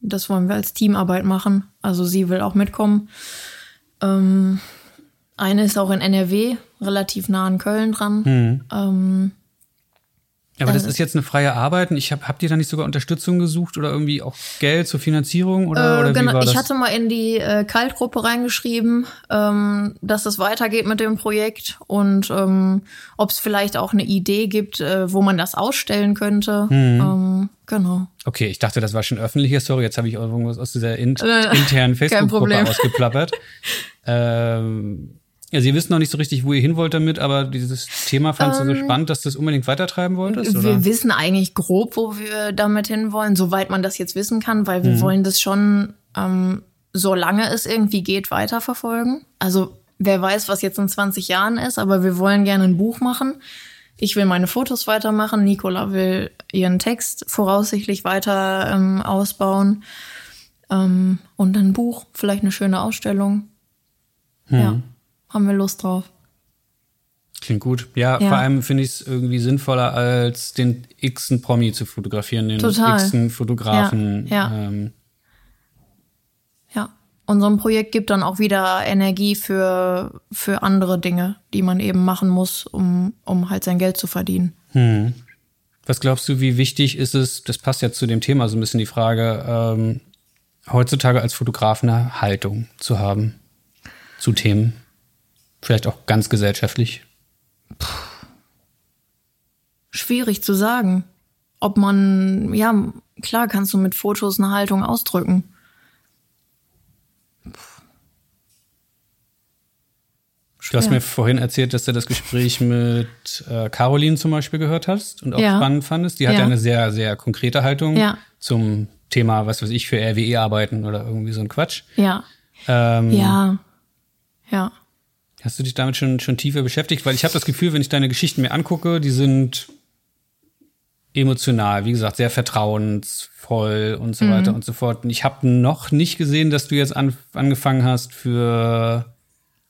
das wollen wir als Teamarbeit machen. Also sie will auch mitkommen. Ähm, eine ist auch in NRW, relativ nah an Köln dran. Mhm. Ähm, aber das ist jetzt eine freie Arbeit. Ich hab, habt ihr da nicht sogar Unterstützung gesucht oder irgendwie auch Geld zur Finanzierung oder, äh, oder genau. wie war das? Ich hatte mal in die äh, Kaltgruppe reingeschrieben, ähm, dass es weitergeht mit dem Projekt und ähm, ob es vielleicht auch eine Idee gibt, äh, wo man das ausstellen könnte. Mhm. Ähm, genau. Okay, ich dachte, das war schon öffentlich. Sorry, jetzt habe ich irgendwas aus dieser in internen Facebook-Gruppe ausgeplappert. *laughs* ähm, ja, Sie wissen noch nicht so richtig, wo ihr hin wollt damit, aber dieses Thema fandst ähm, du so spannend, dass du das unbedingt weitertreiben wolltest? Wir oder? wissen eigentlich grob, wo wir damit hinwollen, soweit man das jetzt wissen kann, weil wir mhm. wollen das schon, ähm, solange es irgendwie geht, weiterverfolgen. Also wer weiß, was jetzt in 20 Jahren ist, aber wir wollen gerne ein Buch machen. Ich will meine Fotos weitermachen. Nicola will ihren Text voraussichtlich weiter ähm, ausbauen. Ähm, und ein Buch, vielleicht eine schöne Ausstellung. Hm. Ja, haben wir Lust drauf. Klingt gut. Ja, ja. vor allem finde ich es irgendwie sinnvoller, als den x-ten Promi zu fotografieren, den x-ten Fotografen. Ja. Ja. Ähm. ja. Und so ein Projekt gibt dann auch wieder Energie für, für andere Dinge, die man eben machen muss, um, um halt sein Geld zu verdienen. Hm. Was glaubst du, wie wichtig ist es, das passt ja zu dem Thema so ein bisschen die Frage, ähm, heutzutage als Fotograf eine Haltung zu haben zu Themen? Vielleicht auch ganz gesellschaftlich? Puh. Schwierig zu sagen. Ob man, ja, klar kannst du mit Fotos eine Haltung ausdrücken. Du hast mir vorhin erzählt, dass du das Gespräch mit äh, Caroline zum Beispiel gehört hast und auch ja. spannend fandest. Die hat ja. ja eine sehr, sehr konkrete Haltung ja. zum Thema, was weiß ich, für RWE arbeiten oder irgendwie so ein Quatsch. Ja. Ähm, ja. Ja. Hast du dich damit schon, schon tiefer beschäftigt? Weil ich habe das Gefühl, wenn ich deine Geschichten mir angucke, die sind emotional, wie gesagt, sehr vertrauensvoll und so mhm. weiter und so fort. Und ich habe noch nicht gesehen, dass du jetzt an, angefangen hast für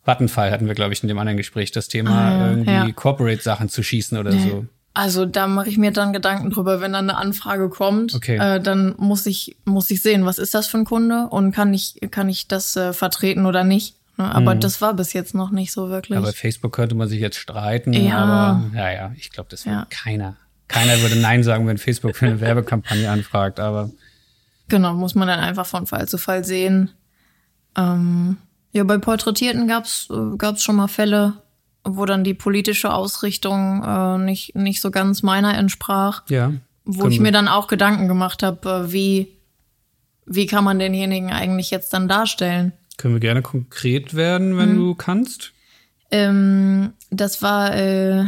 Vattenfall, hatten wir, glaube ich, in dem anderen Gespräch, das Thema ah, irgendwie ja. Corporate-Sachen zu schießen oder nee. so. Also da mache ich mir dann Gedanken drüber, wenn dann eine Anfrage kommt, okay. äh, dann muss ich muss ich sehen, was ist das für ein Kunde und kann ich kann ich das äh, vertreten oder nicht. Ne? Aber mhm. das war bis jetzt noch nicht so wirklich. Aber Facebook könnte man sich jetzt streiten, ja. aber ja, ja, ich glaube, das ja. keiner. Keiner würde Nein sagen, wenn Facebook für eine Werbekampagne anfragt, aber. Genau, muss man dann einfach von Fall zu Fall sehen. Ähm, ja, bei Porträtierten gab's äh, gab's schon mal Fälle, wo dann die politische Ausrichtung äh, nicht, nicht so ganz meiner entsprach. Ja. Wo ich mir dann auch Gedanken gemacht habe, äh, wie, wie kann man denjenigen eigentlich jetzt dann darstellen? Können wir gerne konkret werden, wenn mhm. du kannst? Ähm, das war, äh,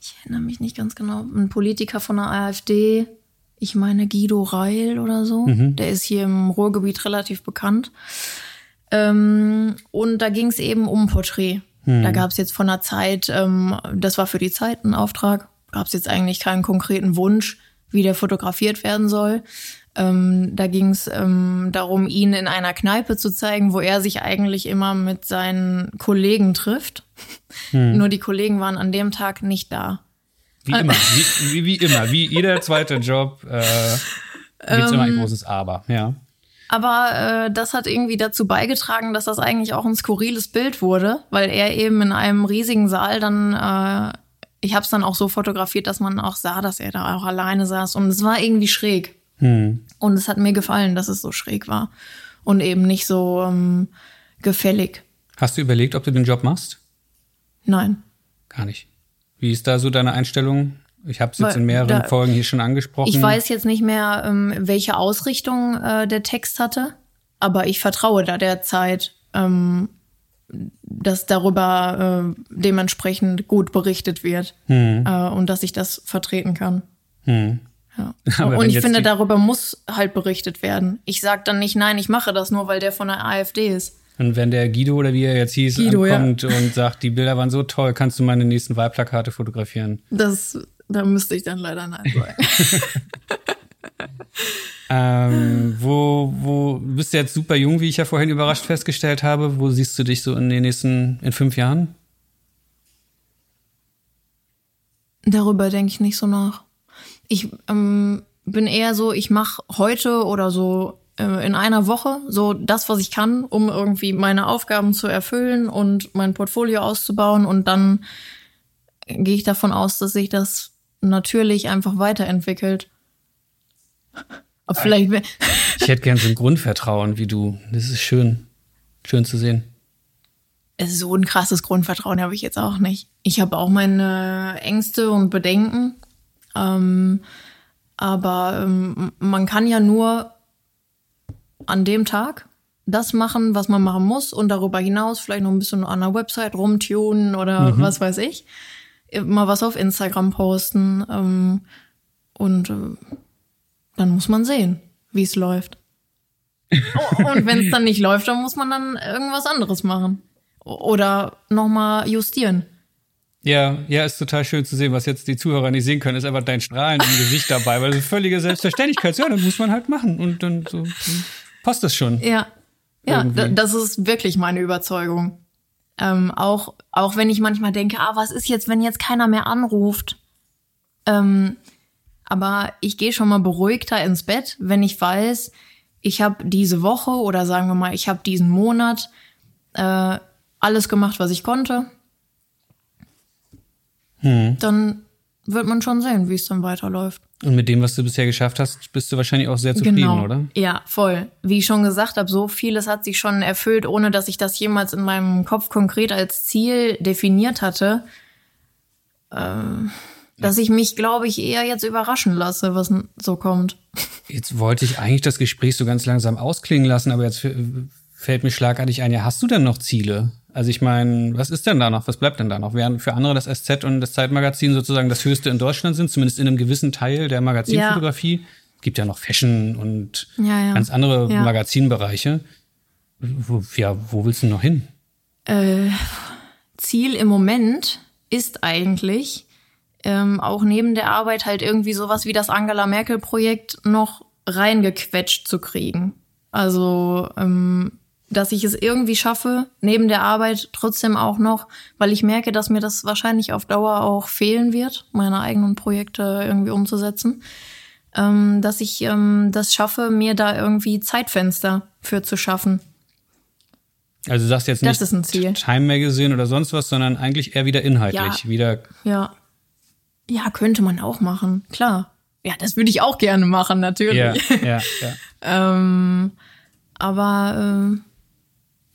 ich erinnere mich nicht ganz genau, ein Politiker von der AfD, ich meine Guido Reil oder so. Mhm. Der ist hier im Ruhrgebiet relativ bekannt. Ähm, und da ging es eben um Porträt. Mhm. Da gab es jetzt von der Zeit, ähm, das war für die Zeit ein Auftrag, gab es jetzt eigentlich keinen konkreten Wunsch, wie der fotografiert werden soll. Ähm, da ging es ähm, darum, ihn in einer Kneipe zu zeigen, wo er sich eigentlich immer mit seinen Kollegen trifft. Hm. Nur die Kollegen waren an dem Tag nicht da. Wie immer, *laughs* wie, wie, wie immer, wie jeder zweite Job äh, gibt es immer ein ähm, großes Aber, ja. Aber äh, das hat irgendwie dazu beigetragen, dass das eigentlich auch ein skurriles Bild wurde, weil er eben in einem riesigen Saal dann, äh, ich habe es dann auch so fotografiert, dass man auch sah, dass er da auch alleine saß und es war irgendwie schräg. Hm. Und es hat mir gefallen, dass es so schräg war und eben nicht so ähm, gefällig. Hast du überlegt, ob du den Job machst? Nein. Gar nicht. Wie ist da so deine Einstellung? Ich habe es jetzt in mehreren da, Folgen hier schon angesprochen. Ich weiß jetzt nicht mehr, ähm, welche Ausrichtung äh, der Text hatte, aber ich vertraue da der Zeit, ähm, dass darüber äh, dementsprechend gut berichtet wird hm. äh, und dass ich das vertreten kann. Hm. Ja. und ich finde, darüber muss halt berichtet werden. Ich sage dann nicht, nein, ich mache das nur, weil der von der AfD ist. Und wenn der Guido oder wie er jetzt hieß, Guido, ankommt ja. und sagt, die Bilder waren so toll, kannst du meine nächsten Wahlplakate fotografieren? Das, da müsste ich dann leider nein sagen. *laughs* ähm, wo, wo du bist du jetzt super jung, wie ich ja vorhin überrascht festgestellt habe. Wo siehst du dich so in den nächsten, in fünf Jahren? Darüber denke ich nicht so nach. Ich ähm, bin eher so, ich mache heute oder so äh, in einer Woche so das, was ich kann, um irgendwie meine Aufgaben zu erfüllen und mein Portfolio auszubauen. Und dann gehe ich davon aus, dass sich das natürlich einfach weiterentwickelt. *laughs* Aber vielleicht. ich hätte gern so ein Grundvertrauen wie du. Das ist schön. Schön zu sehen. So ein krasses Grundvertrauen habe ich jetzt auch nicht. Ich habe auch meine Ängste und Bedenken. Ähm, aber ähm, man kann ja nur an dem Tag das machen, was man machen muss und darüber hinaus vielleicht noch ein bisschen an der Website rumtunen oder mhm. was weiß ich. Mal was auf Instagram posten ähm, und äh, dann muss man sehen, wie es läuft. oh, *laughs* und wenn es dann nicht läuft, dann muss man dann irgendwas anderes machen. oder nochmal justieren. Ja, ja, ist total schön zu sehen, was jetzt die Zuhörer nicht sehen können, ist einfach dein Strahlen im Gesicht dabei, weil das ist völlige Selbstverständlichkeit. Ja, dann muss man halt machen und dann so passt das schon. Ja, ja, das ist wirklich meine Überzeugung. Ähm, auch, auch wenn ich manchmal denke, ah, was ist jetzt, wenn jetzt keiner mehr anruft? Ähm, aber ich gehe schon mal beruhigter ins Bett, wenn ich weiß, ich habe diese Woche oder sagen wir mal, ich habe diesen Monat äh, alles gemacht, was ich konnte. Hm. Dann wird man schon sehen, wie es dann weiterläuft. Und mit dem, was du bisher geschafft hast, bist du wahrscheinlich auch sehr zufrieden, genau. oder? Ja, voll. Wie ich schon gesagt habe, so vieles hat sich schon erfüllt, ohne dass ich das jemals in meinem Kopf konkret als Ziel definiert hatte. Ähm, dass ich mich, glaube ich, eher jetzt überraschen lasse, was so kommt. *laughs* Jetzt wollte ich eigentlich das Gespräch so ganz langsam ausklingen lassen, aber jetzt fällt mir schlagartig ein, ja, hast du denn noch Ziele? Also ich meine, was ist denn da noch? Was bleibt denn da noch? Während für andere das SZ und das Zeitmagazin sozusagen das höchste in Deutschland sind, zumindest in einem gewissen Teil der Magazinfotografie. Ja. Gibt ja noch Fashion und ja, ja. ganz andere Magazinbereiche. Wo, ja, wo willst du noch hin? Äh, Ziel im Moment ist eigentlich, ähm, auch neben der Arbeit halt irgendwie sowas wie das Angela Merkel-Projekt noch reingequetscht zu kriegen. Also ähm, dass ich es irgendwie schaffe, neben der Arbeit trotzdem auch noch, weil ich merke, dass mir das wahrscheinlich auf Dauer auch fehlen wird, meine eigenen Projekte irgendwie umzusetzen, ähm, dass ich ähm, das schaffe, mir da irgendwie Zeitfenster für zu schaffen. Also du sagst jetzt das nicht Time Magazine oder sonst was, sondern eigentlich eher wieder inhaltlich, ja. wieder. Ja. Ja, könnte man auch machen, klar. Ja, das würde ich auch gerne machen, natürlich. Ja, *laughs* ja, ja. ähm, aber äh,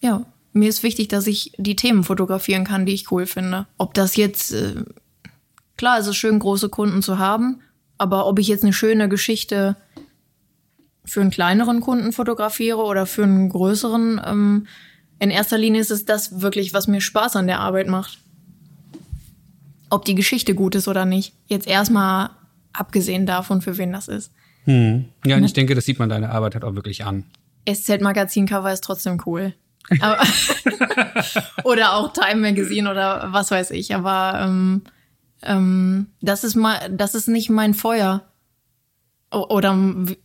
ja, mir ist wichtig, dass ich die Themen fotografieren kann, die ich cool finde. Ob das jetzt, äh, klar, es ist schön, große Kunden zu haben, aber ob ich jetzt eine schöne Geschichte für einen kleineren Kunden fotografiere oder für einen größeren, ähm, in erster Linie ist es das wirklich, was mir Spaß an der Arbeit macht. Ob die Geschichte gut ist oder nicht. Jetzt erstmal abgesehen davon, für wen das ist. Hm. Ja, und ne? ich denke, das sieht man deine Arbeit halt auch wirklich an. SZ-Magazin-Cover ist trotzdem cool. Aber, *laughs* oder auch Time Magazine oder was weiß ich. Aber ähm, ähm, das ist mal, das ist nicht mein Feuer. Oder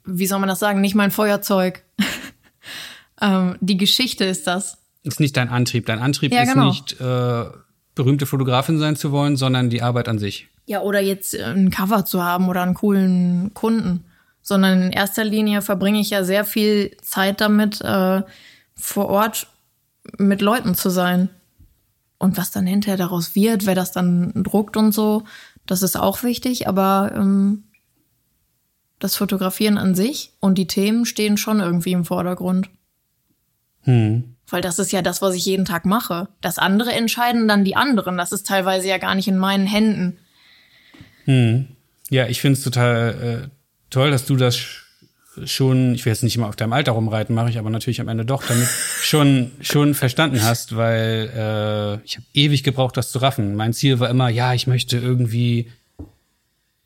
wie soll man das sagen? Nicht mein Feuerzeug. *laughs* ähm, die Geschichte ist das. Ist nicht dein Antrieb. Dein Antrieb ja, ist genau. nicht äh, berühmte Fotografin sein zu wollen, sondern die Arbeit an sich. Ja, oder jetzt ein Cover zu haben oder einen coolen Kunden. Sondern in erster Linie verbringe ich ja sehr viel Zeit damit, äh, vor Ort mit Leuten zu sein. Und was dann hinterher daraus wird, wer das dann druckt und so, das ist auch wichtig, aber ähm, das Fotografieren an sich und die Themen stehen schon irgendwie im Vordergrund. Hm. Weil das ist ja das, was ich jeden Tag mache. Das andere entscheiden dann die anderen. Das ist teilweise ja gar nicht in meinen Händen. Hm. Ja, ich finde es total äh, toll, dass du das schon, ich will jetzt nicht immer auf deinem Alter rumreiten, mache ich aber natürlich am Ende doch, damit schon schon verstanden hast, weil äh, ich habe ewig gebraucht, das zu raffen. Mein Ziel war immer, ja, ich möchte irgendwie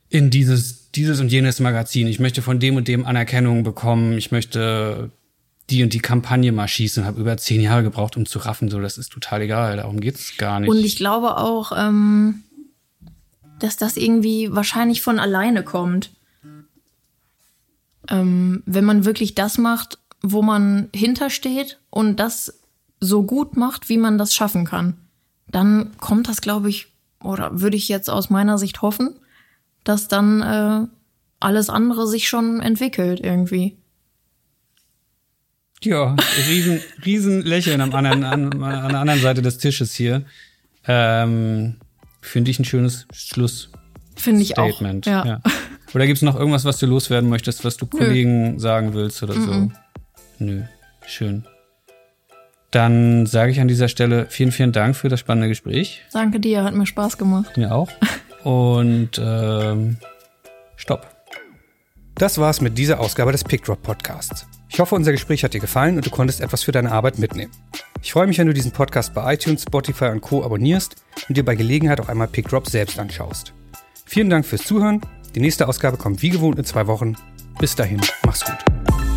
in dieses dieses und jenes Magazin, ich möchte von dem und dem Anerkennung bekommen, ich möchte die und die Kampagne mal schießen, habe über zehn Jahre gebraucht, um zu raffen. So, das ist total egal, darum geht's gar nicht. Und ich glaube auch, ähm, dass das irgendwie wahrscheinlich von alleine kommt ähm, wenn man wirklich das macht, wo man hintersteht und das so gut macht, wie man das schaffen kann, dann kommt das, glaube ich, oder würde ich jetzt aus meiner Sicht hoffen, dass dann äh, alles andere sich schon entwickelt irgendwie. Ja, riesen, *laughs* riesen Lächeln am anderen, an, an der anderen Seite des Tisches hier. Ähm, Finde ich ein schönes Schluss. Finde ich Statement. auch. Ja. ja. *laughs* Oder gibt es noch irgendwas, was du loswerden möchtest, was du Nö. Kollegen sagen willst oder so? Mm -mm. Nö, schön. Dann sage ich an dieser Stelle vielen, vielen Dank für das spannende Gespräch. Danke dir, hat mir Spaß gemacht. Mir auch. *laughs* Und ähm, stopp. Das war's mit dieser Ausgabe des PickDrop Podcasts. Ich hoffe, unser Gespräch hat dir gefallen und du konntest etwas für deine Arbeit mitnehmen. Ich freue mich, wenn du diesen Podcast bei iTunes, Spotify und Co. abonnierst und dir bei Gelegenheit auch einmal PickDrop selbst anschaust. Vielen Dank fürs Zuhören die nächste Ausgabe kommt wie gewohnt in zwei Wochen. Bis dahin, mach's gut.